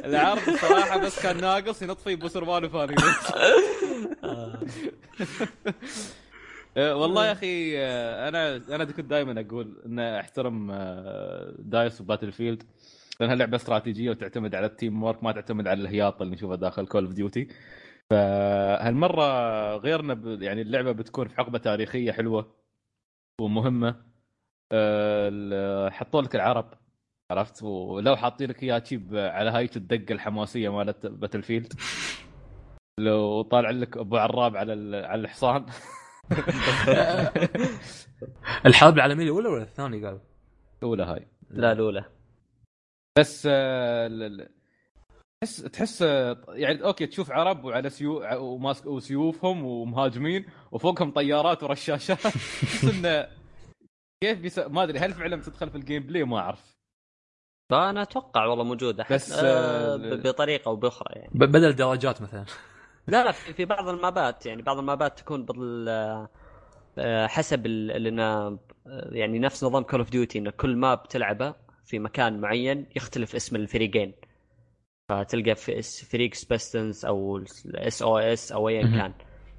العرض الصراحه بس كان ناقص ينطفي بوسرمان وفاني آه، والله يا أخي آه، أنا أنا كنت دائما أقول إن أحترم آه، دايس وباتل فيلد. لأنها لعبة استراتيجية وتعتمد على التيم وورك ما تعتمد على الهياط اللي نشوفه داخل كول اوف ديوتي فهالمرة غيرنا ب... يعني اللعبة بتكون في حقبة تاريخية حلوة ومهمة. آه، حطوا لك العرب عرفت؟ ولو حاطين لك اياها تشيب على هاية الدقه الحماسية مالت باتل فيلد لو طالع لك أبو عراب على ال- على الحصان. الحرب العالمية الأولى ولا الثانية قالوا؟ الأولى هاي. لا الأولى. بس آه، ال- ال- تحس تحس يعني أوكي تشوف عرب وعلى سيو وماسك وسيوفهم ومهاجمين وفوقهم طيارات ورشاشات. تحس إنه كيف بيس... ما أدري هل فعلا بتدخل في ال gameplay؟ ما أعرف. فانا أتوقع والله موجوده بس، آه آه، بطريقة أو بأخرى يعني. بدل درجات مثلا. لا لا في في بعض المابات يعني بعض المابات تكون بال آه، حسب ال- اللي أنا- يعني نفس نظام كول اوف ديوتي إن كل ماب تلعبه في مكان معين يختلف اسم الفريقين. فتلقى في اس- فريق سبيستنز أو اس أو اس أو ايا. كان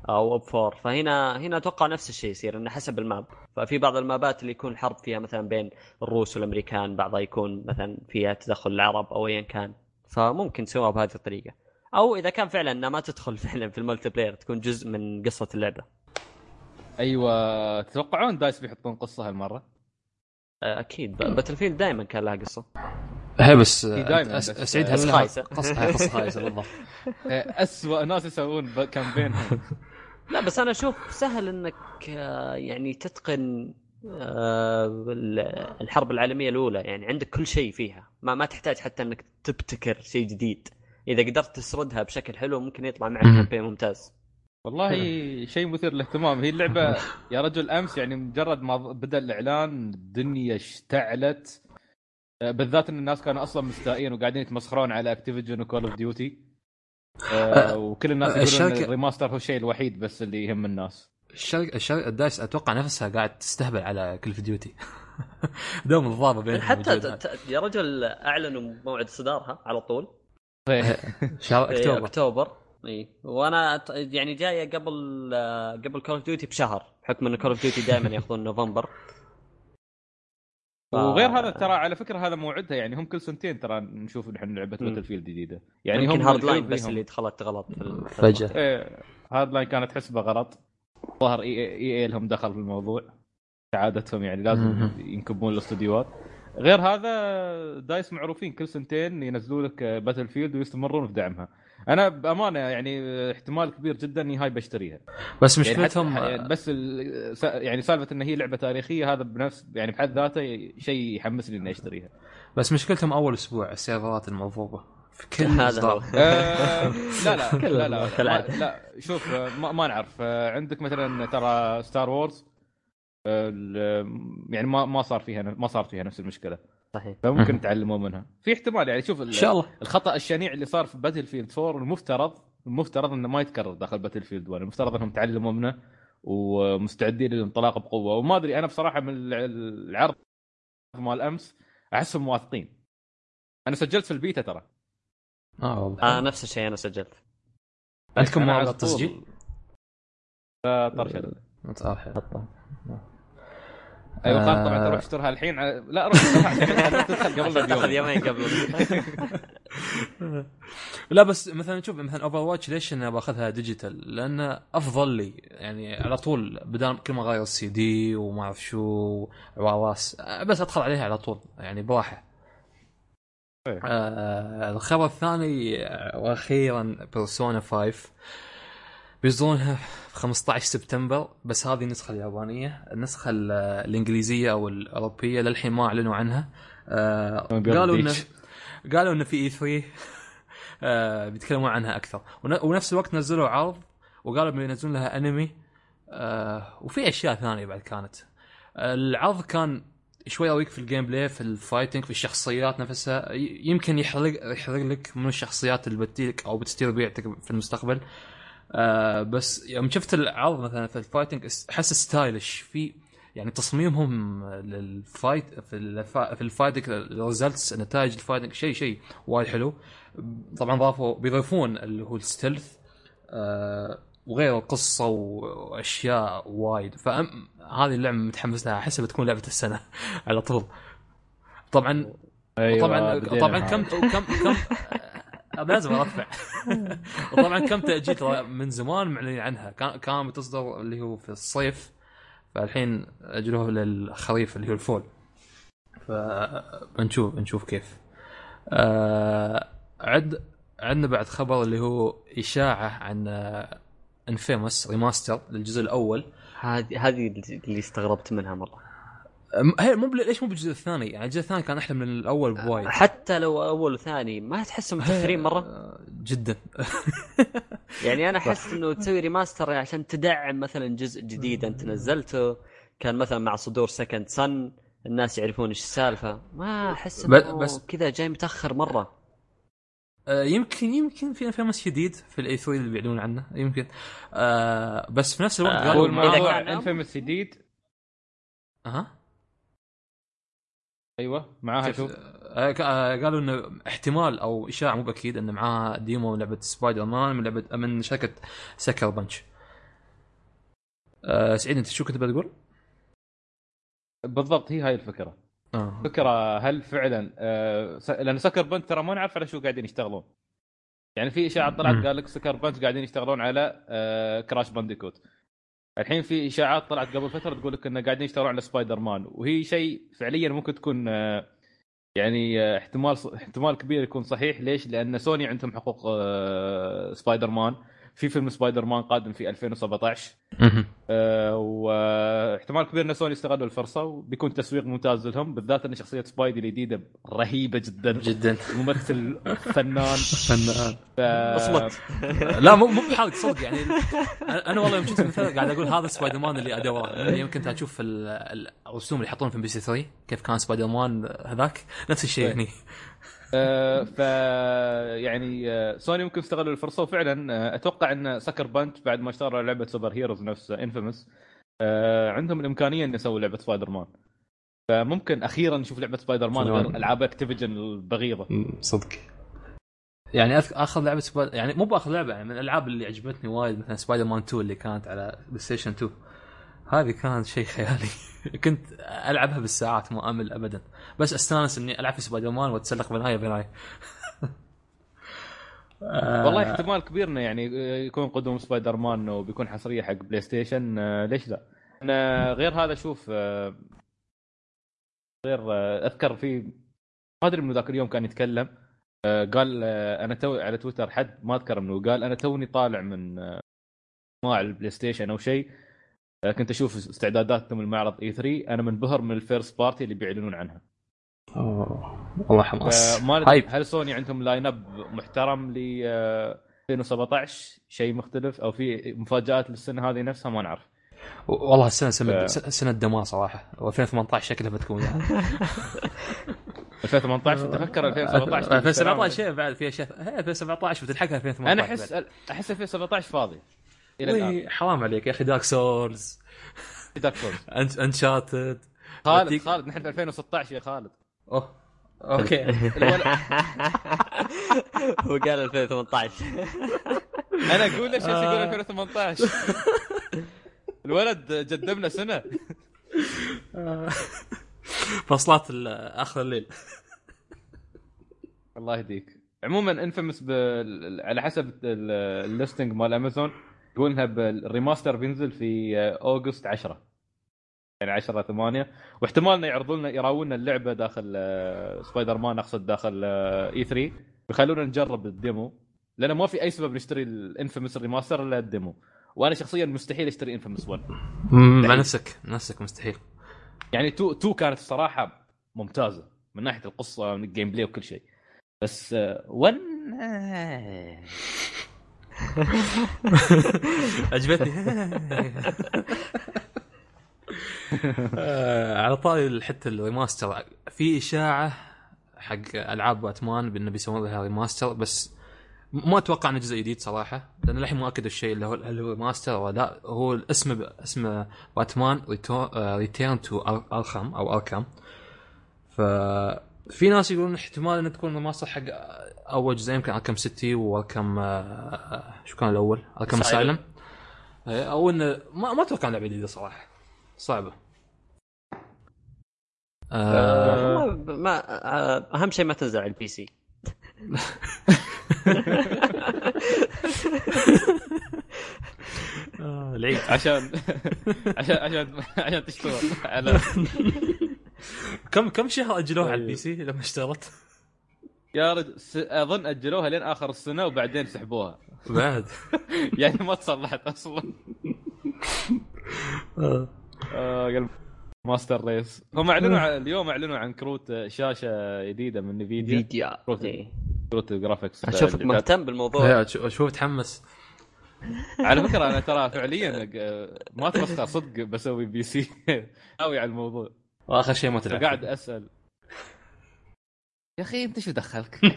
أو اوب فور فهنا هنا أتوقع نفس الشيء يصير إنه حسب الماب. ففي بعض المابات اللي يكون حرب فيها مثلا بين الروس والأمريكان بعضها يكون مثلا فيها تدخل العرب أو ايا كان. فممكن تسويها بهذه الطريقة. أو إذا كان فعلا إنها ما تدخل فعلا في الملتي بلاير تكون جزء من قصة اللعبة. أيوه تتوقعون DICE بيحطون قصة هالمرة؟ آه، أكيد. Battlefield دائما كان لها قصة. هي بس بس- سعيد بس. هل لها خايسة. قصه قصة خايسه بالضبط اسوء ناس يسوون ب- campaign لا بس أنا أشوف سهل إنك آه، يعني تتقن آه، ال- الحرب العالمية الأولى. يعني عندك كل شيء فيها. ما ما تحتاج حتى إنك تبتكر شيء جديد. إذا قدرت تسردها بشكل حلو ممكن يطلع معك. campaign ممتاز. والله شيء مثير للاهتمام. هي اللعبة يا رجل أمس يعني مجرد ما بدأ الإعلان الدنيا اشتعلت. آه، بالذات إن الناس كانوا أصلا مستائين وقاعدين يتمسخرون على Activision و Call of Duty وكل الناس يقولون إن الشركة- ال remaster هو الشيء الوحيد بس اللي يهم الناس. الشركة الشركة ال DICE أتوقع نفسها قاعد تستهبل على Call of Duty دوم الضابه بينهم حتى. ت- ت- يا رجل أعلنوا موعد اصدارها على طول. شهر اكتوبر أكتوبر. أكتوبر. إي وأنا يعني جاية قبل آه، قبل Call of Duty بشهر بحكم انه Call of Duty دائما ياخذون نوفمبر ف- وغير هذا ترى على فكرة هذا موعدها يعني هم كل سنتين ترى نشوف نحن لعبة. Battlefield جديدة يعني يمكن هم Hardline بس اللي دخلت غلط في. الموضوع. إيه Hardline كانت حسبة غلط ظهر EA, EA لهم دخل في الموضوع كعادتهم يعني لازم. ينكبون الاستديوهات غير هذا DICE معروفين كل سنتين ينزلوا لك Battlefield ويستمرون في دعمها أنا بأمانة يعني احتمال كبير جدا إني هاي بشتريها. بس يعني مشكلتهم يعني بس ال- س- يعني سالفة إن هي لعبة تاريخية هذا بنفس يعني بحد ذاته شيء يحمسني إني أشتريها. بس مشكلتهم أول أسبوع ال server ات المضروبه في كل هذا هو. آه، لا لا لا لا كالعادة. لا شوف آه، ما, ما نعرف. آه، عندك مثلا ترى Star Wars يعني ما ما صار فيها ما صار فيها نفس المشكلة. صحيح. فممكن مهم. يتعلموا منها. في احتمال يعني شوف إن شاء الله. الخطأ الشنيع اللي صار في Battlefield 4 المفترض المفترض إنه ما يتكرر داخل Battlefield 1 المفترض إنهم تعلموا منه ومستعدين للانطلاق بقوة. وما أدري أنا بصراحة من الع- العرض مال أمس أحسهم واثقين. أنا سجلت في البيتا ترى. آه والله. آه نفس الشيء أنا سجلت. عندكم مواقع على طول- تسجيل؟ لا طرشل متأخر أيوه قال طبعا آه. تروح اشتريها الحين على- لا روح تدخل قبل بيوم يومين قبل لا بس مثلا شوف مثلا Overwatch ليش أنا باخذها digital؟ لأنه أفضل لي يعني على طول بدال كل ما أغير السي دي وما أعرف شو عواواس بس أدخل عليها على طول يعني براحة. إيه. آه الخبر الثاني آه، وأخيرا Persona 5 بيصدرونها في 15 سبتمبر بس هذه النسخة اليابانية، النسخة ال- الإنجليزية أو الأوروبية للحين ما أعلنوا عنها. آه قالوا انه قالوا انه في E3 آه بيتكلمون عنها أكثر. ون- ونفس الوقت نزلوا عرض وقالوا بينزلون لها أنمي آه وفي أشياء ثانية بعد كانت. العرض كان شوي يراويك في ال gameplay في ال fighting في الشخصيات نفسها. يمكن يحرق يحرق لك من الشخصيات اللي بتجيك أو بتصير ربيعتك في المستقبل. آه بس يوم شفت العرض مثلا في ال fighting أحس stylish. في يعني تصميمهم لل fight في الفا- في ال fighting ال results نتائج ال fighting شيء شيء وايد حلو. طبعا ضافوا بيضيفون اللي هو ال stealth آه وغير القصة وأشياء وايد. فهذه اللعبة متحمس لها. أحسها بتكون لعبة السنة على طول. طبعا أيوة طبعا طبعا. كم كم كم لازم أرفع. وطبعا كم تاجيل ترى من زمان معلنين عنها. كان كان بتصدر اللي هو في الصيف فالحين اجلوه للخريف اللي هو ال fall. فبنشوف بنشوف كيف. آه عد عندنا بعد خبر اللي هو إشاعة عن inFamous remaster للجزء الأول. هذه هذه اللي استغربت منها مرة. هي مو بل- ليش مو بالجزء الثاني؟ يعني الجزء الثاني كان أحلى من الأول بوايد. حتى لو أول وثاني ما تحسهم متأخرين مرة؟ آه، جدا. يعني أنا أحس إنه تسوي remaster عشان تدعم مثلا جزء جديد أنت نزلته. كان مثلا مع صدور Second Son الناس يعرفون إيش السالفة. ما أحس إنه بس- كذا جاي متأخر مرة. آه، يمكن يمكن في inFamous جديد في ال E3 اللي بيعلنون عنه. يمكن. آه بس في نفس الوقت آه، قالوا الموضوع كان- inFamous جديد أها؟ أيوه معاها شو آه، آه، قالوا إنه احتمال أو إشاعة مو بأكيد انه معاه demo من لعبة سبايدر مان من لعبة من شركة Sucker Punch آه سعيد أنت شو كنت بتقول؟ بالضبط هي هاي الفكرة. آه. فكرة هل فعلا آه لأن Sucker Punch ترى ما نعرف على شو قاعدين يشتغلون. يعني في اشاعات طلعت. قال لك Sucker Punch قاعدين يشتغلون على آه Crash Bandicoot الحين في إشاعات طلعت قبل فترة تقول لك إنه قاعدين يشتغلون على سبايدر مان وهي شيء فعليا ممكن تكون آه يعني آه احتمال احتمال كبير يكون صحيح ليش؟ لأن سوني عندهم حقوق آه سبايدر مان في فيلم سبايدر مان قادم في 2017 مهم. آه، واحتمال كبير إن سوني استغلوا الفرصة وبيكون تسويق ممتاز لهم بالذات إن شخصية Spidey الجديدة رهيبة جدا. جدا. الممثل فنان. فنان. ف... أصمت. لا مو مو بحرق صدق يعني. أنا أنا والله يوم شفت الممثل قاعد أقول هذا سبايدر مان اللي ادوره يعني يوم كنت أشوف ال- ال- الرسوم اللي يحطون في MBC 3 كيف كان سبايدر مان هذاك؟ نفس الشيء طيب. آه، ف يعني آه، سوني ممكن استغلوا الفرصة. وفعلا آه، أتوقع إن Sucker Punch بعد ما اشتغلوا على لعبة super heroes نفس inFamous عندهم الإمكانية ان يسووا لعبة سبايدر مان فممكن أخيرا نشوف لعبة سبايدر مان غير. ألعاب Activision البغيضة. صدق. يعني آخر لعبة Spider يعني مو بآخر لعبة يعني من الألعاب اللي عجبتني وايد مثلا سبايدر مان 2 اللي كانت على بلاي ستيشن 2 هذه كان شيء خيالي. كنت ألعبها بالساعات ما أمل ابدا. بس أستانس إني ألعب في سبايدر مان وأتسلق بنايه بنايه والله احتمال كبير إنه يعني يكون قدوم سبايدر مان وبيكون حصرية حق بلاي ستيشن آه، ليش لا؟ أنا غير هذا شوف آه، غير آه، أذكر في ما أدري من ذاك اليوم كان يتكلم قال أنا تو على تويتر حد ما أذكر منه قال أنا توني طالع من مع البلاي ستيشن أو شيء. كنت أشوف استعداداتهم المعرض E3 أنا منبهر من ال first party اللي بيعلنون عنها. أوه. والله حماس. فما ندري hype هل سوني عندهم line up محترم ل آه، 2017 شيء مختلف؟ أو في مفاجآت للسنة هذه نفسها؟ ما نعرف. والله السنة سنة ف- سنة دمار صراحة. و2018 شكلها بتكون يعني. 2018 تفكر 2017 2017 شيء بعد في أشياء. هي 2017 بتلحقها 2018 أنا أحس أحس 2017 فاضي. إلى الآن. حرام عليك يا أخي Dark Souls Dark Souls Uncharted خالد خالد نحن في 2016 يا خالد. أوه. okay. هو قال 2018 أنا أقول ليش يقول آه. 2018 الولد جدمنا سنة. فصلات ال- آخر الليل. الله يهديك. عموما inFamous بال... على حسب ال- ال listing مال امازون يقول انها بال remaster بينزل في August 10 يعني 10 8 واحتمال انه يعرضوا لنا يراونا اللعبة داخل آه، سبايدر مان أقصد داخل E3 ويخلونا نجرب ال demo. لأن ما في أي سبب نشتري ال inFamous remaster إلا ال demo. وأنا شخصيا مستحيل أشتري inFamous 1 مع نفسك. نفسك مستحيل. يعني 2 2 كانت الصراحة ممتازة. من ناحية القصة من ال gameplay وكل شيء. بس 1 عجبتني آه، على طاري حتى ال remaster في إشاعة حق ألعاب باتمان بأنه بيسوون لها remaster بس ما أتوقع إنه جزء جديد صراحة لأن للحين ما اكدوا الشيء اللي هو هل هو remaster ولا لا. هو الاسم اسمه باتمان Return to Arkham أو Arkham ف في ناس يقولون احتمال إنه تكون remaster حق أول جزء يمكن Arkham City و Arkham آه، شو كان الأول؟ Arkham Asylum. Asylum أو إنه ما ما أتوقع لعبه جديده صراحة. صعبة. آه ما, ما آه، أهم شيء ما تنزل على ال PC آه، العيد. عشان عشان عشان عشان تشتغل. على كم كم شهر اجلوها على ال PC لما اشتغلت؟ يا رجل س- أظن أجلوها لين آخر السنة وبعدين سحبوها. بعد. يعني ما تصلحت أصلا. آه. آه master race. هم أعلنوا اليوم أعلنوا عن كروت شاشة جديدة من Nvidia فيديا كروت إيه. كروت ال graphics أشوفك مهتم بالموضوع. يا شو- شوف تحمس على فكرة أنا ترى فعليا آه، ما أتوقع صدق بسوي PC ناوي على الموضوع. وآخر شيء ما تلعب فقاعد أسأل يا أخي أنت شو دخلك؟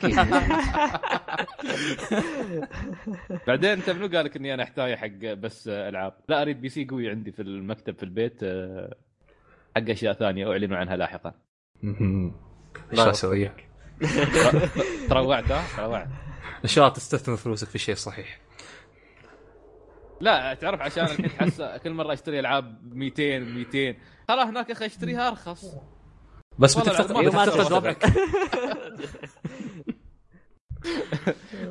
بعدين انت منو قال لك إني أنا أحتاج حق بس ألعاب؟ لا أريد PC قوي عندي في المكتب في البيت آه، حق أشياء ثانية اعلن عنها لاحقا. إيش أسوي وياك؟ تروعت ها؟ تروعت. ان شاء الله تستثمر فلوسك في شيء صحيح لا تعرف عشان الحين تحس كل مرة اشتري ألعاب 200 200 ترى هناك يا أخي اشتريها أرخص. بس أدري. وضعك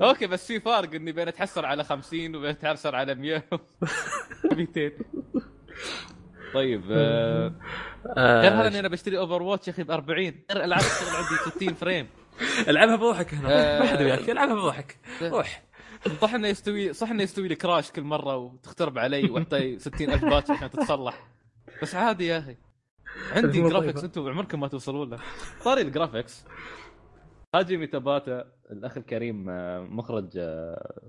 أوكي بس في فرق إني بين أتحسر على 50 وبين أتحسر على 100 200 طيب آه، غير هذا إني آه، أنا بشتري Overwatch يا أخي ب 40 غير الألعاب تشتغل عندي 60 frame. ألعبها بروحك هنا. آه. ما حد وياك ألعبها بروحك. روح. صح إنه يستوي صح إنه يستوي لي crash كل مرة وتخترب علي واعطي 60000 patch عشان تتصلح. بس عادي يا أخي. عندي الوظيفة. graphics أنتم عمركم ما توصلون له. طاري ال graphics هاجيمي تاباتا الأخ الكريم آه، مخرج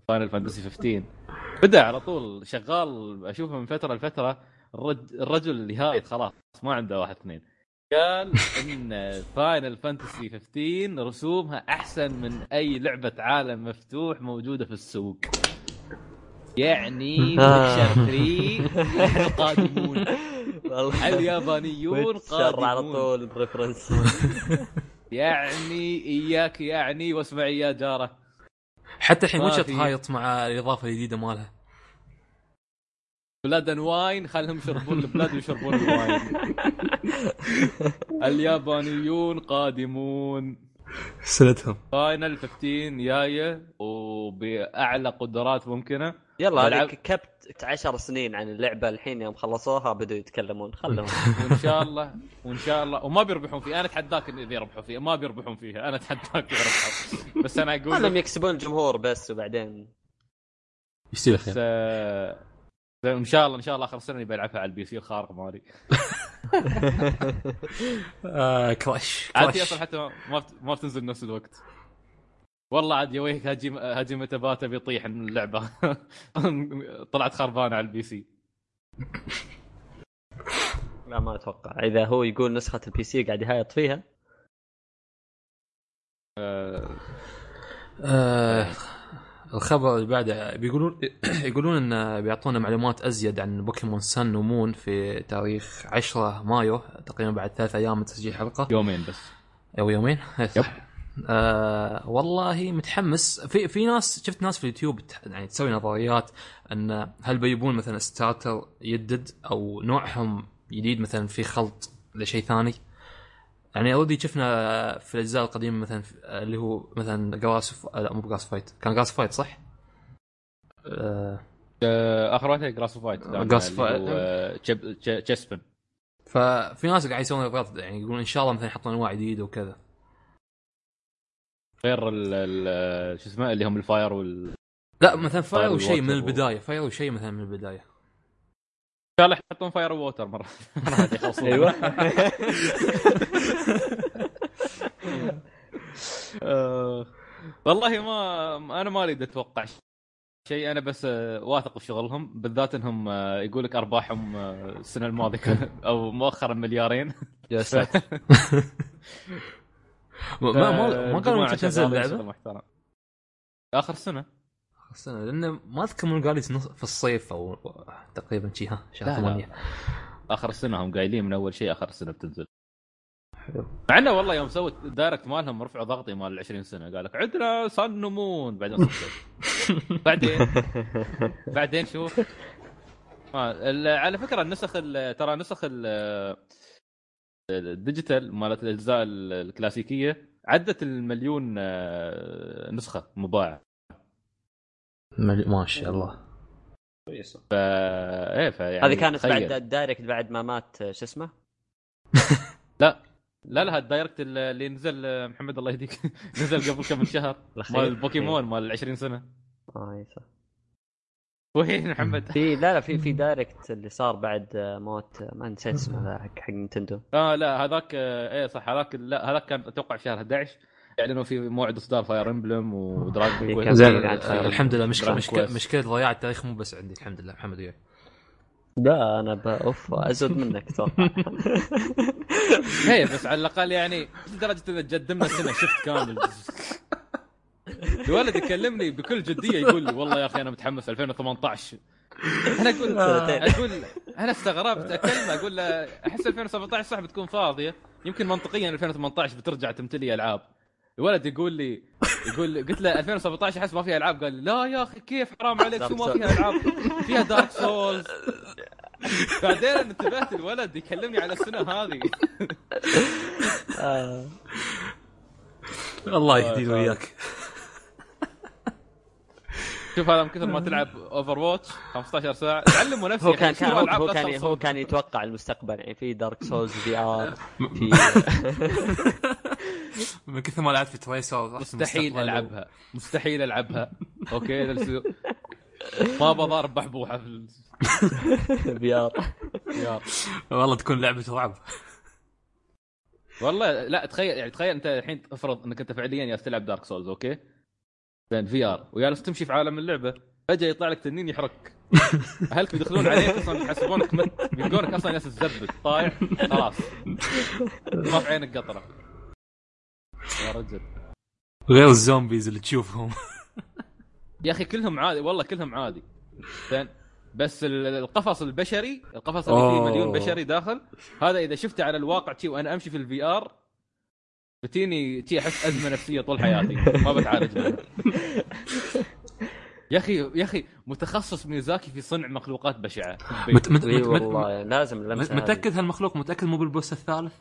Final Fantasy 15 بدأ على طول شغال أشوفه من فترة لفترة. الرج... الرجل اللي هايط خلاص ما عنده واحد اثنين. قال إن فاينل فانتسي 15 رسومها أحسن من أي لعبة عالم مفتوح موجودة في السوق. يعني آه. ويتشر 3 قادمون والله. اليابانيون شر على قادمون. طول بريفرنس يعني إياك يعني واسمعي يا جارة. حتى الحين وش في. تهايط مع الإضافة الجديدة مالها. Blood and Wine خلهم يشربون ال blood ويشربون ال wine. اليابانيون قادمون. سنتهم. Final 15 جاية وبأعلى قدرات ممكنة. يلا هذيك كبت 10 سنين عن اللعبة الحين يوم خلصوها بدوا يتكلمون. خلهم. وإن شاء الله وإن شاء الله. وما بيربحون فيها. أنا أتحداك إن إذا يربحوا فيها. ما بيربحون فيها. أنا أتحداك يربحوا. بس أنا أقول خلهم لك يكسبون الجمهور بس وبعدين يصير بس خير آه، إن شاء الله إن شاء الله آخر سنة بلعبها على ال PC الخارق مالي. آه كراش عاد هي crash. أصلا حتى ما بت- ما بتنزل نفس الوقت. والله عاد يويك هجم هجمة باتا بيطيح من اللعبة. طلعت خربانة على ال PC. لا ما أتوقع. إذا هو يقول نسخة ال PC قاعد يهايط فيها. آه الخبر اللي بعده بيقولون يقولون إن بيعطونا معلومات أزيد عن بوكيمون Sun و Moon في تاريخ 10 مايو تقريبا بعد ثلاث أيام من تسجيل حلقة. يومين بس. أو يومين؟ صح آه والله متحمس. في في ناس شفت ناس في اليوتيوب يعني تسوي نظريات إن هل بيجيبون مثلا starter يدد أو نوعهم جديد مثلا في خلط لشيء ثاني؟ يعني already شفنا في الأجزاء القديمة مثلا اللي هو مثلا grass لا مو grass fight كان grass fight صح؟ آه آخر واحدة grass fight Grass Fight. Chespin ففي ناس قاعد يسوون نظريات يعني يقولون إن شاء الله مثلا يحطون انواع جديده وكذا غير ال- ال- شو اسمه اللي هم ال fire وال لا مثلا fire وشيء من البداية fire وشيء مثلا من البداية شاء الله يحطون fire water مره. أيوه. آه، والله ما أنا ما أريد أتوقع شيء أنا بس آه، واثق في شغلهم بالذات إنهم آه، يقول لك ارباحهم السنة الماضية أو مؤخرا مليارين. يا ساتر. ما ما ما, قالوا تنزل اللعبة؟ آخر سنة. السنة لأنه ما أذكر من قال في الصيف أو تقريبا شي ها شهر. ثمانية. آخر السنة هم قايلين من أول شيء آخر السنة بتنزل. حلو. مع إنه والله يوم سوت ال Direct مالهم رفعوا ضغطي مال ال 20 سنة. قال لك عندنا Sun و Moon بعدين بعدين؟ بعدين شوف. على فكرة النسخ ال- ترى نسخ ال- ال digital مالت الأجزاء ال- الكلاسيكية عدت المليون آه، نسخة مباعة. ما شاء الله. كويسه ف إيه فيعني هذه كانت تخيل. بعد الدايركت بعد ما مات شو اسمه؟ لا لا لا ال Direct اللي نزل آه، محمد الله يهديك. نزل قبل كم شهر. مال البوكيمون مال ال 20 سنة. آه إي صح. وين محمد؟ في لا لا في في Direct اللي صار بعد موت ما نسيت اسمه حق حق نينتندو. آه لا هذاك آه، إيه صح هذاك لا هذاك كان أتوقع شهر 11 اعلنوا في موعد إصدار Fire Emblem و Dragon زين. الحمد لله مشكله Dragon مشكلة. مشكلة ضياع التاريخ مو بس عندي الحمد لله محمد وياي لا أنا اوف أزود منك أتوقع هي بس على الأقل يعني لدرجة إذا قدمنا سنه شفت كامل الولد يكلمني بكل جدية يقول لي والله يا أخي أنا متحمس 2018 أنا أقول. أقول أنا استغربت أكلمه أقول له أحس 2017 صح بتكون فاضية يمكن منطقيا 2018 بترجع تمتلي ألعاب الولد يقول لي يقول لي قلت له 2017 أحس ما فيها ألعاب قال لي لا يا أخي كيف حرام عليك شو ما فيها ألعاب فيها Dark Souls بعدين انتبهت الولد يكلمني على السنة هذه. الله يهدينا وياك. شوف هذا من كثر ما تلعب Overwatch 15 ساعة. تعلموا نفسك هو كان كان هو, هو كان؟ هو كان يتوقع المستقبل يعني في Dark Souls VR في من كثر ما لعبت في Tracer مستحيل ألعبها. مستحيل ألعبها. okay ما بضارب بحبوحه في VR السيارة. والله تكون لعبة رعب. والله لا تخيل يعني تخيل أنت الحين افرض إنك أنت فعليا جالس تلعب Dark Souls okay؟ زين VR وجالس تمشي في عالم اللعبة فجأة يطلع لك تنين يحرك. اهلك بيدخلون عليك أصلا يحسبونك مت بيلقونك أصلا جالس تزبد طايح خلاص. ما في عينك قطرة. يا رجل. غير ال zombies اللي تشوفهم. يا أخي كلهم عادي والله كلهم عادي. زين. بس ال- القفص البشري القفص اللي فيه. مليون بشري داخل هذا إذا شفته على الواقع شي وأنا أمشي في ال VR بتيني شي أحس أزمة نفسية طول حياتي. ما بتعالج منها يا أخي يا أخي متخصص ميزاكي في صنع مخلوقات بشعة. مت مت مت مت والله لازم. متأكد هالمخلوق متأكد مو بالبوس الثالث؟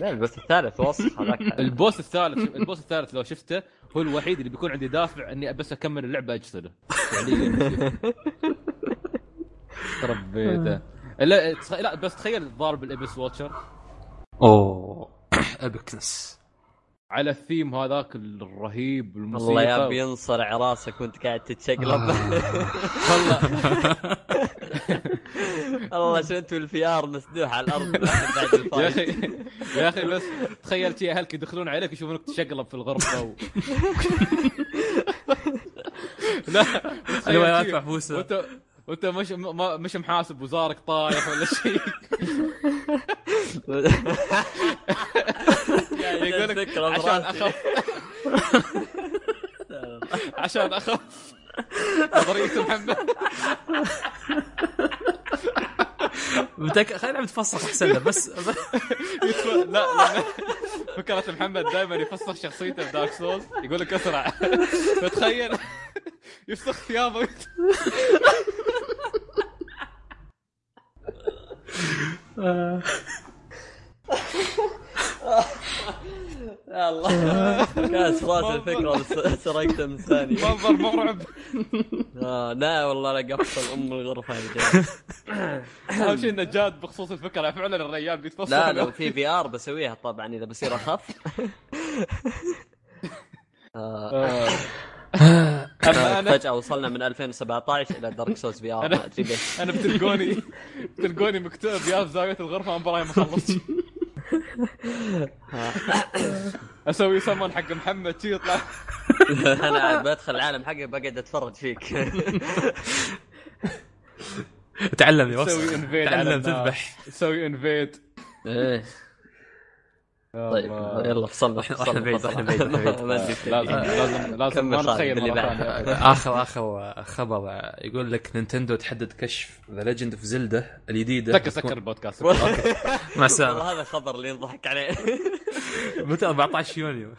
لا بس الثالث وسخ هذاك. البوس الثالث البوس الثالث لو شفته هو الوحيد اللي بيكون عندي دافع إني بس أكمل اللعبه أجسده. فعليا ربيته لا تخ- لا بس تخيل ضارب الإبس واتشر. أوه أبكنس. على الثيم هذاك الرهيب الموسيقى. والله يا بينصرع راسك وأنت قاعد تتشقلب. والله والله شفت ال VR مسدوح على الأرض. يا أخي يا أخي بس تخيل شي أهلك يدخلون عليك يشوفونك تشقلب في الغرفة و... لا شي، محبوسة. وانت وأنت مش ما مش محاسب وزارك طايح ولا شيء يقول لك عشان اخف عشان اخف نظرية محمد. متاكد خلينا نتفسخ احسن له بس لا لأن فكرة محمد دائما يفسخ شخصيته في دارك سولز يقول لك اسرع. فتخيل. يفسخ ثيابه. يا الله كاس راس الفكرة سرقتها من ثاني منظر مرعب. آه لا والله لا قفل ام الغرفة أهم شيء إنه جاد بخصوص الفكرة فعلا الريال بيتفسخ لا لو في VR بسويها طبعا إذا بصير أخف. آه، آه. فجأة وصلنا من 2017 إلى Dark Souls VR أنا- بتلقوني بتلقوني مكتئب يا في زاوية الغرفة من براي ما خلصت أسوي سمون حق محمد شي يطلع. أنا بدخل العالم حقي بقعد أتفرج فيك. تعلم يا تعلم تذبح. تسوي invade إيه. طيب يلا فصلنا رحنا- فصلنا، رحنا بعيد،. رحنا بعيد، عندي لازم شيء. لازم ما نتخيل. آخر آخر خبر يقول لك نينتندو تحدد كشف The Legend of Zelda الجديدة. سكر سكر البودكاست. مع السلامة. والله هذا خبر اللي ينضحك عليه. متى؟ 14 يونيو.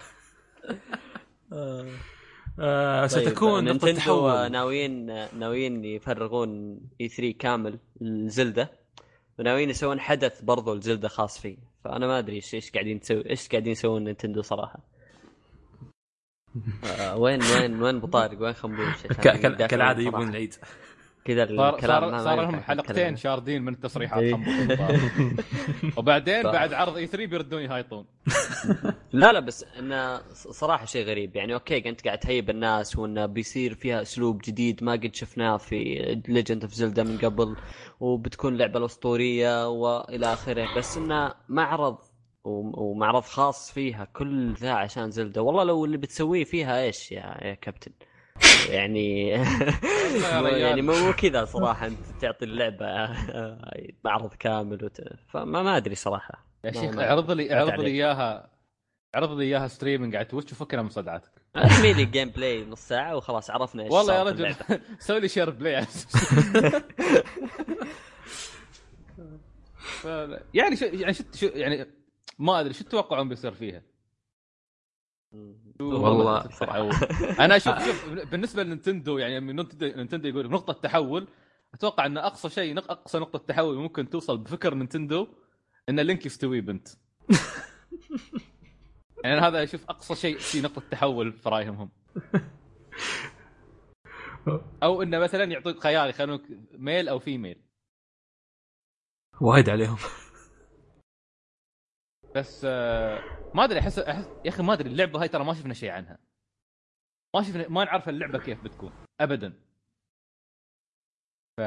آه، طيب، ستكون نقطة تحول. ناويين ناويين يفرغون اي 3 كامل لزلدة وناويين يسوون حدث برضو لزلدة خاص فيه. فأنا ما أدري إيش إيش قاعدين تسوي إيش قاعدين يسوون نينتندو صراحة. آه وين وين وين ابو طارق وين خنبوش كالعادة. يبون العيد. كذا صار الكلام صار, صار لهم. حلقتين شاردين من التصريحات إيه. وبعدين بعد عرض E3 بيردون يهايطون. لا لا بس إنه صراحة شيء غريب. يعني okay انت قاعد تهيب الناس وإنه بيصير فيها أسلوب جديد ما قد شفناه في Legend of Zelda من قبل وبتكون لعبة الأسطورية وإلى آخره. بس إنه معرض ومعرض خاص فيها كل ذا عشان Zelda والله لو اللي بتسويه فيها إيش يا, يا كابتن؟ يعني. يعني مو كذا صراحة أنت تعطي اللعبة معرض كامل وت... فما ما أدري صراحة يا شيخ اعرض لي اعرض. لي إياها اعرض لي إياها streaming على Twitch وفكنا من صدعتك ارمي لي gameplay نص ساعة وخلاص عرفنا إيش والله يا رجل. سوي لي Share Play يعني شو يعني شو يعني ما أدري شو تتوقعون بيصير فيها؟ والله. أنا أشوف شوف بالنسبة لنينتندو يعني نينتندو يقول نقطه تحول أتوقع إن أقصى شيء نق- أقصى نقطة تحول ممكن توصل بفكر نينتندو إن Link يستوي بنت. يعني هذا أشوف أقصى شيء في نقطة تحول في رأيهم هم. أو إنه مثلا يعطوك خيار يخلونك male أو female. وايد عليهم. بس آه، ما أدري أحس أحس يا أخي ما أدري اللعبة هاي ترى ما شفنا شيء عنها. ما شفنا ما نعرف اللعبة كيف بتكون ابدا. ف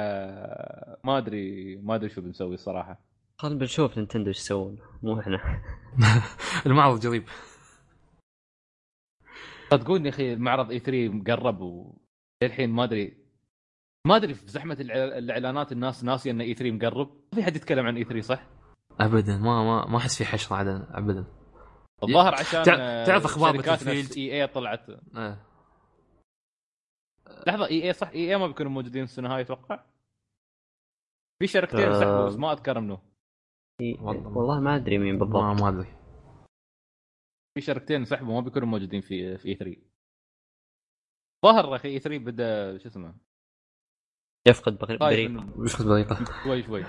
ما أدري ما أدري شو بنسوي الصراحه خلنا بنشوف Nintendo إيش يسوون مو إحنا. المعرض قريب صدقوني يا أخي معرض E3 مقرب و للحين ما أدري ما أدري في زحمة الإعلانات الناس ناسية إن E3 مقرب. ما في حد يتكلم عن E3 صح؟ ابدا. ما ما ما أحس في حشرة ابدا. الظاهر عشان تع- آه، تعرف Battlefield؟ نفس EA طلعت. آه. لحظة EA صح EA ما بيكونوا موجودين السنة هاي أتوقع. في شركتين آه. سحبوا بس ما اذكر منو. والله. والله ما أدري مين ما بالضبط. ما أدري. في شركتين سحبوا ما بيكونوا موجودين في في E3 ظهر أخي E3 بدأ شو اسمه يفقد بغ- خايف بريق. إنه وش بطريقه شوي شوي.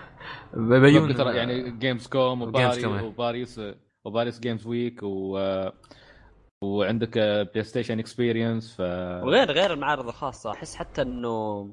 بيجون ترى يعني Gamescom و Games وباري com. و Paris و Paris Games Week و وعندك PlayStation Experience ف وغير غير المعارض الخاصة. أحس حتى إنه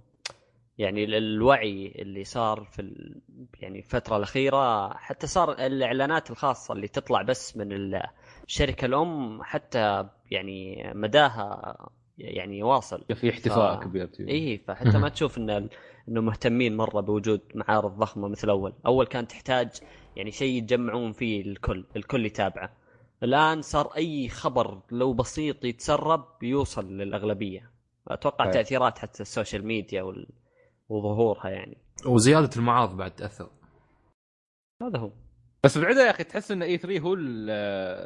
يعني ال- الوعي اللي صار في ال... يعني الفترة الأخيرة حتى صار الإعلانات الخاصة اللي تطلع بس من ال- الشركة الأم حتى يعني مداها يعني واصل في احتفاء ف- كبير اي فحتى ما تشوف ان إنه مهتمين مرة بوجود معارض ضخمة مثل أول، أول كانت تحتاج يعني شيء يتجمعون فيه الكل، الكل يتابعه. الآن صار أي خبر لو بسيط يتسرب يوصل للأغلبية. أتوقع أي. تأثيرات حتى ال social media وال... وظهورها يعني. وزيادة المعارض بعد تأثر هذا هو. بس بعدها يا أخي تحس إن E3 هو ال-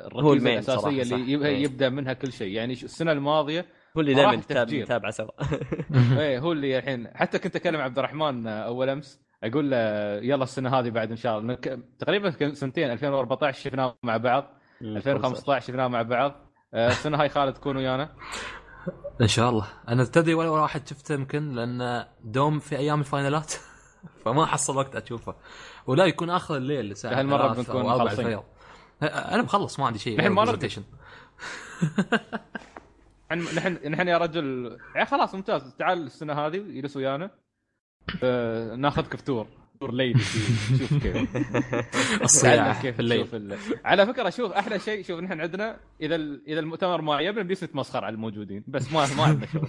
الركيزة الاساسيه صراحة، اللي إيه. يبدأ منها كل شيء يعني ش- السنة الماضية هو اللي دائما. نتابعه سوا. إيه هو اللي الحين حتى كنت أكلم عبد الرحمن أول أمس أقول له يلا السنة هذه بعد إن شاء الله تقريبا سنتين 2014 شفناه مع بعض 2015 شفناه مع بعض آه، السنة هاي خالد تكون ويانا إن شاء الله أنا تدري ولا واحد شفته يمكن لأن دوم في أيام الفاينلات فما حصل وقت أشوفه ولا يكون آخر الليل الساعة هالمرة ثلاث بنكون مخلصين. الفجر. أنا مخلص ما عندي شيء نحن ما. نحن نحن نحن يا رجل يعني خلاص ممتاز. تعال السنة هذه يجلس ويانا. آه، ناخذ كفتور. فطور ليلي شوف- كيف. تعلم كيف الليل. ال... على فكرة شوف أحلى شيء شوف نحن عندنا إذا ال... إذا المؤتمر ما عجبنا بنجلس نتمسخر على الموجودين. بس ما ما عندنا شغل.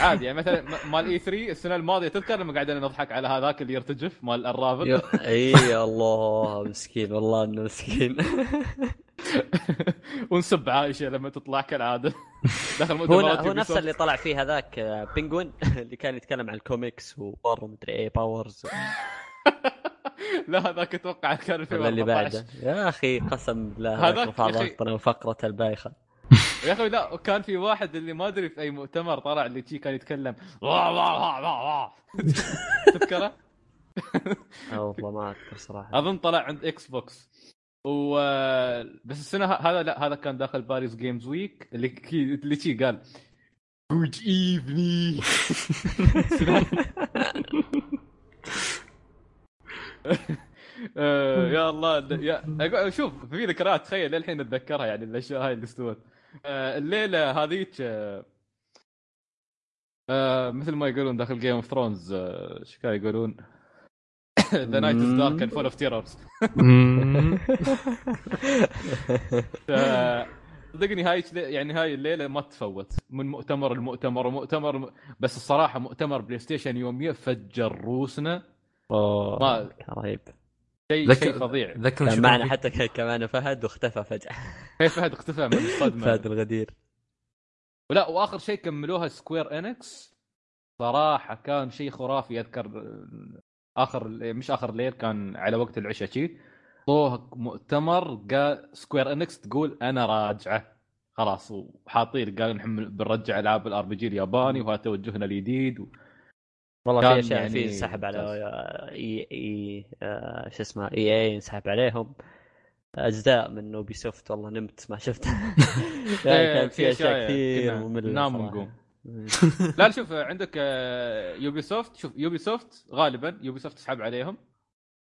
عادي يعني مثلا مال اي 3 السنة الماضية تذكر لما قعدنا نضحك على هذاك اللي يرتجف مال الرافض إي الله مسكين والله إنه مسكين. ونسب عائشة لما تطلع كالعادة دخل هو هو نفس. اللي طلع فيه هذاك آه، بينجوين اللي كان يتكلم عن الكوميكس وور ومدري إيه باورز لا هذاك أتوقع كان ولا اللي 2014 بعده يا أخي قسم بالله هذاك رفع. ضغطنا وفقرة البايخة يا أخي لا وكان في واحد اللي ما أدري في أي مؤتمر طلع اللي شي كان يتكلم واه واه واه واه واه. تذكره؟ والله ما أذكر صراحة أظن طلع عند Xbox و بس السنة هذا لا هذا كان داخل Paris Games Week اللي اللي شي قال good evening يا الله يا شوف في ذكريات تخيل للحين اتذكرها يعني الأشياء هاي اللي استوت. آه، الليلة هذيك آه، آه، مثل ما يقولون داخل Game of Thrones إيش كانوا يقولون؟ the night is dark and full of terrors. صدقني هاي يعني هاي الليلة ما تفوت. من مؤتمر لمؤتمر ومؤتمر بس الصراحة مؤتمر PlayStation يوميا فجر روسنا. أوه ما- رهيب. شيء شيء فظيع. ذكر معنا حتى كمان فهد واختفى فجأة. كيف فهد اختفى من الصدمة؟ فهد الغدير. ولا وآخر شيء كملوها Square Enix. صراحة كان شيء خرافي أذكر. آخر مش آخر ليل كان على وقت العشاء شي طوه مؤتمر قال Square Enix تقول أنا راجعة خلاص وحاطين قالوا نحن بنرجع ألعاب ال RPG الياباني وهذا توجهنا الجديد و... والله في أشياء يعني في انسحب على. إي إي آه، شو اسمه EA انسحب عليهم أجزاء من Ubisoft والله نمت ما شفتها يعني إيه، كان في أشياء كثير ننام صراحة. ونقوم. لا شوف عندك Ubisoft شوف Ubisoft غالبا Ubisoft تسحب عليهم.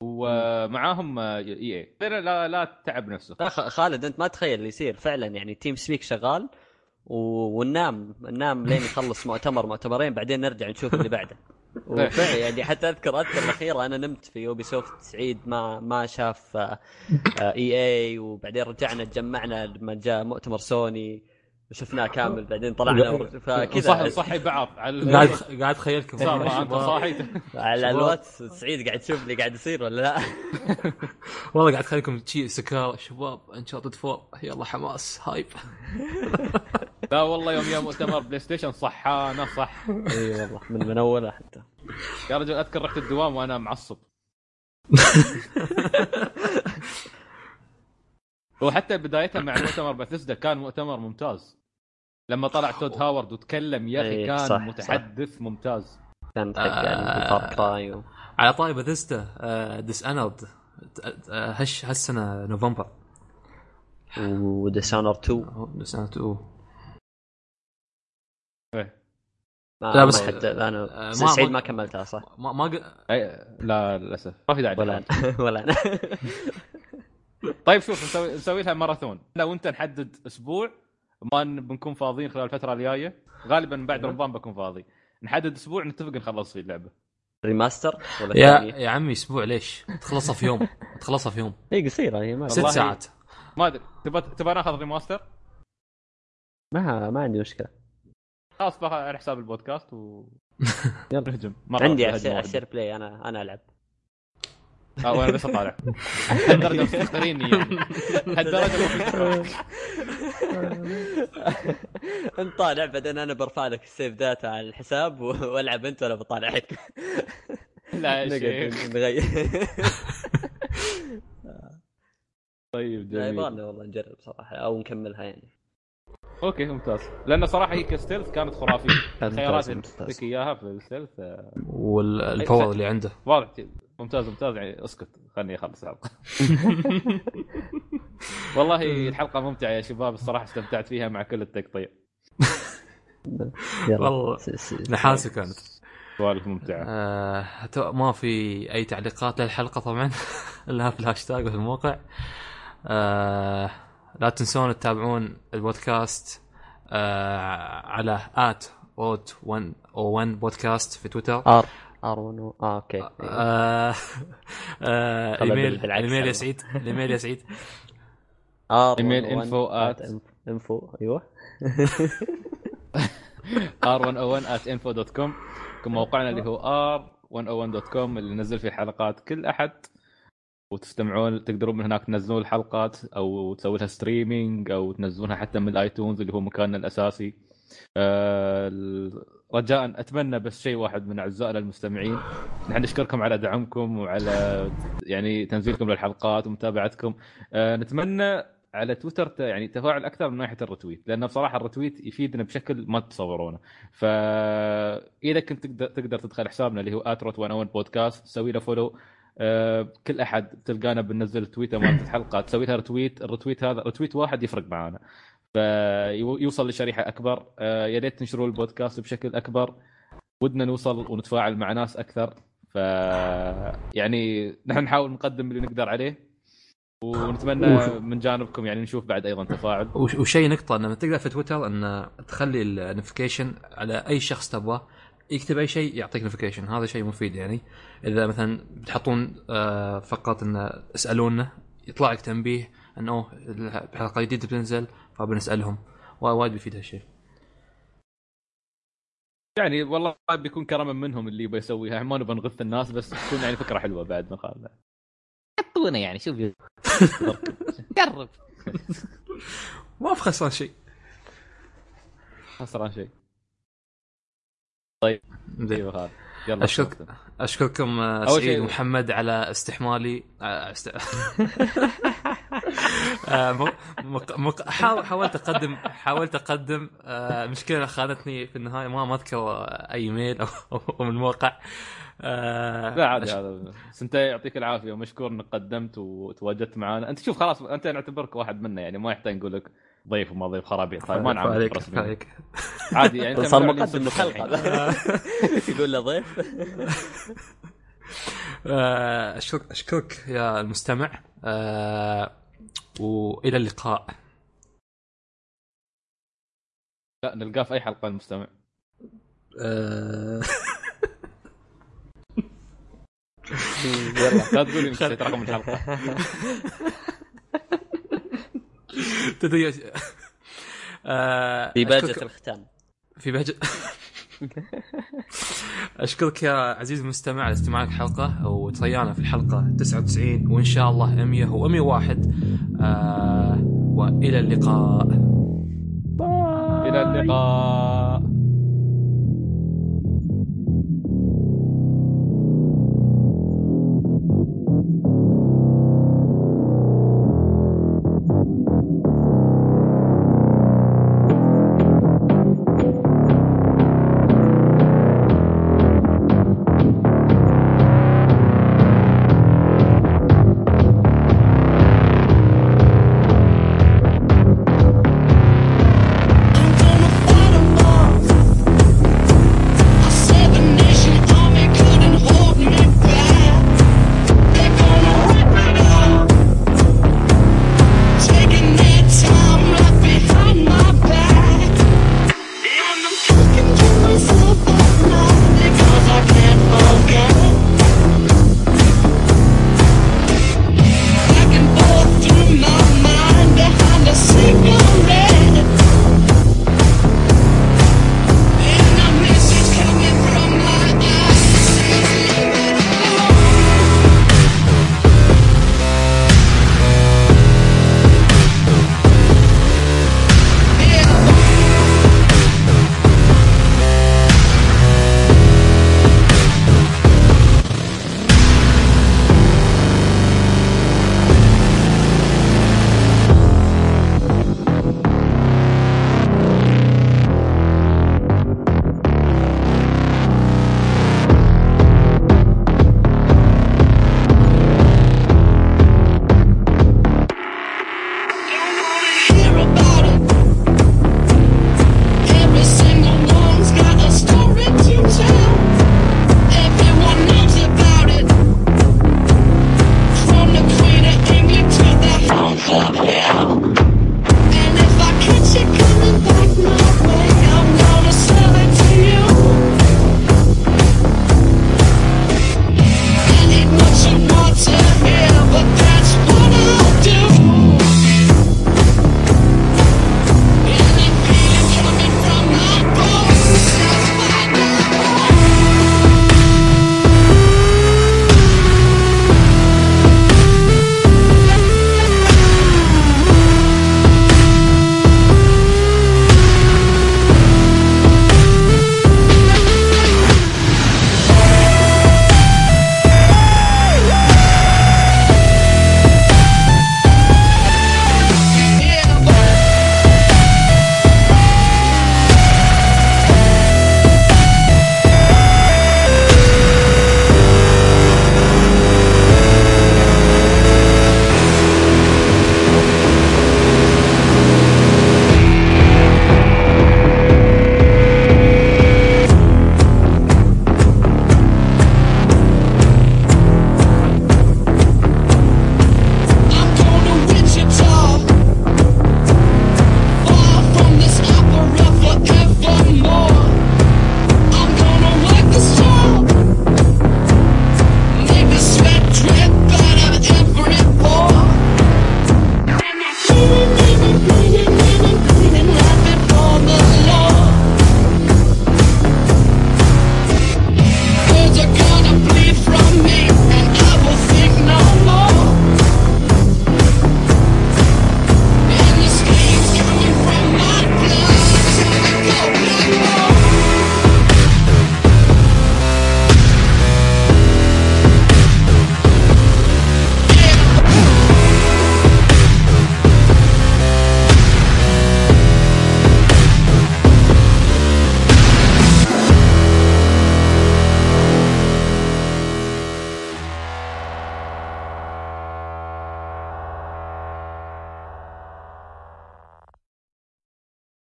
ومعاهم EA لا لا, لا تعب نفسه. خ- خالد انت ما تخيل اللي يصير. فعلا يعني TeamSpeak شغال. وننام ننام لين يخلص مؤتمر مؤتمرين بعدين نرجع نشوف اللي بعده. وفعلا يعني حتى أذكر أذكر الاخيره أنا نمت في Ubisoft سعيد ما ما شاف آه، آه، EA وبعدين رجعنا تجمعنا لما جاء مؤتمر سوني وشفناه كامل بعدين طلعنا فكذا نصحي بعض. على قاعد قاعد ما انت صاحي على. الواتس سعيد قاعد تشوف اللي قاعد يصير ولا لا؟ والله قاعد اتخيلكم شي سكار شباب Uncharted 4 يلا حماس hype. لا والله يوم يا مؤتمر PlayStation صحانة صح. إي والله من من اولها حتى. يا رجل أذكر رحت الدوام وأنا معصب. وحتى بدايتها مع مؤتمر باثيسدا كان مؤتمر ممتاز. لما طلع Todd Howard وتكلم يا أخي إيه، كان صح، متحدث ممتاز. كانت حق آه. يعني Far Cry و... على طاري Bethesda Dishonored هش هالسنة نوفمبر. وديسانر 2 ديس انرد إيه. ما لا، بس- حد آه، أنا ما- سعيد ما- ما كملتها صح؟ ما ما ق- أي... لا للأسف. ما في داعي ولا. أنا. ولا أنا. طيب شوف نسوي نسوي لها ماراثون. أنا وانت نحدد أسبوع. ما بنكون فاضيين خلال الفترة الجاية. غالبا بعد رمضان بكون فاضي. نحدد أسبوع نتفق نخلص فيه اللعبة. remaster ولا يا ثانية؟ يا عمي أسبوع ليش؟ تخلصها في يوم. تخلصها في يوم. هي قصيرة هي ما ست ساعات. ما أدري. تبغى تبغى ناخذ remaster ما ما عندي مشكلة. خلاص بقى على حساب البودكاست و يلا. نهجم مرة عندي واحدة. share play أنا أنا ألعب. آه وأنا بس أطالع. هالدرجة مفتقريني يعني هالدرجة. انت طالع بعدين أنا برفع لك ال save data على الحساب وألعب أنت ولا بطالعك. لا يا شيخ. نغير طيب لا جميل. يبغالنا والله نجرب صراحة أو نكملها يعني. okay ممتاز. لأن صراحة هي ك stealth كانت خرافية. الخيارات اللي إياها في ال stealth آه، وال power اللي عنده. واضح ممتاز ممتاز. يعني اسكت خلني أخلص الحلقة. والله الحلقة ممتعة يا شباب الصراحة استمتعت فيها مع كل التقطيع والله نحاسه كانت سوالف ممتعه آه ما في أي تعليقات للحلقة طبعا؟ لها في الهاشتاج وفي الموقع. آه لا تنسون تتابعون البودكاست آه على ات اوت 101 بودكاست في تويتر. آر. ار 1 آه أوكي. آه آه خلها إيميل الايميل يا. سعيد الايميل يا سعيد. ار إيميل info at- info أيوه. r101 at info.com كم موقعنا اللي هو r101.com اللي ننزل فيه الحلقات كل أحد. وتستمعون تقدرون من هناك تنزلون الحلقات أو تسوي لها streaming أو تنزلونها حتى من ال iTunes اللي هو مكاننا الأساسي. آه، ال- رجاء أتمنى بس شيء واحد من أعزائنا المستمعين. نحن نشكركم على دعمكم وعلى يعني تنزيلكم للحلقات ومتابعتكم. آه، نتمنى على تويتر يعني تفاعل أكثر من ناحية ال retweet لأن بصراحة ال retweet يفيدنا بشكل ما تتصورونه فاذا كنت تقدر تقدر تدخل حسابنا اللي هو at Route 101 بودكاست تسوي له follow آه، كل أحد تلقانا بننزل tweet مالت الحلقة تسوي لها retweet ال retweet هذا retweet واحد يفرق معانا. فيوصل لشريحة أكبر. آه، يا ريت تنشروا البودكاست بشكل أكبر. ودنا نوصل ونتفاعل مع ناس أكثر. ف يعني نحن نحاول نقدم اللي نقدر عليه. ونتمنى من جانبكم يعني نشوف بعد أيضا تفاعل. وش- وشيء نقطة انه تقدر في تويتر إن تخلي ال notification على أي شخص تبغاه يكتب أي شيء يعطيك notification هذا شيء مفيد يعني. إذا مثلا بتحطون آه، فقط إن اسالونا يطلع لك تنبيه انه الحلقة جديدة بتنزل فبنسالهم وا- وايد بيفيد هالشيء يعني والله بيكون كرما منهم اللي يبغى يسويها يعني ما نبغى نغث الناس بس تكون يعني فكرة حلوة بعد ما خالنا حطونا يعني شوف. قرب. ما في خسران شيء. خسران شيء. زين أيوه خالد يلا أشكرك. أشكركم آه، سعيد ومحمد على استحمالي. حاولت اقدم حاولت اقدم آه، مشكلة خانتني في النهاية ما ما أذكر أي ميل أو أو من الموقع. آه، لا عادي هذا بس أنت يعطيك العافية ومشكور إنك قدمت وتواجدت معنا أنت شوف خلاص أنت نعتبرك واحد منا يعني ما يحتاج نقول لك ضيف وما ضيف خرابيط. طيب ما نعمل عليك عادي يعني أنت صار مقدم الحلقة. يقول له ضيف. آه، اشكرك أشكرك يا المستمع. آه، وإلى اللقاء. لا نلقاه في أي حلقة المستمع. آه، يلا لا تقول لي انك نسيت رقم الحلقة. تدري آه، في بهجه الختام. في بهجة اشكرك يا عزيزي المستمع على استماعك الحلقة وتريانا في الحلقة 99 وإن شاء الله 100 و101 آه وإلى اللقاء. إلى اللقاء.